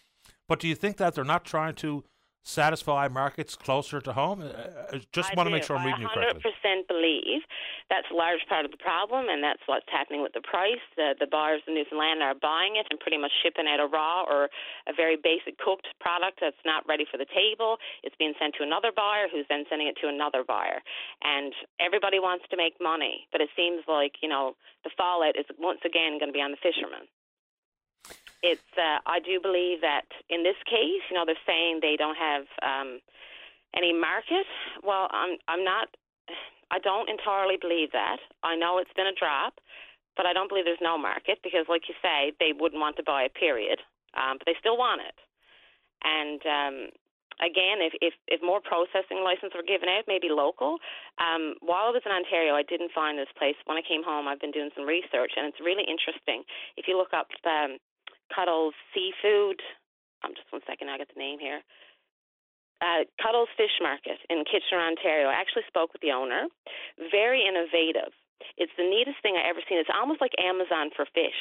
But do you think that they're not trying to satisfy markets closer to home? Uh, uh just I want do. to make sure I'm reading you correctly. I 100% believe that's a large part of the problem, and that's what's happening with the price. The, the buyers in Newfoundland are buying it and pretty much shipping out a raw or a very basic cooked product that's not ready for the table. It's being sent to another buyer who's then sending it to another buyer. And everybody wants to make money, but it seems like, you know, the fallout is once again going to be on the fishermen it's uh, I do believe that in this case, you know, they're saying they don't have um, any market. Well, I'm I'm not. I don't entirely believe that. I know it's been a drop, but I don't believe there's no market because, like you say, they wouldn't want to buy a Period. Um, but they still want it. And um, again, if, if if more processing licenses were given out, maybe local. Um, while I was in Ontario, I didn't find this place. When I came home, I've been doing some research, and it's really interesting. If you look up um, Cuddles Seafood. I'm just one second. I got the name here. Uh, Cuddles Fish Market in Kitchener, Ontario. I actually spoke with the owner. Very innovative. It's the neatest thing I ever seen. It's almost like Amazon for fish.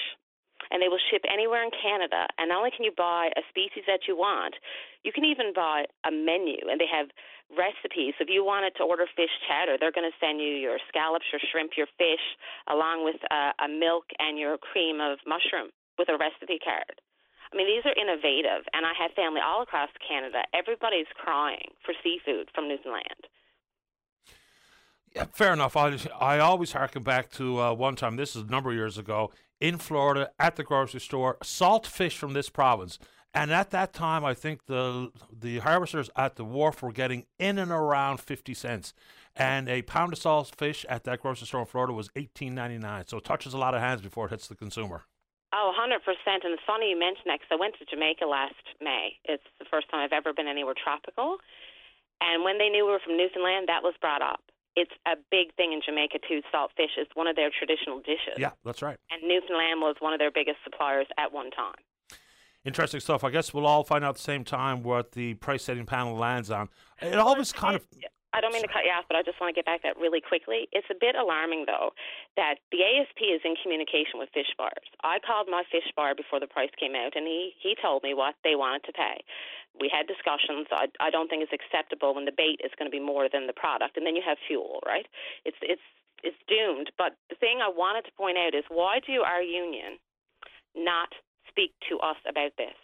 and they will ship anywhere in Canada. And not only can you buy a species that you want, you can even buy a menu, and they have recipes. So If you wanted to order fish chowder, they're going to send you your scallops, your shrimp, your fish, along with uh, a milk and your cream of mushroom with a recipe card. I mean, these are innovative, and I have family all across Canada. Everybody's crying for seafood from Newfoundland. Yeah, fair enough. I, I always harken back to uh, one time, this is a number of years ago, in Florida at the grocery store, salt fish from this province. And at that time, I think the the harvesters at the wharf were getting in and around 50 cents. And a pound of salt fish at that grocery store in Florida was eighteen ninety nine. So it touches a lot of hands before it hits the consumer. Oh, 100%. And it's funny you mention that because I went to Jamaica last May. It's the first time I've ever been anywhere tropical. And when they knew we were from Newfoundland, that was brought up it's a big thing in Jamaica too. Salt fish is one of their traditional dishes. Yeah, that's right. And Newfoundland was one of their biggest suppliers at one time. Interesting stuff. I guess we'll all find out at the same time what the price setting panel lands on. It always kind of I don't mean to cut you off, but I just want to get back that really quickly. It's a bit alarming, though, that the ASP is in communication with fish bars. I called my fish bar before the price came out, and he, he told me what they wanted to pay. We had discussions. I, I don't think it's acceptable when the bait is going to be more than the product, and then you have fuel, right? It's it's it's doomed. But the thing I wanted to point out is why do our union not speak to us about this?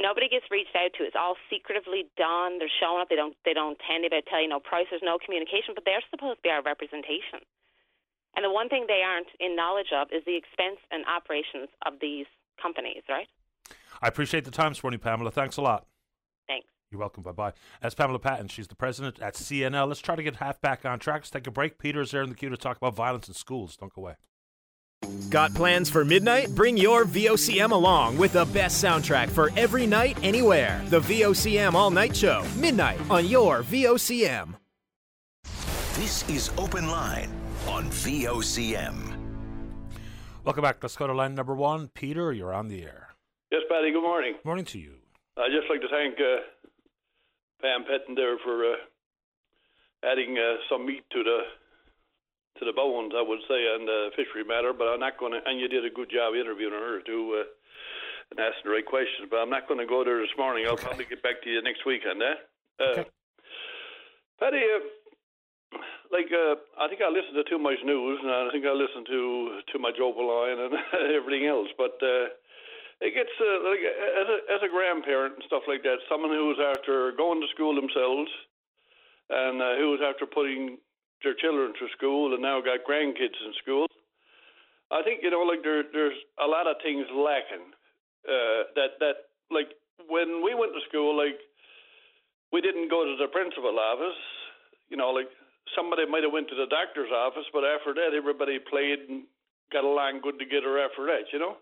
Nobody gets reached out to. It's all secretively done. They're showing up. They don't. They don't tend to tell you no price. There's no communication. But they're supposed to be our representation. And the one thing they aren't in knowledge of is the expense and operations of these companies. Right. I appreciate the time this morning, Pamela. Thanks a lot. Thanks. You're welcome. Bye bye. That's Pamela Patton. She's the president at CNL. Let's try to get half back on track. Let's take a break. Peter's there in the queue to talk about violence in schools. Don't go away. Got plans for midnight? Bring your VOCM along with the best soundtrack for every night, anywhere. The VOCM All Night Show, midnight on your VOCM. This is Open Line on VOCM. Welcome back. Let's go to line number one. Peter, you're on the air. Yes, Paddy, good morning. Morning to you. I'd just like to thank uh, Pam Petton there for uh, adding uh, some meat to the to the bones, I would say, on the fishery matter. But I'm not going to. And you did a good job interviewing her too, uh, and asking the right questions. But I'm not going to go there this morning. I'll okay. probably get back to you next week on that. Uh, okay. Paddy, uh, like uh, I think I listen to too much news, and I think I listen to too much Open Line and everything else. But uh, it gets uh, like as a, as a grandparent and stuff like that, someone who's after going to school themselves, and uh, who is after putting their children to school and now got grandkids in school. I think you know, like there, there's a lot of things lacking. Uh, that that like when we went to school, like we didn't go to the principal office. You know, like somebody might have went to the doctor's office, but after that, everybody played and got along good together after that. You know,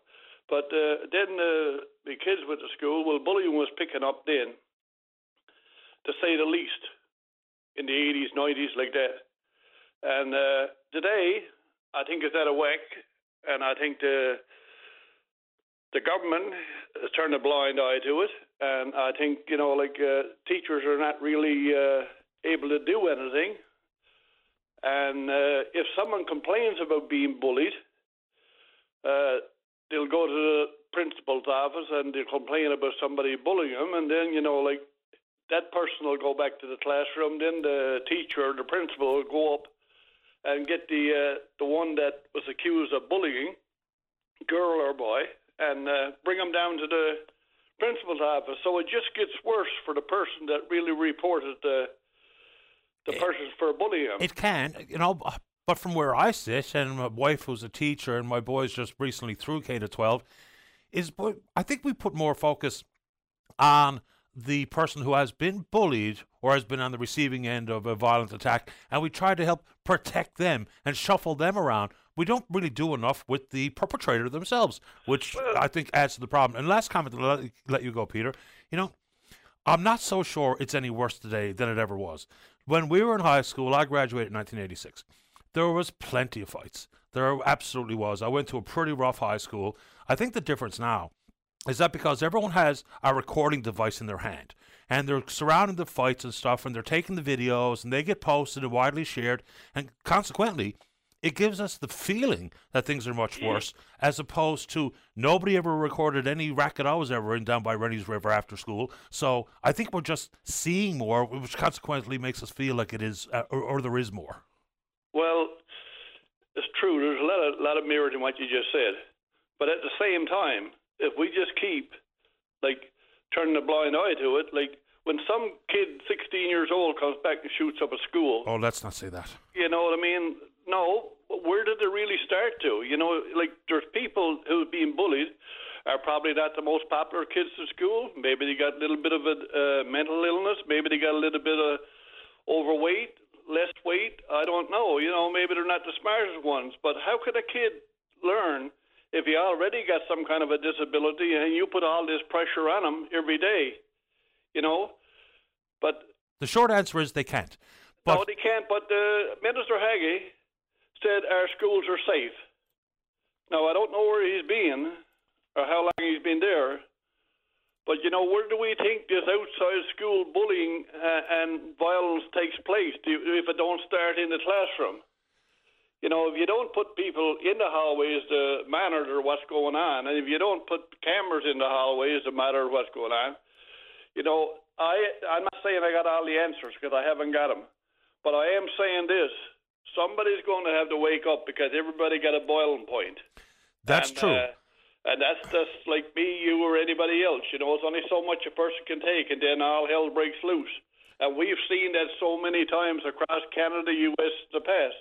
but uh, then uh, the kids went to school. Well, bullying was picking up then, to say the least, in the 80s, 90s, like that. And uh, today, I think it's at a whack, and I think the the government has turned a blind eye to it, and I think you know, like uh, teachers are not really uh, able to do anything. And uh, if someone complains about being bullied, uh, they'll go to the principal's office and they'll complain about somebody bullying them, and then you know, like that person will go back to the classroom. Then the teacher or the principal will go up and get the uh, the one that was accused of bullying, girl or boy, and uh, bring them down to the principal's office. So it just gets worse for the person that really reported the the it, person for bullying. It can, you know. But from where I sit, and my wife who's a teacher, and my boys just recently through K to twelve, is I think we put more focus on the person who has been bullied or has been on the receiving end of a violent attack, and we try to help protect them and shuffle them around. We don't really do enough with the perpetrator themselves, which I think adds to the problem. And last comment to let, let you go, Peter. You know, I'm not so sure it's any worse today than it ever was. When we were in high school, I graduated in 1986. There was plenty of fights. There absolutely was. I went to a pretty rough high school. I think the difference now is that because everyone has a recording device in their hand and they're surrounding the fights and stuff and they're taking the videos and they get posted and widely shared and consequently it gives us the feeling that things are much worse, as opposed to nobody ever recorded any racket I was ever in down by Rennie's River after school. So I think we're just seeing more, which consequently makes us feel like it is, uh, or, or there is more. Well, it's true. There's a lot of lot of merit in what you just said, but at the same time, if we just keep like turning a blind eye to it, like when some kid 16 years old comes back and shoots up a school, Oh, let's not say that. you know what I mean? No, where did it really start to? You know, like there's people who are being bullied are probably not the most popular kids in school. Maybe they got a little bit of a uh, mental illness. Maybe they got a little bit of overweight, less weight. I don't know. You know, maybe they're not the smartest ones. But how could a kid learn if he already got some kind of a disability and you put all this pressure on him every day? You know, but The short answer is they can't. no, they can't. But uh, Minister Haggie said our schools are safe. Now I don't know where he's been or how long he's been there, but you know where do we think this outside school bullying uh, and violence takes place do, if it don't start in the classroom? You know, if you don't put people in the hallways to monitor what's going on, and if you don't put cameras in the hallways to monitor what's going on, you know, I I'm not saying I got all the answers because I haven't got them, but I am saying this: somebody's going to have to wake up because everybody got a boiling point. that's And, true. uh, and that's just like me, you, or anybody else. You know, it's only so much a person can take, and then all hell breaks loose. And we've seen that so many times across Canada, U.S., the past.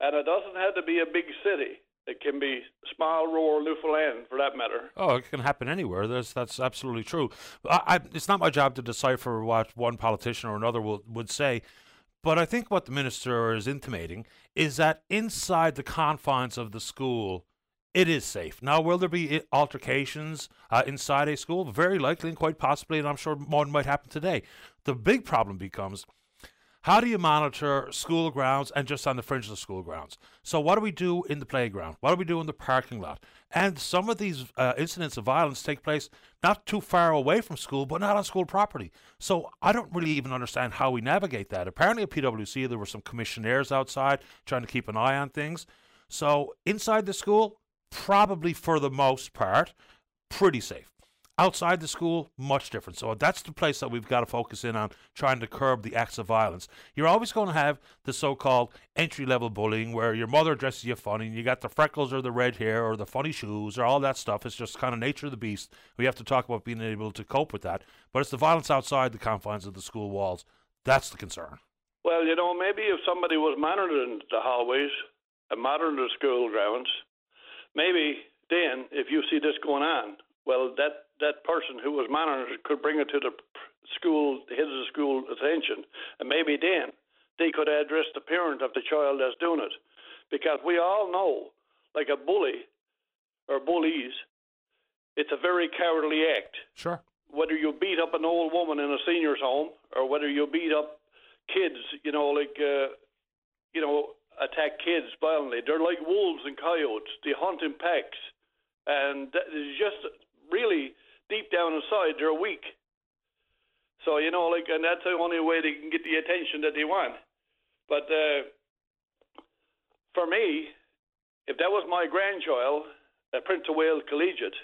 And it doesn't have to be a big city. It can be small rural Newfoundland, for that matter. Oh, it can happen anywhere. That's that's absolutely true. I, I, it's not my job to decipher what one politician or another will, would say, but I think what the minister is intimating is that inside the confines of the school, it is safe. Now, will there be altercations uh, inside a school? Very likely, and quite possibly, and I'm sure one might happen today. The big problem becomes how do you monitor school grounds and just on the fringes of school grounds? So, what do we do in the playground? What do we do in the parking lot? And some of these uh, incidents of violence take place not too far away from school, but not on school property. So, I don't really even understand how we navigate that. Apparently, at PwC, there were some commissionaires outside trying to keep an eye on things. So, inside the school, probably for the most part, pretty safe. Outside the school, much different. So that's the place that we've got to focus in on trying to curb the acts of violence. You're always going to have the so called entry level bullying where your mother dresses you funny and you got the freckles or the red hair or the funny shoes or all that stuff. It's just kind of nature of the beast. We have to talk about being able to cope with that. But it's the violence outside the confines of the school walls. That's the concern. Well, you know, maybe if somebody was monitoring the hallways and monitoring the school grounds, maybe then, if you see this going on, well, that that person who was monitoring could bring it to the school, head of the school attention, and maybe then they could address the parent of the child that's doing it, because we all know, like a bully or bullies, it's a very cowardly act Sure. whether you beat up an old woman in a senior's home or whether you beat up kids, you know, like, uh, you know, attack kids violently. They're like wolves and coyotes. They hunt in packs. And that is just really deep down inside, they're weak. So, you know, like, and that's the only way they can get the attention that they want. But uh, for me, if that was my grandchild at Prince of Wales Collegiate,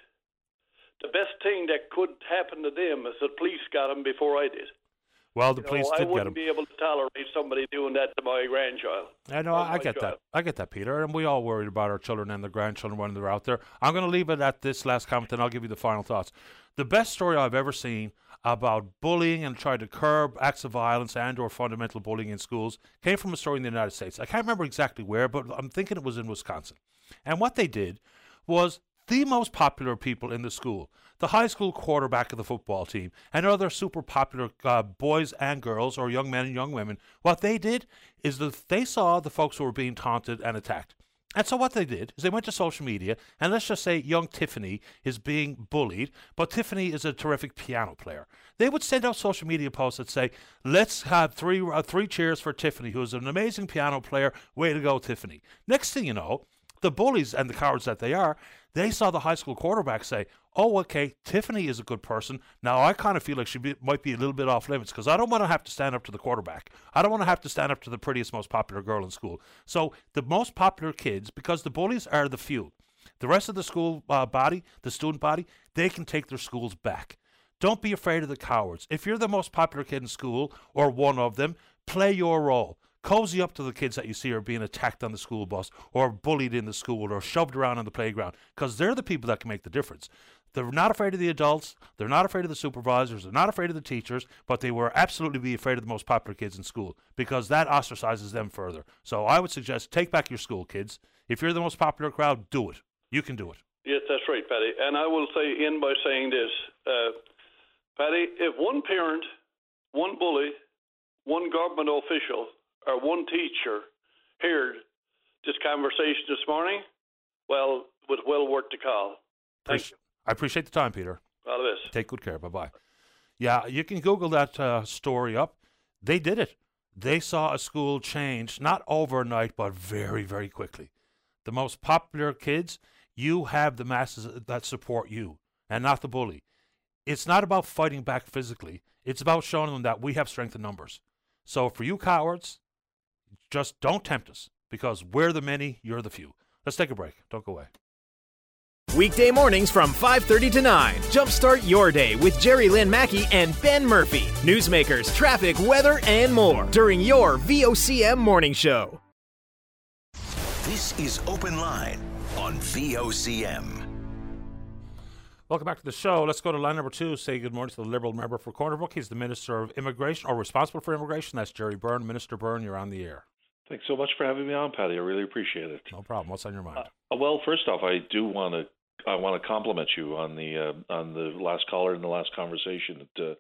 the best thing that could happen to them is that police got him before I did. Well, the You police I did get wouldn't him. be able to tolerate somebody doing that to my grandchild. I know, Oh, I get God. that. I get that, Peter. And we all worried about our children and their grandchildren when they're out there. I'm going to leave it at this last comment, and I'll give you the final thoughts. The best story I've ever seen about bullying and trying to curb acts of violence and or fundamental bullying in schools came from a story in the United States. I can't remember exactly where, but I'm thinking it was in Wisconsin. And what they did was the most popular people in the school, the high school quarterback of the football team, and other super popular uh, boys and girls, or young men and young women, what they did is that they saw the folks who were being taunted and attacked. And so what they did is they went to social media, and let's just say young Tiffany is being bullied, but Tiffany is a terrific piano player. They would send out social media posts that say, "Let's have three uh, three cheers for Tiffany, who is an amazing piano player. Way to go, Tiffany!" Next thing you know, The bullies and the cowards that they are, they saw the high school quarterback say, "Oh, okay, Tiffany is a good person. Now I kind of feel like she be, might be a little bit off limits because I don't want to have to stand up to the quarterback. I don't want to have to stand up to the prettiest, most popular girl in school. So the most popular kids, because the bullies are the few, the rest of the school uh, body, the student body, they can take their schools back. Don't be afraid of the cowards. If you're the most popular kid in school or one of them, play your role. Cozy up to the kids that you see are being attacked on the school bus or bullied in the school or shoved around on the playground because they're the people that can make the difference. They're not afraid of the adults. They're not afraid of the supervisors. They're not afraid of the teachers, but they were absolutely be afraid of the most popular kids in school because that ostracizes them further. So I would suggest take back your school, kids. If you're the most popular crowd, do it. You can do it. Yes, that's right, Paddy. And I will say in by saying this, uh, Paddy, if one parent, one bully, one government official, or one teacher heard this conversation this morning, well, it was well worth the call. Thank Appreci- I appreciate the time, Peter. All the best. Take good care. Bye bye. Yeah, you can Google that uh, story up. They did it. They saw a school change, not overnight, but very, very quickly. The most popular kids, you have the masses that support you and not the bully. It's not about fighting back physically, it's about showing them that we have strength in numbers. So for you cowards, just don't tempt us because we're the many, you're the few. Let's take a break. Don't go away. Weekday mornings from 5:30 to 9. Jumpstart your day with Jerry Lynn Mackey and Ben Murphy. Newsmakers, traffic, weather, and more during your VOCM morning show. This is Open Line on VOCM. Welcome back to the show. Let's go to line number two. Say good morning to the Liberal member for Corner Brook. He's the Minister of Immigration or responsible for immigration. That's Gerry Byrne. Minister Byrne, you're on the air. Thanks so much for having me on, Paddy. I really appreciate it. No problem. What's on your mind? Uh, well, first off, I do want to I want to compliment you on the uh, on the last caller in the last conversation. That, uh,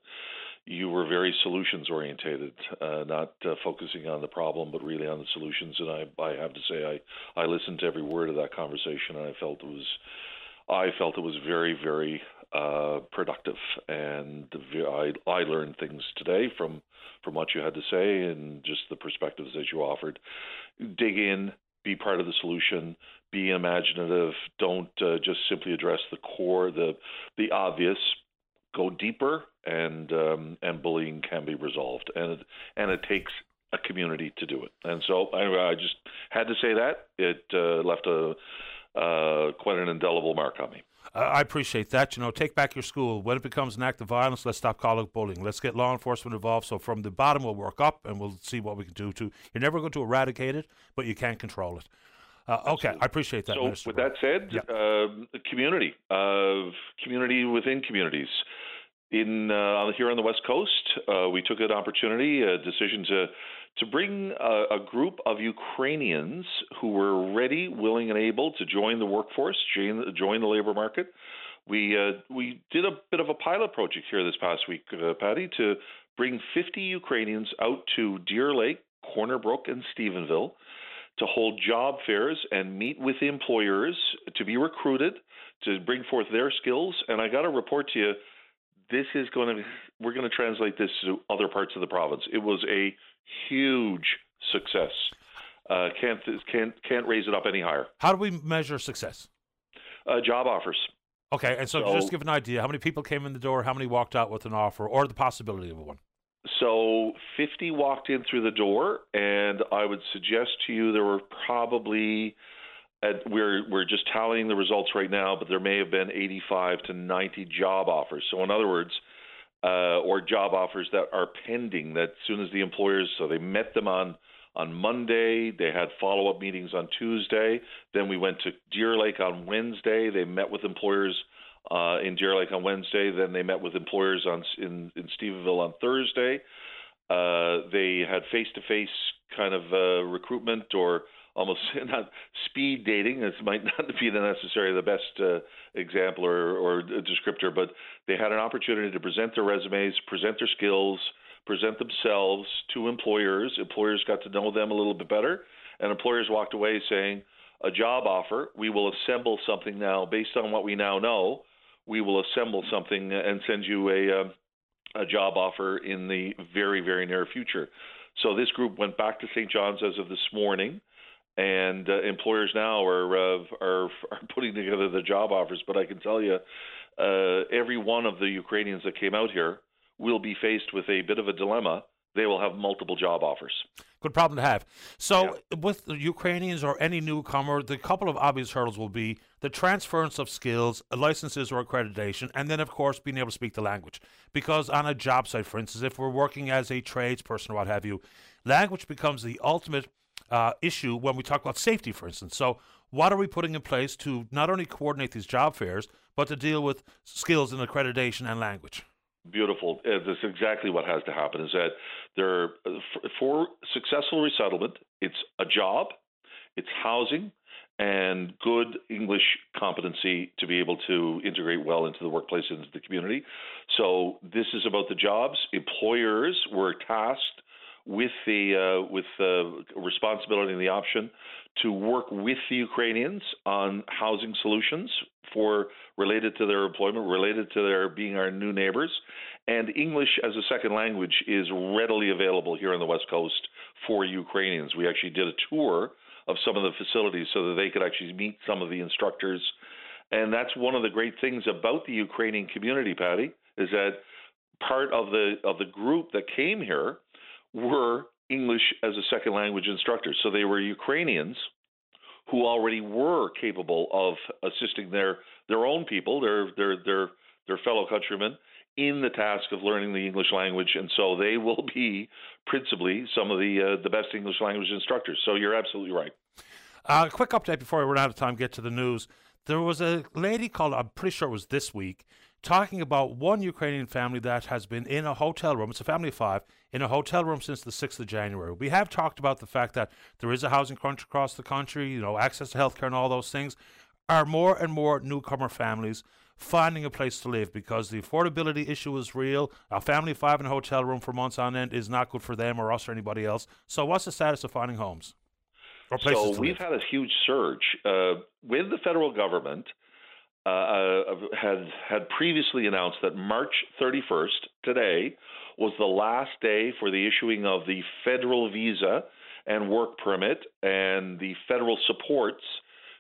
you were very solutions orientated, uh, not uh, focusing on the problem, but really on the solutions. And I, I have to say, I, I listened to every word of that conversation, and I felt it was, I felt it was very, very uh, productive. And I, I learned things today from from what you had to say and just the perspectives that you offered. Dig in, be part of the solution, be imaginative. Don't uh, just simply address the core, the the obvious. Go deeper, and um, and bullying can be resolved, and it, and it takes a community to do it. And so I, I just had to say that it uh, left a uh, quite an indelible mark on me. I appreciate that. You know, take back your school. When it becomes an act of violence, let's stop calling it bullying. Let's get law enforcement involved. So from the bottom, we'll work up and we'll see what we can do to. You're never going to eradicate it, but you can control it. Uh, okay, I appreciate that. So, Minister with Byrne. that said, uh, community, uh, community within communities. In uh, here on the West Coast, uh, we took an opportunity, a decision to to bring a, a group of Ukrainians who were ready, willing, and able to join the workforce, join, join the labor market. We uh, we did a bit of a pilot project here this past week, uh, Paddy, to bring 50 Ukrainians out to Deer Lake, Corner Brook, and Stephenville to hold job fairs and meet with employers to be recruited to bring forth their skills. And I got to report to you, this is going to we're going to translate this to other parts of the province. It was a huge success. Uh, can't can't can't raise it up any higher. How do we measure success? Uh, job offers. Okay, and so, So- just give an idea. How many people came in the door? How many walked out with an offer or the possibility of one? So 50 walked in through the door, and I would suggest to you there were probably, at, we're we're just tallying the results right now, but there may have been 85 to 90 job offers. So in other words, uh, or job offers that are pending. That as soon as the employers, so they met them on on Monday, they had follow up meetings on Tuesday. Then we went to Deer Lake on Wednesday. They met with employers uh, in Deer Lake on Wednesday. Then they met with employers on in in Stephenville on Thursday. Uh, they had face to face kind of uh, recruitment or almost not speed dating. This might not be the necessarily the best uh, example or, or descriptor, but they had an opportunity to present their resumes, present their skills, present themselves to employers. Employers got to know them a little bit better, and employers walked away saying, "A job offer. We will assemble something now based on what we now know. We will assemble something and send you a." Uh, a job offer in the very, very near future. So this group went back to St. John's as of this morning, and uh, employers now are, uh, are are putting together the job offers. But I can tell you, uh, every one of the Ukrainians that came out here will be faced with a bit of a dilemma. They will have multiple job offers. Good problem to have. So, yeah. with the Ukrainians or any newcomer, the couple of obvious hurdles will be the transference of skills, licenses or accreditation, and then, of course, being able to speak the language. Because on a job site, for instance, if we're working as a tradesperson or what have you, language becomes the ultimate uh, issue when we talk about safety, for instance. So, what are we putting in place to not only coordinate these job fairs, but to deal with skills and accreditation and language? Beautiful. Uh, that's exactly what has to happen. Is that there uh, for successful resettlement? It's a job, it's housing, and good English competency to be able to integrate well into the workplace and into the community. So this is about the jobs. Employers were tasked with the uh, with the responsibility and the option to work with the Ukrainians on housing solutions for related to their employment, related to their being our new neighbors. And English as a second language is readily available here on the West Coast for Ukrainians. We actually did a tour of some of the facilities so that they could actually meet some of the instructors. And that's one of the great things about the Ukrainian community, Paddy, is that part of the of the group that came here were English as a second language instructors. So they were Ukrainians who already were capable of assisting their their own people, their their their their fellow countrymen in the task of learning the English language, and so they will be principally some of the uh, the best English language instructors. So you're absolutely right. A uh, quick update before we run out of time. Get to the news. There was a lady called. I'm pretty sure it was this week talking about one Ukrainian family that has been in a hotel room. It's a family of five in a hotel room since the 6th of January. We have talked about the fact that there is a housing crunch across the country, you know, access to healthcare and all those things. Are more and more newcomer families finding a place to live because the affordability issue is real. A family of five in a hotel room for months on end is not good for them or us or anybody else. So, what's the status of finding homes? so we've had a huge surge uh, with the federal government uh, uh, had had previously announced that March 31st, today, was the last day for the issuing of the federal visa and work permit and the federal supports,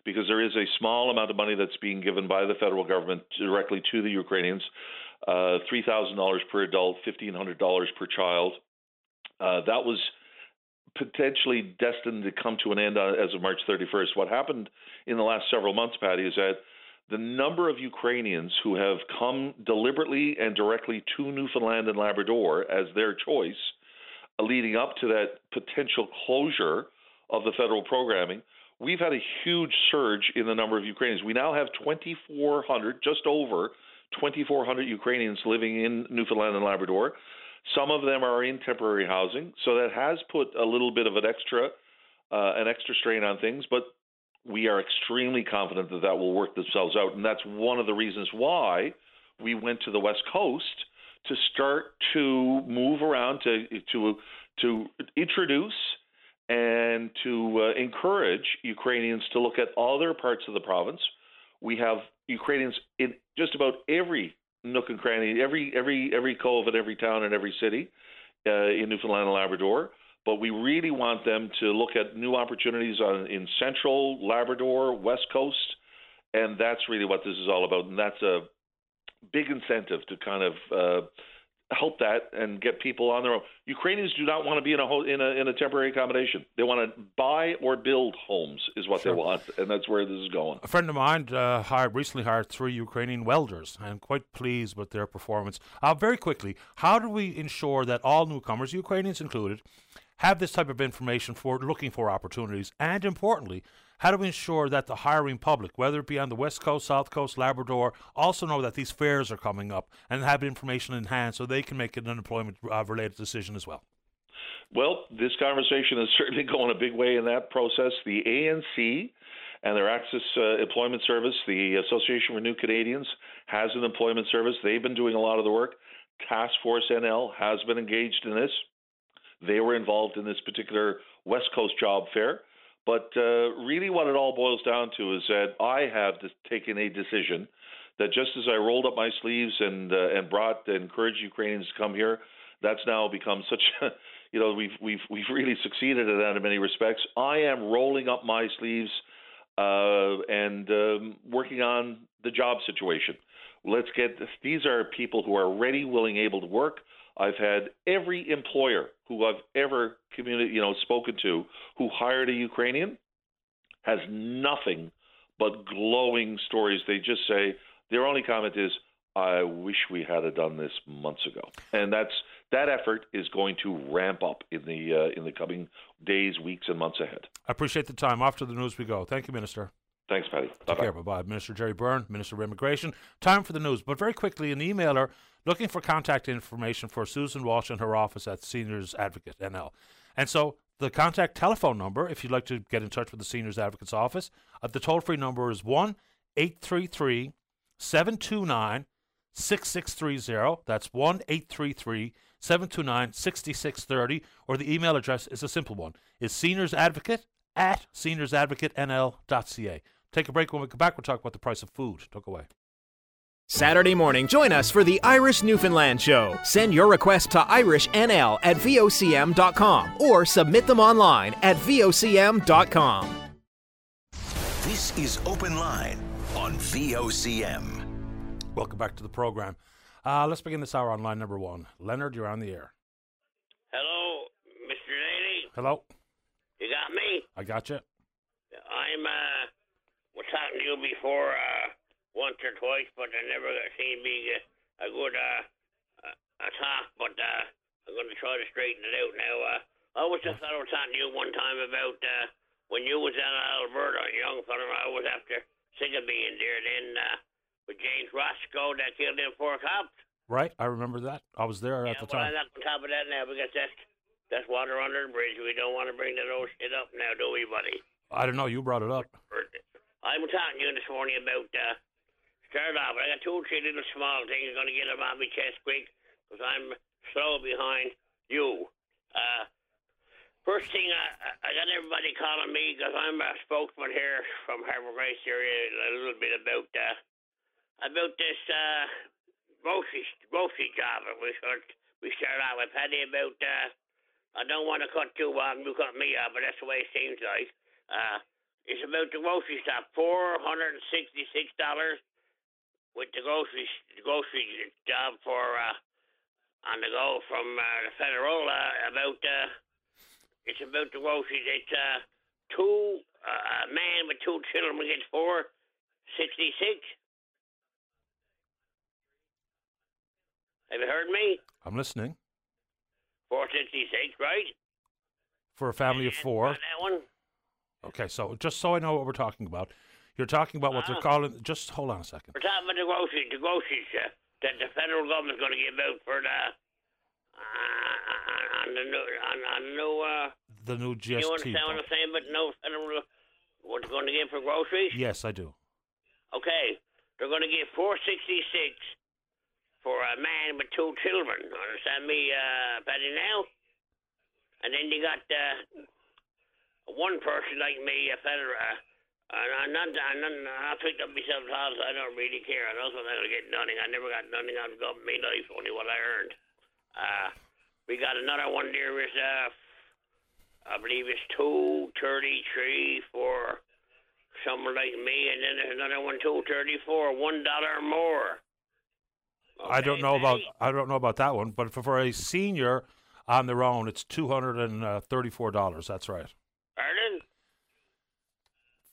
because there is a small amount of money that's being given by the federal government directly to the Ukrainians, uh, three thousand dollars per adult, fifteen hundred dollars per child. Uh, that was potentially destined to come to an end uh, as of March 31st. What happened in the last several months, Paddy, is that the number of Ukrainians who have come deliberately and directly to Newfoundland and Labrador as their choice, uh, leading up to that potential closure of the federal programming, we've had a huge surge in the number of Ukrainians. We now have 2,400, just over 2,400 Ukrainians living in Newfoundland and Labrador. Some of them are in temporary housing, so that has put a little bit of an extra, uh, an extra strain on things. But we are extremely confident that that will work themselves out. And that's one of the reasons why we went to the West Coast to start to move around to to to introduce and to uh, encourage Ukrainians to look at other parts of the province. We have Ukrainians in just about every nook and cranny, every every every cove in every town and every city uh, in Newfoundland and Labrador but we really want them to look at new opportunities on, in Central Labrador, West Coast, and that's really what this is all about. And that's a big incentive to kind of uh, help that and get people on their own. Ukrainians do not want to be in a ho- in a in a temporary accommodation. They want to buy or build homes is what sure. they want, and that's where this is going. A friend of mine uh, hired recently hired three Ukrainian welders. I'm quite pleased with their performance. Uh, very quickly, how do we ensure that all newcomers, Ukrainians included, have this type of information for looking for opportunities? And importantly, how do we ensure that the hiring public, whether it be on the West Coast, South Coast, Labrador, also know that these fairs are coming up and have information in hand so they can make an employment uh, related decision as well? Well, this conversation is certainly going a big way in that process. The ANC and their Access uh, Employment Service, the Association for New Canadians, has an employment service. They've been doing a lot of the work. Task Force NL has been engaged in this. They were involved in this particular West Coast job fair. But uh, really, what it all boils down to is that I have taken a decision that just as I rolled up my sleeves and uh, and brought and encouraged Ukrainians to come here, that's now become such a you know we've we've we've really succeeded at that in many respects. I am rolling up my sleeves uh, and um, working on the job situation. Let's get these are people who are ready, willing, able to work. I've had every employer who I've ever you know, spoken to who hired a Ukrainian has nothing but glowing stories. They just say their only comment is, "I wish we had done this months ago," and that's that effort is going to ramp up in the uh, in the coming days, weeks, and months ahead. I appreciate the time. To the news we go. Thank you, Minister. Thanks, Paddy. Take Bye-bye. Bye bye. Minister Gerry Byrne, Minister of Immigration. Time for the news. But very quickly, an emailer looking for contact information for Susan Walsh in her office at Seniors Advocate NL. And so the contact telephone number, if you'd like to get in touch with the Seniors Advocate's office, uh, the toll free number is 1 833 729 6630. That's 1 833 729 6630. Or the email address is a simple one is seniorsadvocate at seniorsadvocatenl.ca. Take a break. When we come back, we'll talk about the price of food. Talk away. Saturday morning, join us for the Irish Newfoundland Show. Send your request to irishnl at vocm.com or submit them online at vocm.com. This is Open Line on VOCM. Welcome back to the program. Uh, let's begin this hour on line number one. Leonard, you're on the air. Hello, Mr. Daly. Hello. You got me? I got you. I'm, uh, talking to you before, uh, once or twice, but I never got seen be a, a good, uh, uh, a talk, but, uh, I'm going to try to straighten it out now. Uh, I was just thought I was talking to you one time about, uh, when you was down in Alberta, young fella, I was after of being there then, uh, with James Roszko that killed them four cops. Right, I remember that. I was there at Yeah, the well, time. I'm not on top of that now because that's that's water under the bridge. We don't want to bring that old shit up now, do we, buddy? I don't know. You brought it up. I'm talking to you this morning about uh, start off. I got two or three little small things I'm going to get them off my chest quick because I'm slow behind you. Uh, first thing, I, I got everybody calling me because I'm a spokesman here from Harbour Grace area a little bit about uh, about this uh, grocery grocery job that we start we start out with Paddy about. Uh, I don't want to cut too long. You cut me off, but that's the way it seems like. Uh, it's about the grocery stuff. Four hundred and sixty-six dollars with the grocery the grocery job for uh, on the go from uh, the federal uh, about. Uh, it's about the groceries. It's uh, two uh, a man with two children gets four sixty-six. Have you heard me? I'm listening. Four sixty-six, right? For a family of four. That one. Okay, so just so I know what we're talking about, you're talking about what they're Uh-huh. calling. Just hold on a second. We're talking about the groceries, the groceries uh, that the federal government's going to give out for the uh, on the new on, on the new. Uh, The new you GST. understand what. I'm saying? But no federal. What's going to give for groceries? Yes, I do. Okay, they're going to give four sixty-six for a man with two children. Understand me, uh, Paddy? Now, and then you got uh, one person like me, a fella. And I'm not, I'm not, I picked up myself. I don't really care. I don't think I'll get nothing. I never got nothing out of my life, only what I earned. Uh, we got another one there is, uh, I believe it's two thirty-three for someone like me, and then there's another one two thirty-four, one dollar more. I don't know about I don't know about that one, but for, for a senior on their own, it's two hundred and uh, thirty-four dollars. That's right. Pardon?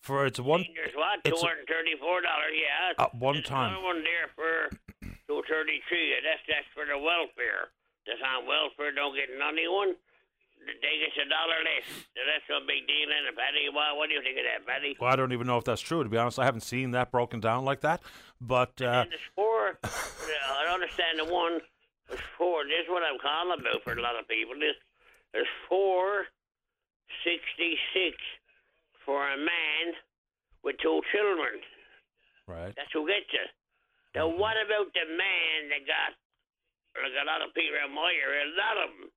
For it's one. There's what? Two hundred thirty-four dollars. Yeah. At one There's time. Another one there for two thirty-three. That's that's for the welfare. That's on welfare. Don't get none one. They get a dollar less. That's no big deal, in it, Paddy. What, what do you think of that, Paddy? Well, I don't even know if that's true. To be honest, I haven't seen that broken down like that. But uh, And there's four. I don't understand the one. There's four. This is what I'm calling about for a lot of people. This there's four sixty-six for a man with two children. right. That's who gets it. Now, Mm-hmm. what about the man that got, like a lot of people in my area, a lot of them,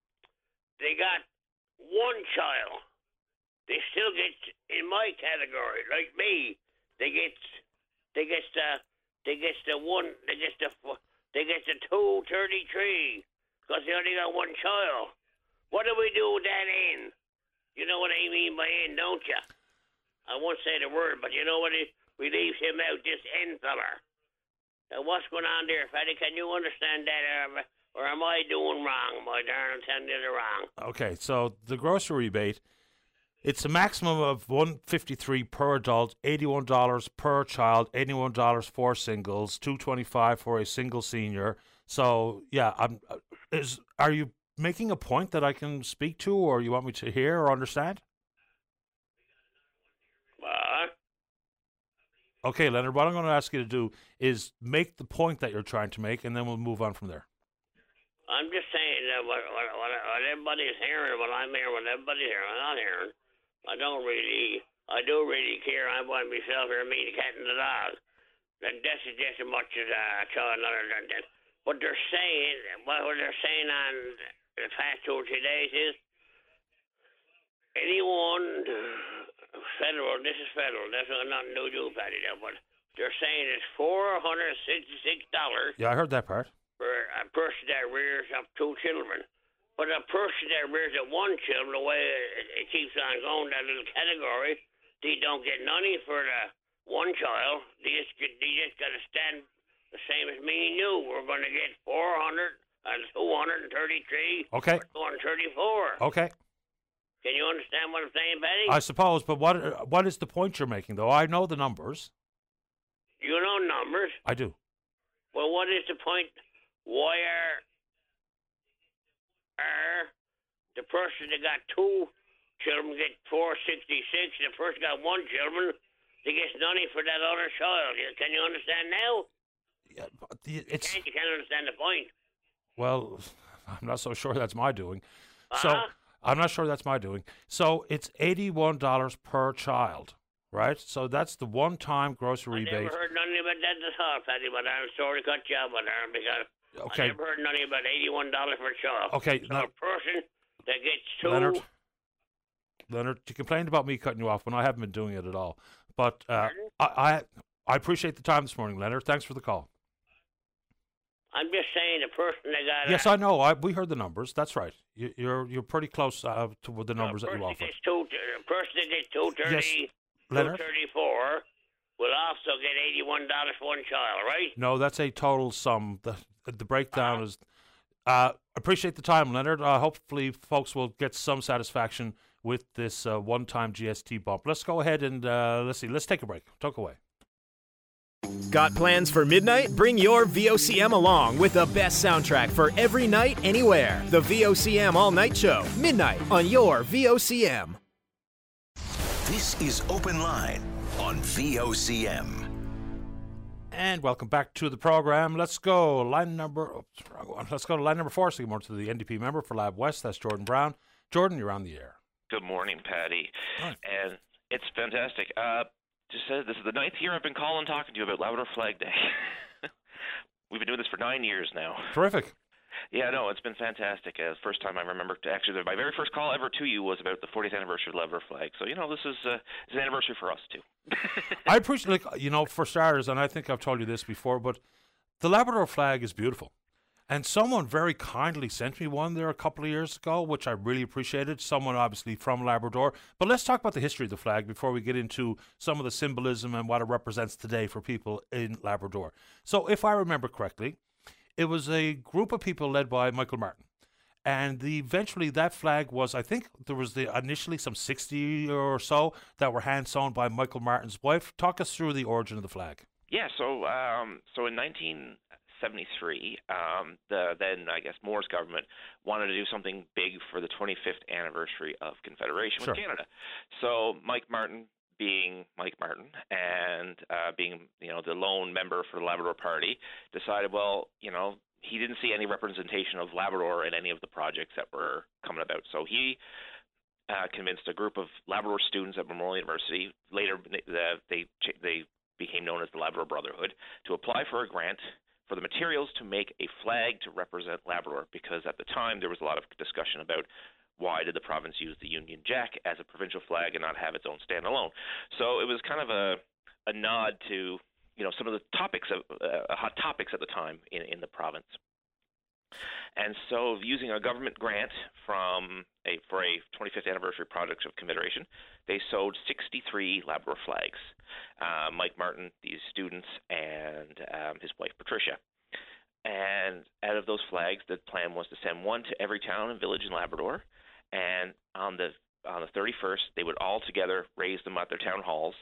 they got one child. They still get in my category, like me. They get, they get the, they get the one, they get the, they get the two thirty-three, because they only got one child. what do we do with that end? You know what I mean by end, don't you? I won't say the word, but you know what? It, we leave him out, this end fella. Now, what's going on there, Fatty? Can you understand that, or, am I doing wrong, my you the wrong. Okay, so the grocery rebate, it's a maximum of one fifty three per adult, eighty one dollars per child, eighty one dollars for singles, two twenty five for a single senior. So yeah, I'm. uh, Is are you making a point that I can speak to, or you want me to hear or understand? What? Okay, Leonard. What I'm going to ask you to do is make the point that you're trying to make, and then we'll move on from there. I'm just saying that what, what, what, what everybody's hearing, what I'm hearing, what everybody's hearing, I'm not hearing. I don't really, I do really care. I want myself here, me, the cat, and the dog. That, that's just as much as uh, to another than that. What they're saying, what, what they're saying on the two or is anyone federal, this is federal, that's not to do, Paddy, though, but they're saying it's $466 Yeah, I heard that part. for a person that rears up two children. But a person that rears up one child, the way it, it keeps on going, that little category, they don't get money for the one child. They just they just got to stand the same as me and you. We're going to get 400 and 233 Okay. or 234. Okay. Can you understand what I'm saying, Betty? I suppose, but what uh, what is the point you're making, though? I know the numbers. you know numbers. I do. Well, what is the point? Why are, are the person that got two children get four sixty six, the person got one children, they gets money for that other child? Can you understand now? Yeah, it's Can't you can't understand the point? Well, I'm not so sure that's my doing. So Uh-huh. I'm not sure that's my doing. So it's eighty-one dollars per child, right? So that's the one-time grocery I never heard nothing about that at all, Paddy, but I'm sorry to cut you off there because Okay. I never heard nothing about eighty one dollars per child. Okay, So now- a person that gets two Leonard, Leonard, you complained about me cutting you off when I haven't been doing it at all. But uh, I, I I appreciate the time this morning, Leonard. Thanks for the call. I'm just saying the person that got Yes, uh, I know. I, we heard the numbers. That's right. You, you're you're pretty close uh, to the numbers that you offered. two, person that gets two thirty, Leonard? two thirty four will also get eighty one dollars for one child, right? No, that's a total sum. The the breakdown Uh-huh. is. Uh, appreciate the time, Leonard. Uh, hopefully, folks will get some satisfaction with this uh, one-time GST bump. Let's go ahead and uh, let's see. Let's take a break. Talk away. Got plans for midnight? Bring your VOCM along with the best soundtrack for every night, anywhere. The VOCM All Night Show, midnight on your VOCM. This is Open Line on VOCM. And welcome back to the program. Let's go line number. Oops. Let's go to line number four. So more to the NDP member for Lab West. That's Jordan Brown. Jordan, you're on the air. Good morning, Paddy. Hi. And it's fantastic. Uh, just said this is the ninth year I've been calling talking to you about Labrador Flag Day. We've been doing this for nine years now. Terrific. Yeah, no, it's been fantastic. Uh, first time I remember to actually, my very first call ever to you was about the 40th anniversary of Labrador Flag. So you know, this is uh, it's an anniversary for us too. I appreciate, like, you know, for starters, and I think I've told you this before, but the Labrador flag is beautiful. And someone very kindly sent me one there a couple of years ago, which I really appreciated. Someone obviously from Labrador. But let's talk about the history of the flag before we get into some of the symbolism and what it represents today for people in Labrador. So, if I remember correctly, it was a group of people led by Michael Martin. And the, eventually, that flag was, I think there was the initially some 60 or so that were hand sewn by Michael Martin's wife. Talk us through the origin of the flag. Yeah, so um, so in 1973, um, the then I guess Moores' government wanted to do something big for the 25th anniversary of Confederation Sure. with Canada. So Mike Martin, being Mike Martin and uh, being you know the lone member for the Labrador Party, decided well you know he didn't see any representation of Labrador in any of the projects that were coming about. So he uh, convinced a group of Labrador students at Memorial University. Later, uh, they they became known as the Labrador Brotherhood to apply for a grant for the materials to make a flag to represent Labrador. Because at the time there was a lot of discussion about why did the province use the Union Jack as a provincial flag and not have its own standalone. So it was kind of a a nod to you know some of the topics of uh, hot topics at the time in in the province. And so, using a government grant from a for a 25th anniversary project of commemoration, they sewed 63 Labrador flags. Uh, Mike Martin, these students, and um, his wife Patricia. And out of those flags, the plan was to send one to every town and village in Labrador. And on the on the 31st, they would all together raise them at their town halls,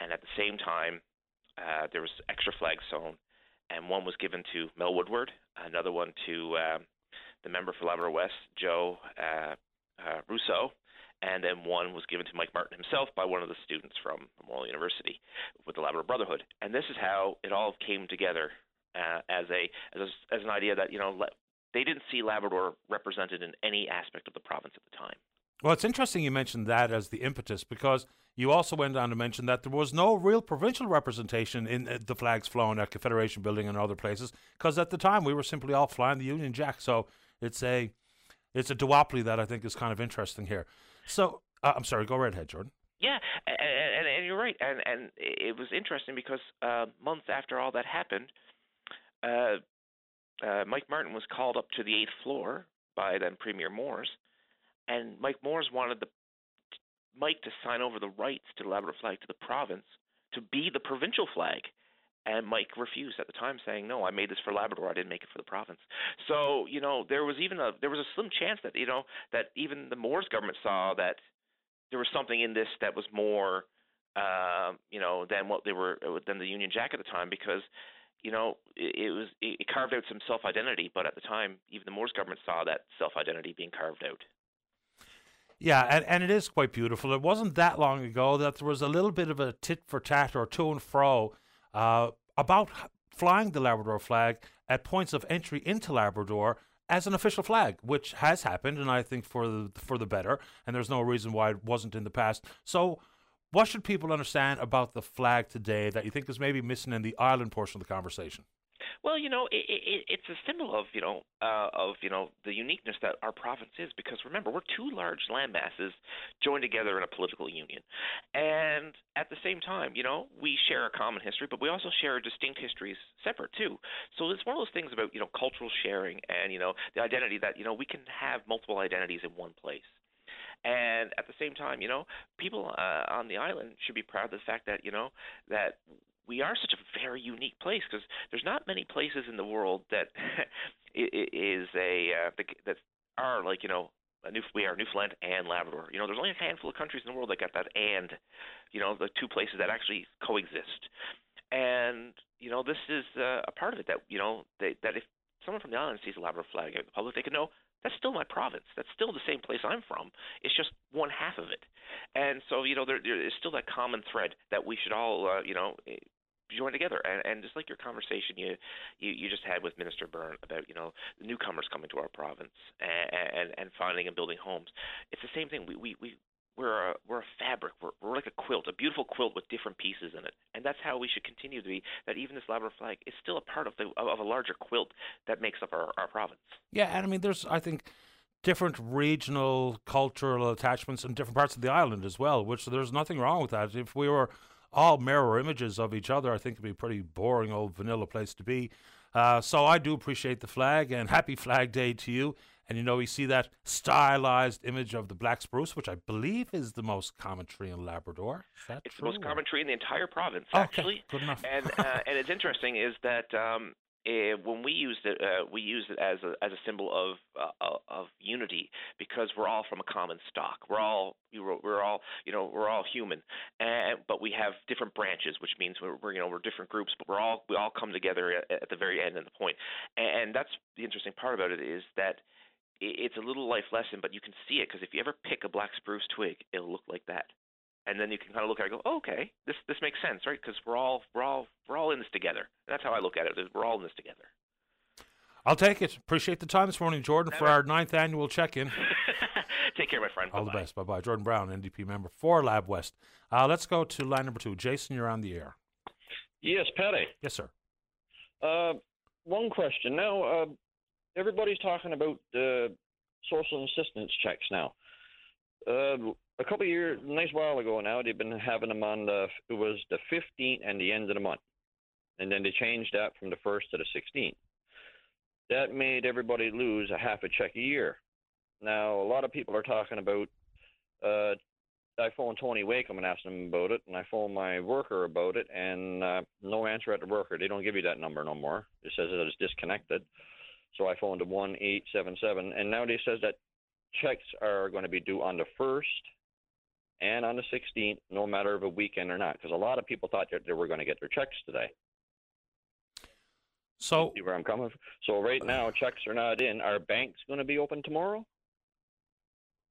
and at the same time, uh, there was extra flags sewn, and one was given to Mel Woodward, another one to uh, the member for Labrador West, Joe uh, uh, and then one was given to Mike Martin himself by one of the students from Memorial University with the Labrador Brotherhood. And this is how it all came together uh, as a as a, as an idea that you know they didn't see Labrador represented in any aspect of the province at the time. Well, it's interesting you mentioned that as the impetus because you also went on to mention that there was no real provincial representation in uh, the flags flown at Confederation Building and other places because at the time we were simply all flying the Union Jack. So it's a it's a duopoly that I think is kind of interesting here. So uh, I'm sorry, go right ahead, Jordan. Yeah, and, and, and you're right, and and it was interesting because uh, months after all that happened, uh, uh, Mike Martin was called up to the eighth floor by then Premier Moores, and Mike Moores wanted the Mike to sign over the rights to the Labrador flag to the province to be the provincial flag. And Mike refused at the time, saying, "No, I made this for Labrador. I didn't make it for the province." So, you know, there was even a there was a slim chance that you know that even the Moores government saw that there was something in this that was more, uh, you know, than what they were than the Union Jack at the time, because you know, it, it was it carved out some self identity, but at the time, even the Moores government saw that self identity being carved out. Yeah, and, and it is quite beautiful. It wasn't that long ago that there was a little bit of a tit for tat or to and fro uh, about flying the Labrador flag at points of entry into Labrador as an official flag, which has happened, and I think for the for the better. And there's no reason why it wasn't in the past. So, what should people understand about the flag today that you think is maybe missing in the island portion of the conversation? Well, you know, it, it, it's a symbol of you know uh, of you know the uniqueness that our province is because remember we're two large land masses joined together in a political union, and at the same time, you know, we share a common history, but we also share distinct histories separate too. So it's one of those things about you know cultural sharing and you know the identity that you know we can have multiple identities in one place. And at the same time, you know, people uh, on the island should be proud of the fact that you know that we are such a very unique place because there's not many places in the world that is a uh, that are like you know new we are Newfoundland and Labrador. You know, there's only a handful of countries in the world that got that and you know the two places that actually coexist. And you know, this is uh, a part of it that you know they, that if someone from the island sees a Labrador flag out in the public, they can know that's still my province. That's still the same place I'm from. It's just one half of it. And so, you know, there, there is still that common thread that we should all, uh, you know, eh, join together. And, and just like your conversation you, you you just had with Minister Byrne about, you know, the newcomers coming to our province and, and, and finding and building homes. It's the same thing. We, we, we we're a we're a fabric. We're we're like a quilt, a beautiful quilt with different pieces in it, and that's how we should continue to be. That even this Labrador flag is still a part of the of a larger quilt that makes up our our province. Yeah, and I mean, there's I think different regional cultural attachments in different parts of the island as well, which there's nothing wrong with that. If we were all mirror images of each other, I think it'd be a pretty boring old vanilla place to be. Uh, so I do appreciate the flag and happy Flag Day to you. And you know, we see that stylized image of the black spruce, which I believe is the most common tree in Labrador. Is that it's true? the most common tree in the entire province, Okay, actually. good enough. and uh, and it's interesting is that um, eh, when we used it, uh, we used it as a as a symbol of uh, of unity because we're all from a common stock. We're all we're all you know we're all human, and but we have different branches, which means we're, we're you know we're different groups, but we're all we all come together at, at the very end and the point. And that's the interesting part about it is that it's a little life lesson, but you can see it because if you ever pick a black spruce twig, it'll look like that. And then you can kind of look at it and go, oh, okay, this this makes sense, right? Because we're all we're all we're all in this together. And that's how I look at it. Is we're all in this together. I'll take it. Appreciate the time this morning, Jordan, for our ninth annual check-in. Take care, my friend. All the best. Bye bye. Jordan Brown, NDP member for Lab West. Uh, let's go to line number two. Jason, you're on the air. Yes, Paddy. Yes, sir. Uh, one question. Now, uh, everybody's talking about uh, social assistance checks now. A couple of years, a nice while ago now, they've been having them on the, it was the 15th and the end of the month. And then they changed that from the 1st to the 16th. that made everybody lose a half a check a year. Now, a lot of people are talking about. Uh, I phoned Tony Wakeham and asked him about it, and I phoned my worker about it, and uh, no answer at the worker. They don't give you that number no more. It says that it's disconnected. So I phoned one eight seven seven, and now they says that checks are going to be due on the first and on the 16th, no matter of a weekend or not, because a lot of people thought that they were going to get their checks today. So see where I'm coming from. So right now, checks are not in. Are banks going to be open tomorrow?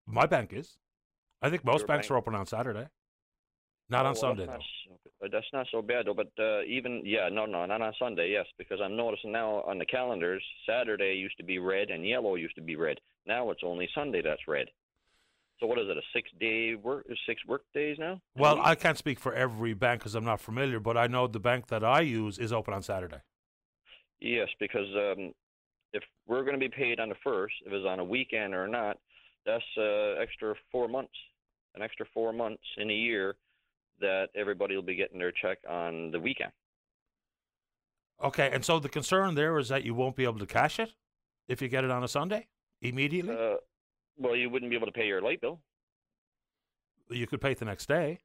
My bank is. I think most Your banks bank- are open on Saturday. Not Oh, on well, Sunday that's though. not, so, that's not so bad though. But uh, even yeah, no, no, not on Sunday. Yes, because I'm noticing now on the calendars, Saturday used to be red and yellow used to be red. Now it's only Sunday that's red. So what is it? A six day work? Six work days now? Well, I can't speak for every bank because I'm not familiar, but I know the bank that I use is open on Saturday. Yes, because um, if we're going to be paid on the first, if it's on a weekend or not, that's uh, extra four months, an extra four months in a year that everybody will be getting their check on the weekend. Okay, and so the concern there is that you won't be able to cash it if you get it on a Sunday immediately. Uh, well, you wouldn't be able to pay your light bill you could pay it the next day,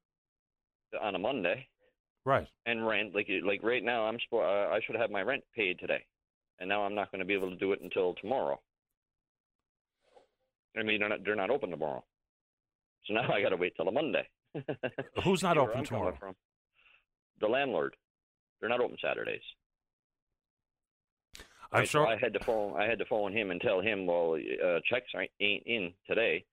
on a Monday right? and rent. Like like right now, I'm spo- uh, I should have my rent paid today, and now I'm not going to be able to do it until tomorrow. I mean, they're not they're not open tomorrow, so now I got to wait till a Monday. Who's not open I'm tomorrow? From. The landlord. They're not open Saturdays. I'm Right, so. I had to phone. I had to phone him and tell him, well, uh, checks ain't in today.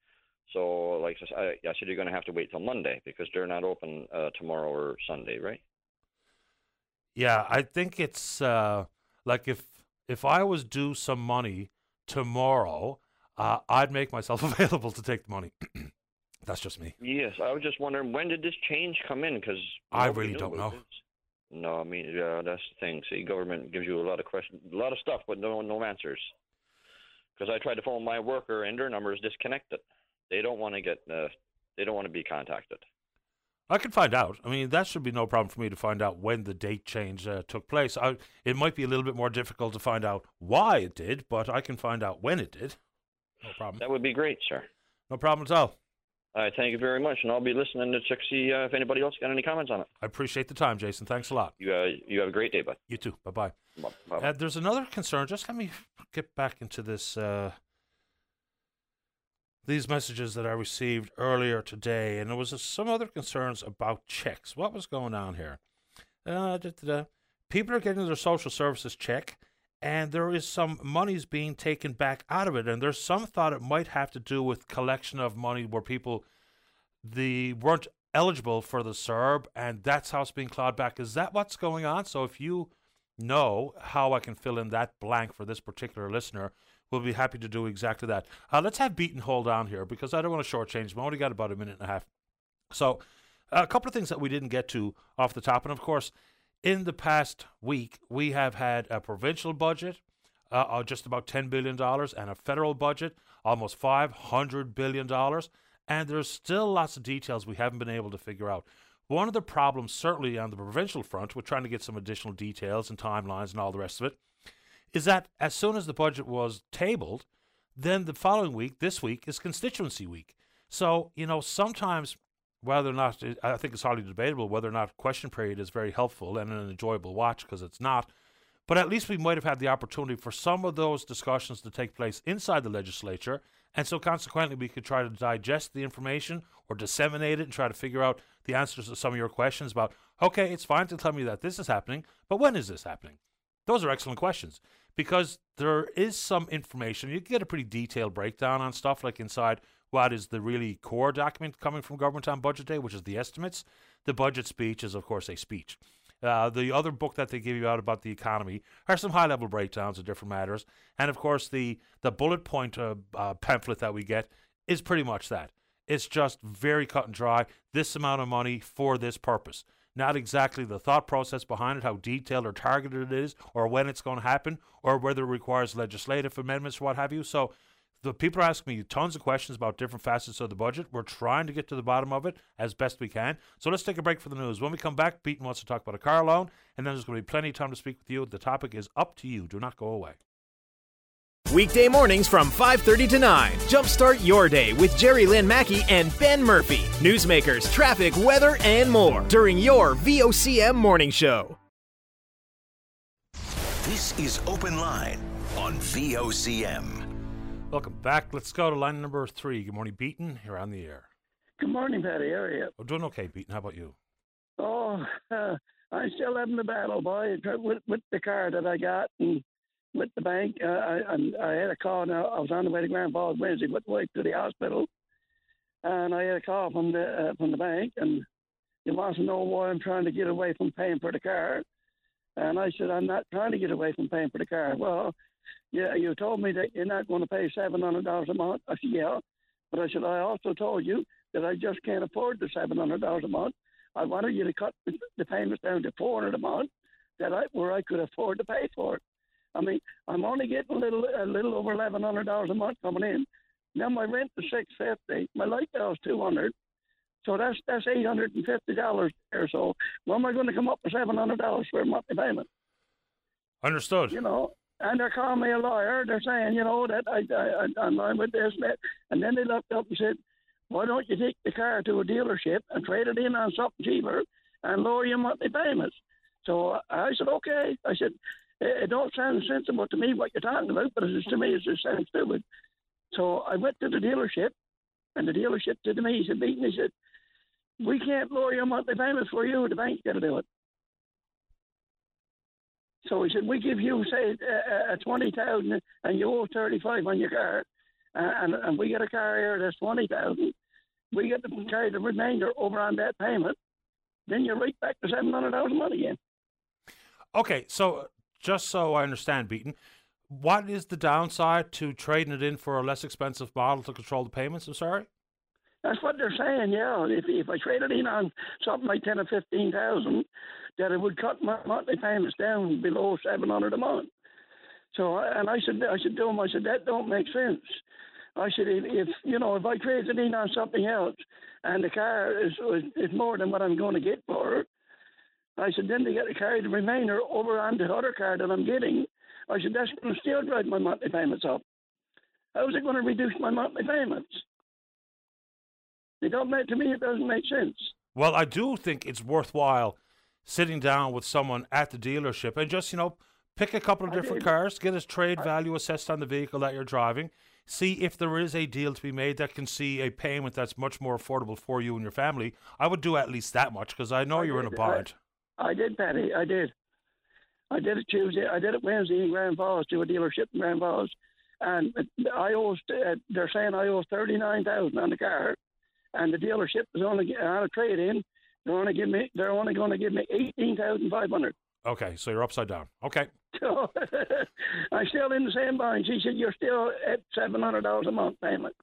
So, like I, I said, you're going to have to wait till Monday because they're not open uh, tomorrow or Sunday, right? Yeah, I think it's uh, like if if I was due some money tomorrow, uh, I'd make myself available to take the money. That's just me. Yes, I was just wondering when did this change come in? Because I really don't know. No, I mean, yeah, that's the thing. See, government gives you a lot of questions, a lot of stuff, but no no answers. Because I tried to phone my worker, and their number is disconnected. They don't want to get. Uh, they don't want to be contacted. I can find out. I mean, that should be no problem for me to find out when the date change uh, took place. I, it might be a little bit more difficult to find out why it did, but I can find out when it did. No problem. That would be great, sir. No problem at all. All right, thank you very much, and I'll be listening to check see uh, if anybody else got any comments on it. I appreciate the time, Jason. Thanks a lot. You uh, you have a great day, bud. You too. Bye bye. Uh, there's another concern. Just let me get back into this. Uh, these messages that I received earlier today, and there was some other concerns about checks. What was going on here? Uh. People are getting their social services check, and there is some monies being taken back out of it, and there's some thought it might have to do with collection of money where people the weren't eligible for the CERB, and that's how it's being clawed back. Is that what's going on? So if you know how I can fill in that blank for this particular listener, we'll be happy to do exactly that. Uh, let's have Beaton hold on here because I don't want to shortchange him. I only got about a minute and a half. So, a couple of things that we didn't get to off the top. And of course, in the past week, we have had a provincial budget, uh, uh, just about $10 billion, and a federal budget, almost $500 billion. And there's still lots of details we haven't been able to figure out. One of the problems, certainly on the provincial front, we're trying to get some additional details and timelines and all the rest of it, is that as soon as the budget was tabled, then the following week, this week, is constituency week. So, you know, sometimes whether or not, I think it's hardly debatable whether or not question period is very helpful and an enjoyable watch because it's not. But at least we might have had the opportunity for some of those discussions to take place inside the legislature. And so, consequently, we could try to digest the information or disseminate it and try to figure out the answers to some of your questions about, okay, it's fine to tell me that this is happening, but when is this happening? Those are excellent questions because there is some information. You get a pretty detailed breakdown on stuff like inside what is the really core document coming from government on budget day, which is the estimates. The budget speech is, of course, a speech. Uh, the other book that they give you out about the economy are some high level breakdowns of different matters. And of course, the, the bullet point uh, uh, pamphlet that we get is pretty much that. It's just very cut and dry. This amount of money for this purpose. Not exactly the thought process behind it, how detailed or targeted it is, or when it's going to happen, or whether it requires legislative amendments what have you. So the people are asking me tons of questions about different facets of the budget. We're trying to get to the bottom of it as best we can. So let's take a break for the news. When we come back, Beaton wants to talk about a car loan, and then there's going to be plenty of time to speak with you. The topic is up to you. Do not go away. Weekday mornings from 5:30 to 9. Jumpstart your day with Jerry Lynn Mackey and Ben Murphy. Newsmakers, traffic, weather, and more during your VOCM morning show. This is Open Line on VOCM. Welcome back. Let's go to line number three. Good morning, Beaton. You're on the air. Good morning, Paddy. How are you? I'm doing okay, Beaton. How about you? Oh, uh, I'm still having the battle, boy, with, with the car that I got and with the bank. Uh, I, I, I had a call. Now I was on the way to Grand Falls Wednesday, with the way to the hospital, and I had a call from the uh, from the bank, and he wants to know why I'm trying to get away from paying for the car. And I said, I'm not trying to get away from paying for the car. Well, yeah, you told me that you're not going to pay seven hundred dollars a month. I said, yeah, but I said I also told you that I just can't afford the seven hundred dollars a month. I wanted you to cut the payments down to four hundred a month, that I where I could afford to pay for it. I mean, I'm only getting a little a little over eleven hundred dollars a month coming in. Now my rent is six fifty. My light bill is two hundred. So that's that's eight hundred and fifty dollars there. So where am I going to come up with seven hundred dollars for a monthly payment? Understood. You know, and they're calling me a lawyer. They're saying, you know, that I, I, I I'm lying with this and that. And then they looked up and said, why don't you take the car to a dealership and trade it in on something cheaper and lower your monthly payments? So I said, okay. I said, it, it don't sound sensible to me what you're talking about, but it's, to me it just sounds stupid. So I went to the dealership, and the dealership said to me, he said, Beaton, he said, we can't lower your monthly payments for you. The bank's got to do it. So he said, we give you say a, a twenty thousand, and you owe thirty five on your car, uh, and and we get a car here that's twenty thousand. We get to carry the remainder over on that payment. Then you're right back to seven hundred dollars a month again. Okay, so just so I understand, Beaton, what is the downside to trading it in for a less expensive model to control the payments? I'm sorry. That's what they're saying. Yeah, if if I trade it in on something like ten or fifteen thousand, that it would cut my monthly payments down below seven hundred a month. So, and I said, I said to him, I said that don't make sense. I said, if, you know, if I traded in on something else, and the car is is more than what I'm going to get for it, I said, then they got to carry the remainder over on the other car that I'm getting. I said, that's going to still drive my monthly payments up. How is it going to reduce my monthly payments? It don't make to me. It doesn't make sense. Well, I do think it's worthwhile sitting down with someone at the dealership and just you know pick a couple of different cars, get a trade value assessed on the vehicle that you're driving, see if there is a deal to be made that can see a payment that's much more affordable for you and your family. I would do at least that much because I know I you're did, in a bind. I, I did, Paddy. I did. I did it Tuesday. I did it Wednesday in Grand Falls to a dealership in Grand Falls, and I owe. Uh, they're saying I owe thirty nine thousand on the car, and the dealership is only on a trade in. They're only give me. They're only going to give me eighteen thousand five hundred. Okay, so you're upside down. Okay. So I'm still in the same bind. She said you're still at seven hundred dollars a month payment.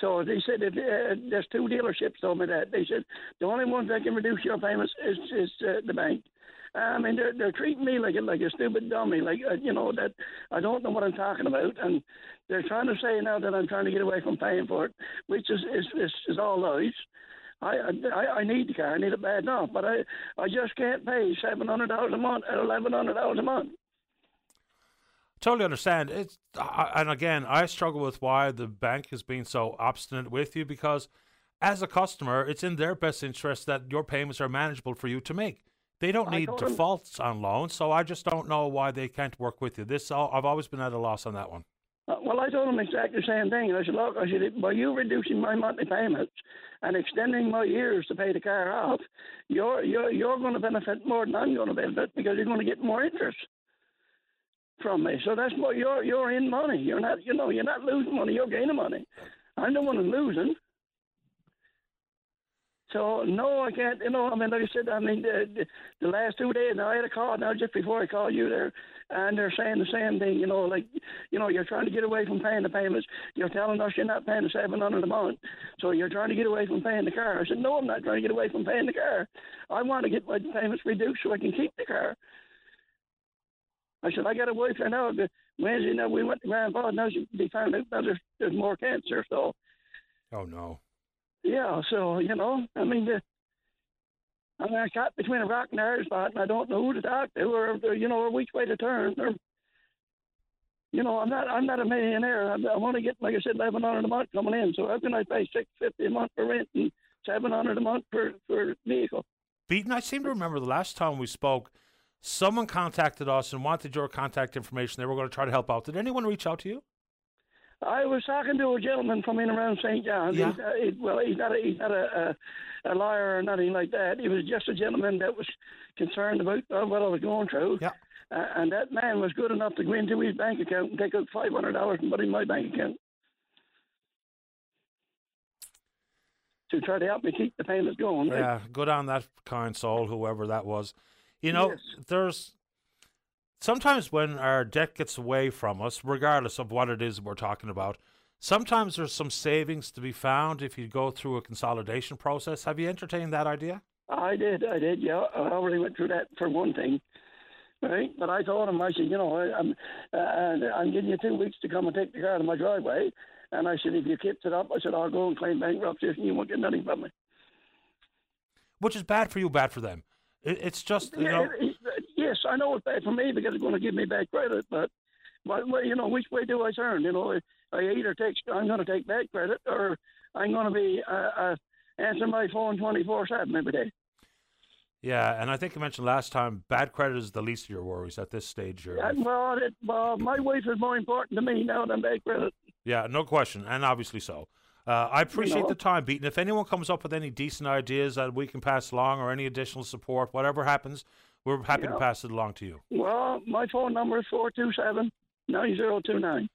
So they said that uh, there's two dealerships told me that. They said the only ones that can reduce your payments is is uh, the bank. I mean, they're they're treating me like a like a stupid dummy, like uh, you know that I don't know what I'm talking about, and they're trying to say now that I'm trying to get away from paying for it, which is is is, is all lies. I, I I need the car, I need it bad enough, but I I just can't pay seven hundred dollars a month at eleven hundred dollars a month. Totally understand. It's I, and again, I struggle with why the bank has been so obstinate with you because, as a customer, it's in their best interest that your payments are manageable for you to make. They don't need defaults on loans, so I just don't know why they can't work with you. This I've always been at a loss on that one. Uh, well, I told him exactly the same thing. I said, look, I said, by you reducing my monthly payments and extending my years to pay the car off, you're you're you're going to benefit more than I'm going to benefit because you're going to get more interest from me. So that's what you're you're in money. You're not you know you're not losing money. You're gaining money. I'm the one who's losing. So no, I can't. You know, I mean, like I said, I mean, the, the, last two days. Now I had a call now just before I called you there, and they're saying the same thing. You know, like, you know, you're trying to get away from paying the payments. You're telling us you're not paying the seven hundred a month, so you're trying to get away from paying the car. I said, no, I'm not trying to get away from paying the car. I want to get my payments reduced so I can keep the car. I said, I got a wife right now. Wednesday now we went to Grand Falls. Now she found out there's there's more cancer. So Oh no. Yeah, so you know, I mean, the, I mean, I caught between a rock and a hard spot, and I don't know who to talk to, or, you know, or which way to turn. Or you know, I'm not I'm not a millionaire. I'm, I'm only getting like I said, eleven hundred a month coming in. So how can I pay six fifty a month for rent and seven hundred a month for for vehicle? Beaton, I seem to remember the last time we spoke, someone contacted us and wanted your contact information. They were going to try to help out. Did anyone reach out to you? I was talking to a gentleman from in around St. John's. Yeah. He's, uh, he, well, he's not a, he's not a, a a liar or nothing like that. He was just a gentleman that was concerned about uh, what I was going through. Yeah. Uh, and that man was good enough to go into his bank account and take out five hundred dollars and put it in my bank account to try to help me keep the payments going. Yeah, good on that kind soul, whoever that was. You know, Yes. there's sometimes when our debt gets away from us, regardless of what it is we're talking about, sometimes there's some savings to be found if you go through a consolidation process. Have you entertained that idea? I did, I did. Yeah, I already went through that for one thing, right? But I told him, I said, you know, I, I'm, uh, I'm giving you two weeks to come and take the car to my driveway, and I said, if you keep it up, I said, I'll go and claim bankruptcy, and you won't get nothing from me. Which is bad for you, bad for them. It, it's just, you know, yes, I know it's bad for me because it's going to give me bad credit, but, but well, you know, which way do I turn? You know, I either take, I'm going to take bad credit, or I'm going to be uh, uh, answering my phone twenty four seven every day. yeah. And I think you mentioned last time, bad credit is the least of your worries at this stage. You're, And, well, it, well, my wife is more important to me now than bad credit. Yeah, no question, and obviously so. Uh, I appreciate know. the time, Beaton. If anyone comes up with any decent ideas that we can pass along or any additional support, whatever happens, we're happy to pass it along to you. Well, my phone number is four two seven nine zero two nine.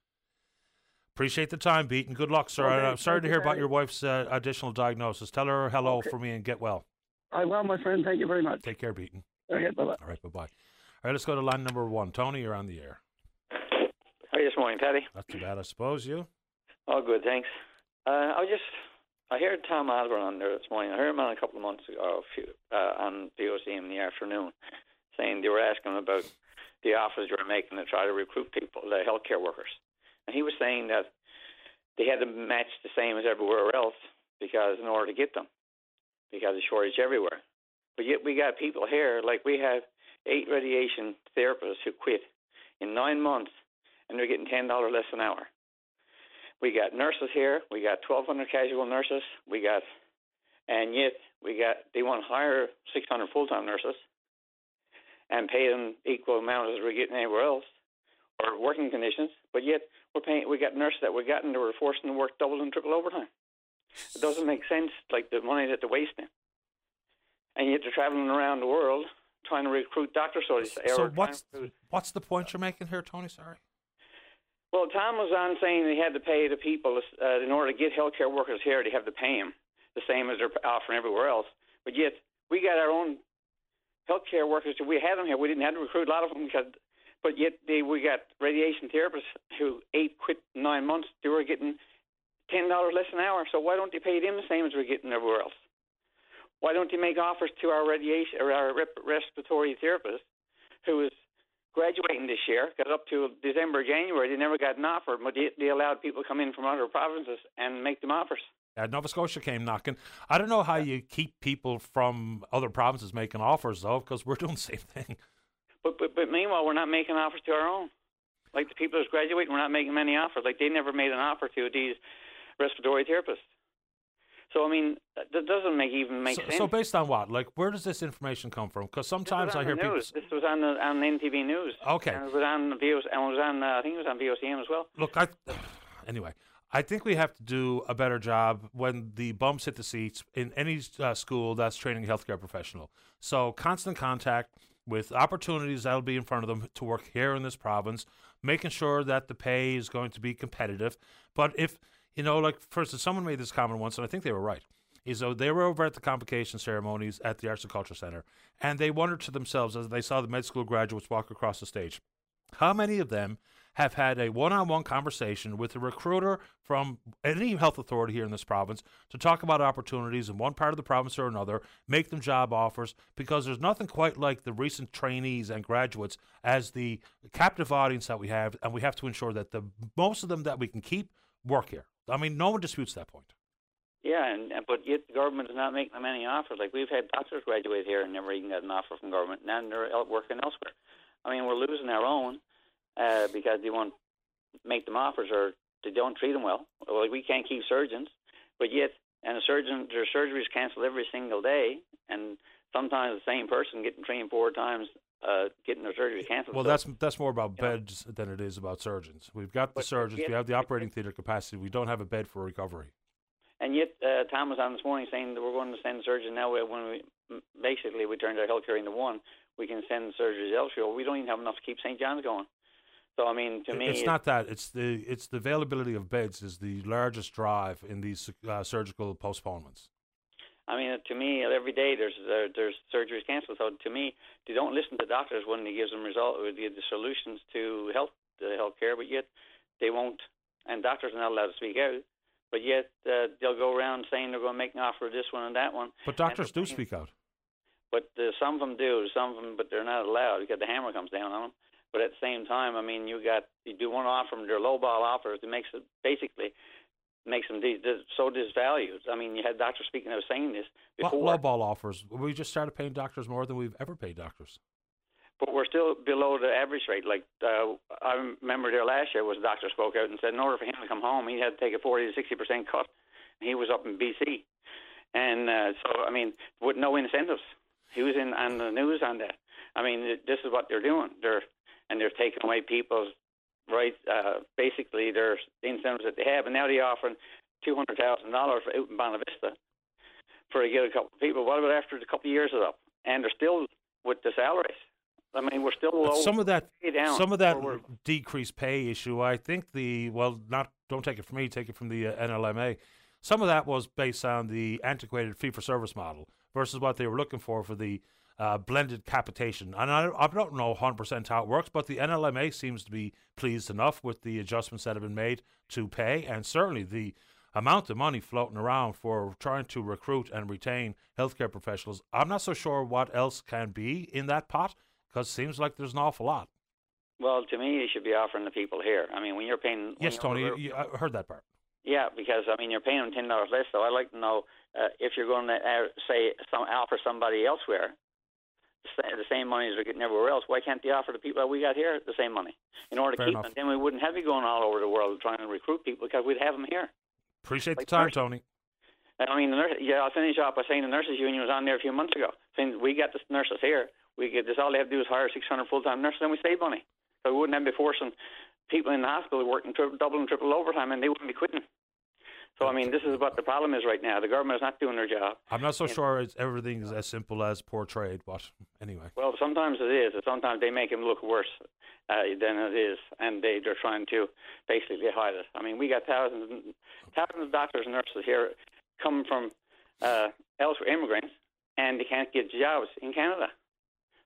Appreciate the time, Beaton. Good luck, sir. Okay, And I'm sorry thank to you, hear about your wife's uh, additional diagnosis. Tell her hello Okay. for me and get well. I will, my friend. Thank you very much. Take care, Beaton. Okay, bye bye. All right, bye bye. All right, let's go to line number one. Tony, you're on the air. How are you this morning, Paddy? Not too bad, I suppose. You? All good, thanks. Uh, I was just, I heard Tom Algren on there this morning. I heard him on a couple of months ago few, uh, on VOC in the afternoon, saying they were asking about the offers they were making to try to recruit people, the healthcare workers. And he was saying that they had to match the same as everywhere else because in order to get them, because of shortage everywhere. But yet we got people here, like we have eight radiation therapists who quit in nine months, and they're getting ten dollars less an hour. We got nurses here. We got 1,200 casual nurses. We got, and yet we got they want to hire 600 full-time nurses and pay them equal amount as we're getting anywhere else, or working conditions. But yet we're paying. We got nurses that we got and they were forced to work double and triple overtime. It doesn't make sense, like the money that they're wasting. And yet they're traveling around the world trying to recruit doctors. So, So what's what's the point you're making here, Tony? Sorry. Well, Tom was on saying they had to pay the people uh, in order to get healthcare workers here. They have to pay them the same as they're offering everywhere else. But yet we got our own healthcare workers. We had them here. We didn't have to recruit a lot of them because. But yet they, we got radiation therapists who eight quit nine months. They were getting ten dollars less an hour. So why don't they pay them the same as we're getting everywhere else? Why don't they make offers to our radiation or our respiratory therapist who is graduating this year, got up to December, January, they never got an offer, but they, they allowed people to come in from other provinces and make them offers. Yeah, Nova Scotia came knocking. I don't know how you keep people from other provinces making offers though, because we're doing the same thing. But, but but meanwhile, we're not making offers to our own. Like the people who's graduating, we're not making many offers. Like they never made an offer to these respiratory therapists. So I mean, that doesn't make even make So, sense. so based on what? Like, where does this information come from? Because sometimes I hear people. This was on the on NTV News. Okay. And it was on VOC, and it was on uh, I think it was on VOCM as well. Look, I anyway. I think we have to do a better job when the bumps hit the seats in any uh, school that's training a healthcare professional. So constant contact with opportunities that'll be in front of them to work here in this province, making sure that the pay is going to be competitive. But if you know, like instance, someone made this comment once, and I think they were right. Is though they were over at the convocation ceremonies at the Arts and Culture Center, and they wondered to themselves as they saw the med school graduates walk across the stage, how many of them have had a one-on-one conversation with a recruiter from any health authority here in this province to talk about opportunities in one part of the province or another, make them job offers, because there's nothing quite like the recent trainees and graduates as the captive audience that we have, and we have to ensure that the most of them that we can keep work here. I mean, no one disputes that point. Yeah, and but yet the government is not making them any offers. Like we've had doctors graduate here and never even got an offer from government, and they're working elsewhere. I mean, we're losing our own uh, because they want make them offers or they don't treat them well. Well, we can't keep surgeons, but yet, and a surgeon, their surgeries canceled every single day, and sometimes the same person getting trained four times uh, getting their surgery canceled. Well, So- that's that's more about beds than it is about surgeons. We've got the But surgeons, yet- we have the operating theatre capacity. We don't have a bed for recovery. And yet, uh, Tom was on this morning saying that we're going to send surgeons now. When we basically we turned our healthcare into one, we can send surgeries elsewhere. We don't even have enough to keep St. John's going. So I mean, to me, it's not that. It's the it's the availability of beds is the largest drive in these uh, surgical postponements. I mean, to me, every day there's there, there's surgeries canceled. So to me, they don't listen to doctors when they give them result with the, the solutions to health the health care, but yet they won't. And doctors are not allowed to speak out. But yet uh, they'll go around saying they're going to make an offer of this one and that one. But doctors do speak out. But uh, some of them do, some of them, but they're not allowed because the hammer comes down on them. But at the same time, I mean, you got you do one offer them, they're low ball offers. It makes it basically makes them de- de- so disvalued. I mean, you had doctors speaking out saying this before. Low ball offers. We just started paying doctors more than we've ever paid doctors. but we're still below the average rate. Like uh, I remember there last year was a doctor spoke out and said in order for him to come home, he had to take a forty to sixty percent cut. He was up in BC, and uh, so I mean, with no incentives, he was in on the news on that. I mean, this is what they're doing. They're and they're taking away people's rights. Uh, basically, their incentives that they have, and now they're offering two hundred thousand dollars for out in Bonavista for to get a couple of people. What about after a couple of years is up? And they're still with the salaries. I mean, we're still low. some of that some of that decreased pay issue i think the well not don't take it from me take it from the uh, nlma some of that was based on the antiquated fee for service model versus what they were looking for for the uh, blended capitation and I, I don't know 100% how it works but the nlma seems to be pleased enough with the adjustments that have been made to pay and certainly the amount of money floating around for trying to recruit and retain healthcare professionals i'm not so sure what else can be in that pot because it seems like there's an awful lot Well, to me, you should be offering the people here. I mean, when you're paying. when Yes, you're Tony, over- you, I heard that part. Yeah, because I mean, you're paying them ten dollars less. So I'd like to know uh, if you're going to uh, say some offer somebody elsewhere the same money as we're getting everywhere else. Why can't they offer the people that we got here the same money in order to Fair keep enough. them? Then we wouldn't have to be going all over the world trying to recruit people because we'd have them here. Appreciate Like the time, nurses. Tony. I mean, the nurse, yeah, I'll finish off by saying the nurses union was on there a few months ago, saying we got the nurses here. We get this. All they have to do is hire 600 full-time nurses, and we save money. So we wouldn't have to be forcing people in the hospital working tri- double and triple overtime, and they wouldn't be quitting. So I mean, this is what the problem is right now. The government is not doing their job. I'm not so sure it's, everything is as simple as portrayed, but anyway. Well, sometimes it is, sometimes they make him look worse uh, than it is, and they, they're trying to basically hide it. I mean, we got thousands, and thousands of doctors and nurses here come from uh, elsewhere, immigrants, and they can't get jobs in Canada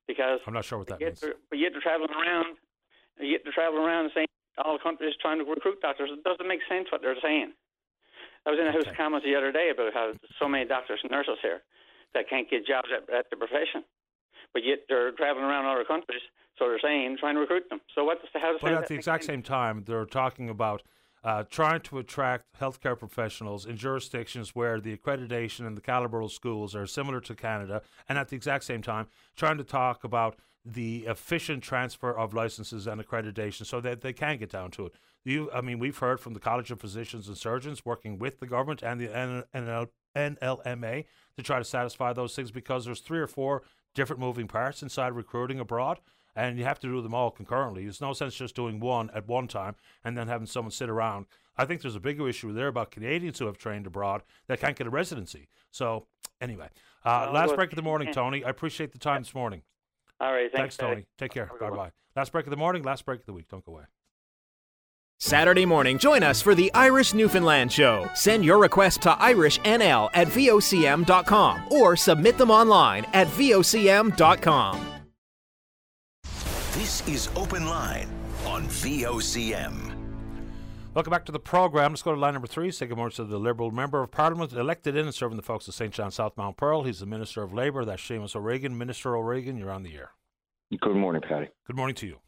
because I'm not sure what that means. they're, but yet they're traveling around, yet they're traveling around and saying all the countries trying to recruit doctors. It doesn't make sense what they're saying. I was in a House of Commons the other day about how so many doctors and nurses here that can't get jobs at, at the profession, but yet they're traveling around other countries. So they're saying trying to recruit them. So what? How does But at the exact same time, they're talking about uh, trying to attract healthcare professionals in jurisdictions where the accreditation and the caliber of schools are similar to Canada, and at the exact same time, trying to talk about the efficient transfer of licenses and accreditation so that they can get down to it. You, I mean, we've heard from the College of Physicians and Surgeons working with the government and the NL, NLMA to try to satisfy those things because there's three or four different moving parts inside recruiting abroad and you have to do them all concurrently. There's no sense just doing one at one time and then having someone sit around. I think there's a bigger issue there about Canadians who have trained abroad that can't get a residency. So, anyway, uh, Well, last break of the morning. Tony. I appreciate the time this morning. All right, Thanks, thanks, Tony. Take care. Bye bye. Last break of the morning, last break of the week. Don't go away. Saturday morning, join us for the Irish Newfoundland Show. Send your request to irishnl at vocm.com or submit them online at vocm.com. This is Open Line on VOCM. Welcome back to the program. Let's go to line number three. Say good morning to the Liberal Member of Parliament elected in and serving the folks of St. John South Mount Pearl. He's the Minister of Labour. That's Seamus O'Regan. Minister O'Regan, you're on the air. Good morning, Paddy. Good morning to you.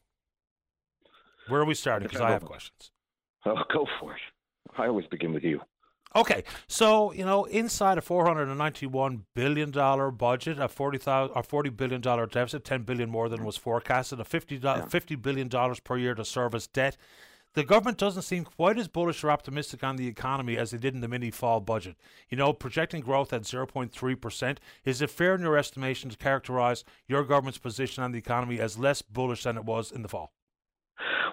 Where are we starting? Because I have questions. Oh, go for it. I always begin with you. Okay, so you know, inside a four hundred and ninety-one billion dollar budget, a forty thousand or forty billion dollar deficit, ten billion more than was forecasted, a fifty do- fifty billion dollars per year to service debt. the government doesn't seem quite as bullish or optimistic on the economy as they did in the mini fall budget. You know, projecting growth at 0.3%. Is it fair in your estimation to characterize your government's position on the economy as less bullish than it was in the fall?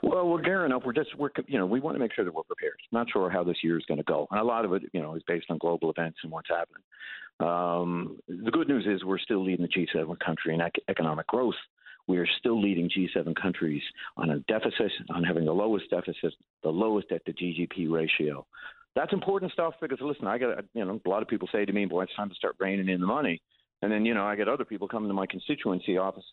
Well, we're gearing up. We're just we're you know we want to make sure that we're prepared. Not sure how this year is going to go, and a lot of it you know is based on global events and what's happening. Um, the good news is we're still leading the G7 country in ec- economic growth. We are still leading G7 countries on a deficit, on having the lowest deficit, the lowest debt to GDP ratio. That's important stuff because listen, I got you know a lot of people say to me, "Boy, it's time to start reining in the money," and then you know I get other people coming to my constituency office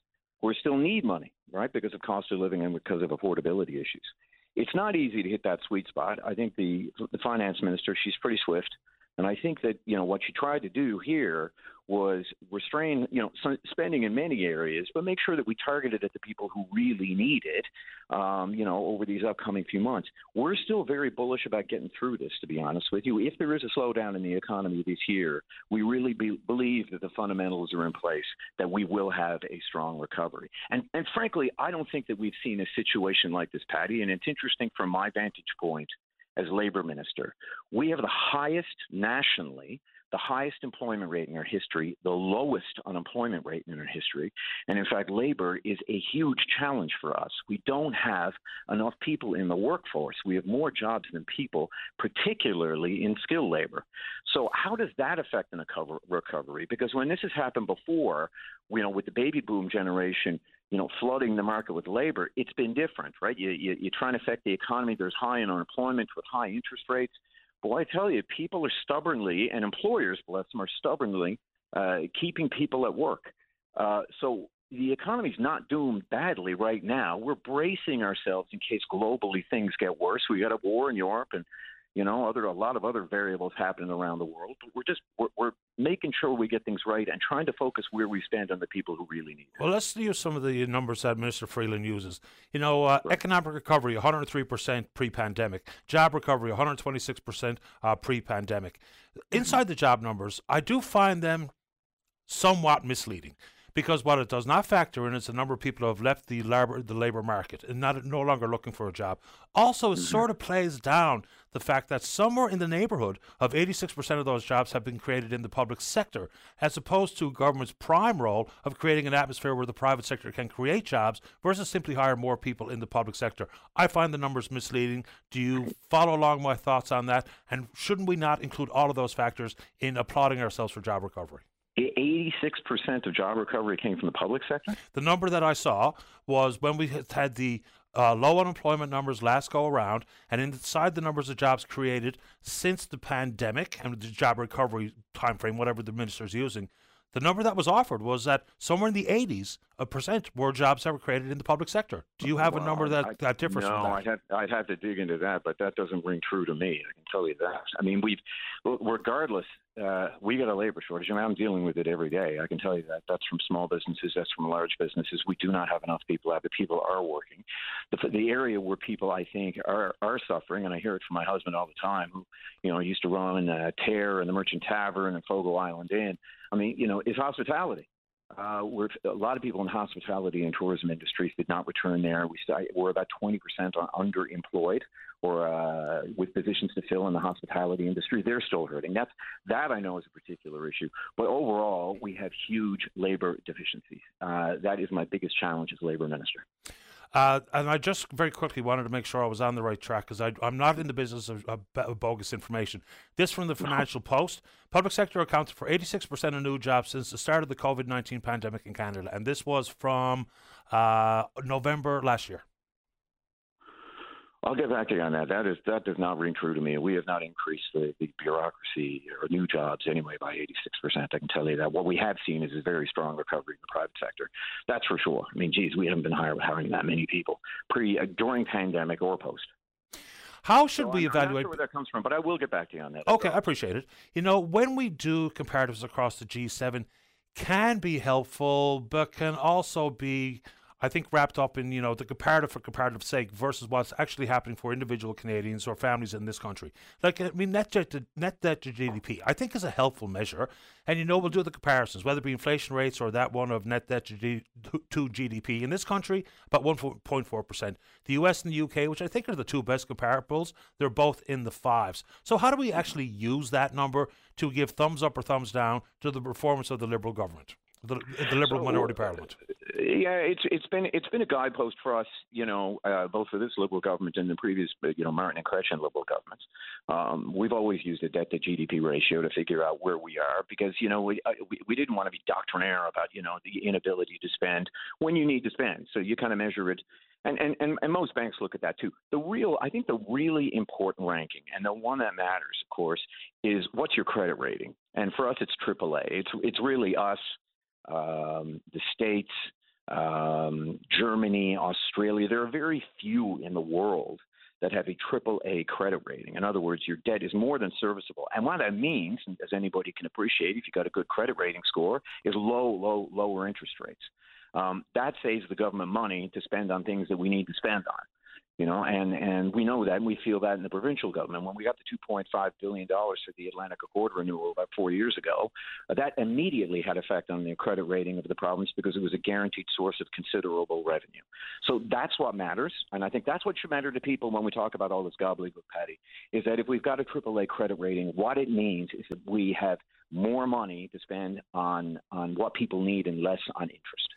we still need money, right, because of cost of living and because of affordability issues. It's not easy to hit that sweet spot. I think the the finance minister, she's pretty swift. And I think that you know what she tried to do here was restrain you know spending in many areas, but make sure that we targeted at the people who really need it. Um, you know, over these upcoming few months, we're still very bullish about getting through this. To be honest with you, if there is a slowdown in the economy this year, we really be, believe that the fundamentals are in place, that we will have a strong recovery. And and frankly, I don't think that we've seen a situation like this, Paddy. And it's interesting from my vantage point as labor minister. We have the highest nationally, the highest employment rate in our history, the lowest unemployment rate in our history. And in fact, labor is a huge challenge for us. We don't have enough people in the workforce. We have more jobs than people, particularly in skilled labor. So, how does that affect an recovery? Because when this has happened before, you know, with the baby boom generation, you know, flooding the market with labor, it's been different, right? You, you, you're trying to affect the economy. There's high unemployment with high interest rates. Boy, I tell you, people are stubbornly, and employers, bless them, are stubbornly uh, keeping people at work. Uh, so the economy's not doomed badly right now. We're bracing ourselves in case globally things get worse. We got a war in Europe, and you know, other a lot of other variables happening around the world. But we're just we're, we're making sure we get things right and trying to focus where we stand on the people who really need it. Well, let's use some of the numbers that Minister Freeland uses. You know, uh, right. economic recovery 103% pre-pandemic, job recovery 126% uh, pre-pandemic. Mm-hmm. Inside the job numbers, I do find them somewhat misleading because what it does not factor in is the number of people who have left the labor the labor market and not no longer looking for a job. Also, it mm-hmm. sort of plays down the fact that somewhere in the neighborhood of 86% of those jobs have been created in the public sector, as opposed to government's prime role of creating an atmosphere where the private sector can create jobs versus simply hire more people in the public sector. I find the numbers misleading. Do you follow along my thoughts on that? And shouldn't we not include all of those factors in applauding ourselves for job recovery? 86% of job recovery came from the public sector? The number that I saw was when we had the uh, low unemployment numbers last go around, and inside the numbers of jobs created since the pandemic and the job recovery timeframe, whatever the minister is using, the number that was offered was that somewhere in the 80s a percent were jobs that were created in the public sector. Do you have well, a number that, I, that differs no, from that? I'd have, I'd have to dig into that, but that doesn't ring true to me. I can tell you that. I mean, we've, regardless, uh, we got a labor shortage, and I'm dealing with it every day. I can tell you that. That's from small businesses, that's from large businesses. We do not have enough people. Out. The people are working. The, the area where people, I think, are are suffering, and I hear it from my husband all the time, who, you know, used to run uh, Tear and the Merchant Tavern and Fogo Island Inn. I mean, you know, is hospitality. Uh, we're, a lot of people in hospitality and tourism industries did not return there. We we're about 20% underemployed or uh, with positions to fill in the hospitality industry. They're still hurting. That's that I know is a particular issue. But overall, we have huge labor deficiencies. Uh, that is my biggest challenge as labor minister. Uh, and I just very quickly wanted to make sure I was on the right track because I'm not in the business of, of, of, bogus information. This from the Financial Post. Public sector accounted for 86% of new jobs since the start of the COVID 19 pandemic in Canada. And this was from uh, November last year. I'll get back to you on that. That is that does not ring true to me. We have not increased the, the bureaucracy or new jobs anyway by 86 percent. I can tell you that. What we have seen is a very strong recovery in the private sector. That's for sure. I mean, geez, we haven't been hiring that many people pre uh, during pandemic or post. How should so we I'm, evaluate? I'm where that comes from, but I will get back to you on that. Okay, I appreciate it. You know, when we do comparatives across the G7, can be helpful, but can also be I think wrapped up in you know the comparative for comparative sake versus what's actually happening for individual Canadians or families in this country. Like I mean, net debt to net debt to GDP, I think is a helpful measure, and you know we'll do the comparisons, whether it be inflation rates or that one of net debt to, G, to GDP in this country, about 1.4 percent. The US and the UK, which I think are the two best comparables, they're both in the fives. So how do we actually use that number to give thumbs up or thumbs down to the performance of the Liberal government? The, the Liberal so, minority parliament? Yeah, it's it's been it's been a guidepost for us, you know, uh, both for this Liberal government and the previous, you know, Martin and Chrétien Liberal governments. Um, we've always used a debt to GDP ratio to figure out where we are because you know we uh, we, we didn't want to be doctrinaire about you know the inability to spend when you need to spend. So you kind of measure it and, and, and, and most banks look at that too. The real, I think the really important ranking, and the one that matters, of course, is what's your credit rating? And for us, it's AAA. It's, it's really us um, the States, um, Germany, Australia. There are very few in the world that have a triple A credit rating. In other words, your debt is more than serviceable. And what that means, as anybody can appreciate, if you've got a good credit rating score, is low, low, lower interest rates. Um, that saves the government money to spend on things that we need to spend on you know, and and we know that, and we feel that in the provincial government. When we got the 2.5 billion dollars for the Atlantic Accord renewal about four years ago, that immediately had effect on the credit rating of the province because it was a guaranteed source of considerable revenue. So that's what matters, and I think that's what should matter to people when we talk about all this gobbledygook, Paddy. Is that if we've got a AAA credit rating, what it means is that we have more money to spend on on what people need and less on interest.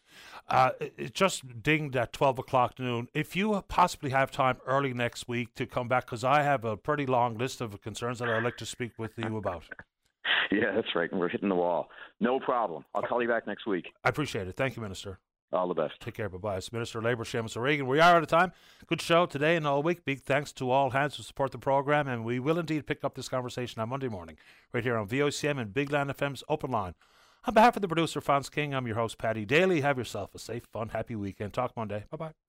Uh, it just dinged at 12 o'clock noon. If you possibly have time early next week to come back, because I have a pretty long list of concerns that I'd like to speak with you about. yeah, that's right. We're hitting the wall. No problem. I'll call you back next week. I appreciate it. Thank you, Minister. All the best. Take care. Bye bye. It's Minister of Labour, Seamus O'Regan. We are out of time. Good show today and all week. Big thanks to all hands who support the programme, and we will indeed pick up this conversation on Monday morning, right here on VOCM and Big Land FM's Open Line. On behalf of the producer, Fonz King, I'm your host, Paddy Daly. Have yourself a safe, fun, happy weekend. Talk Monday. Bye bye.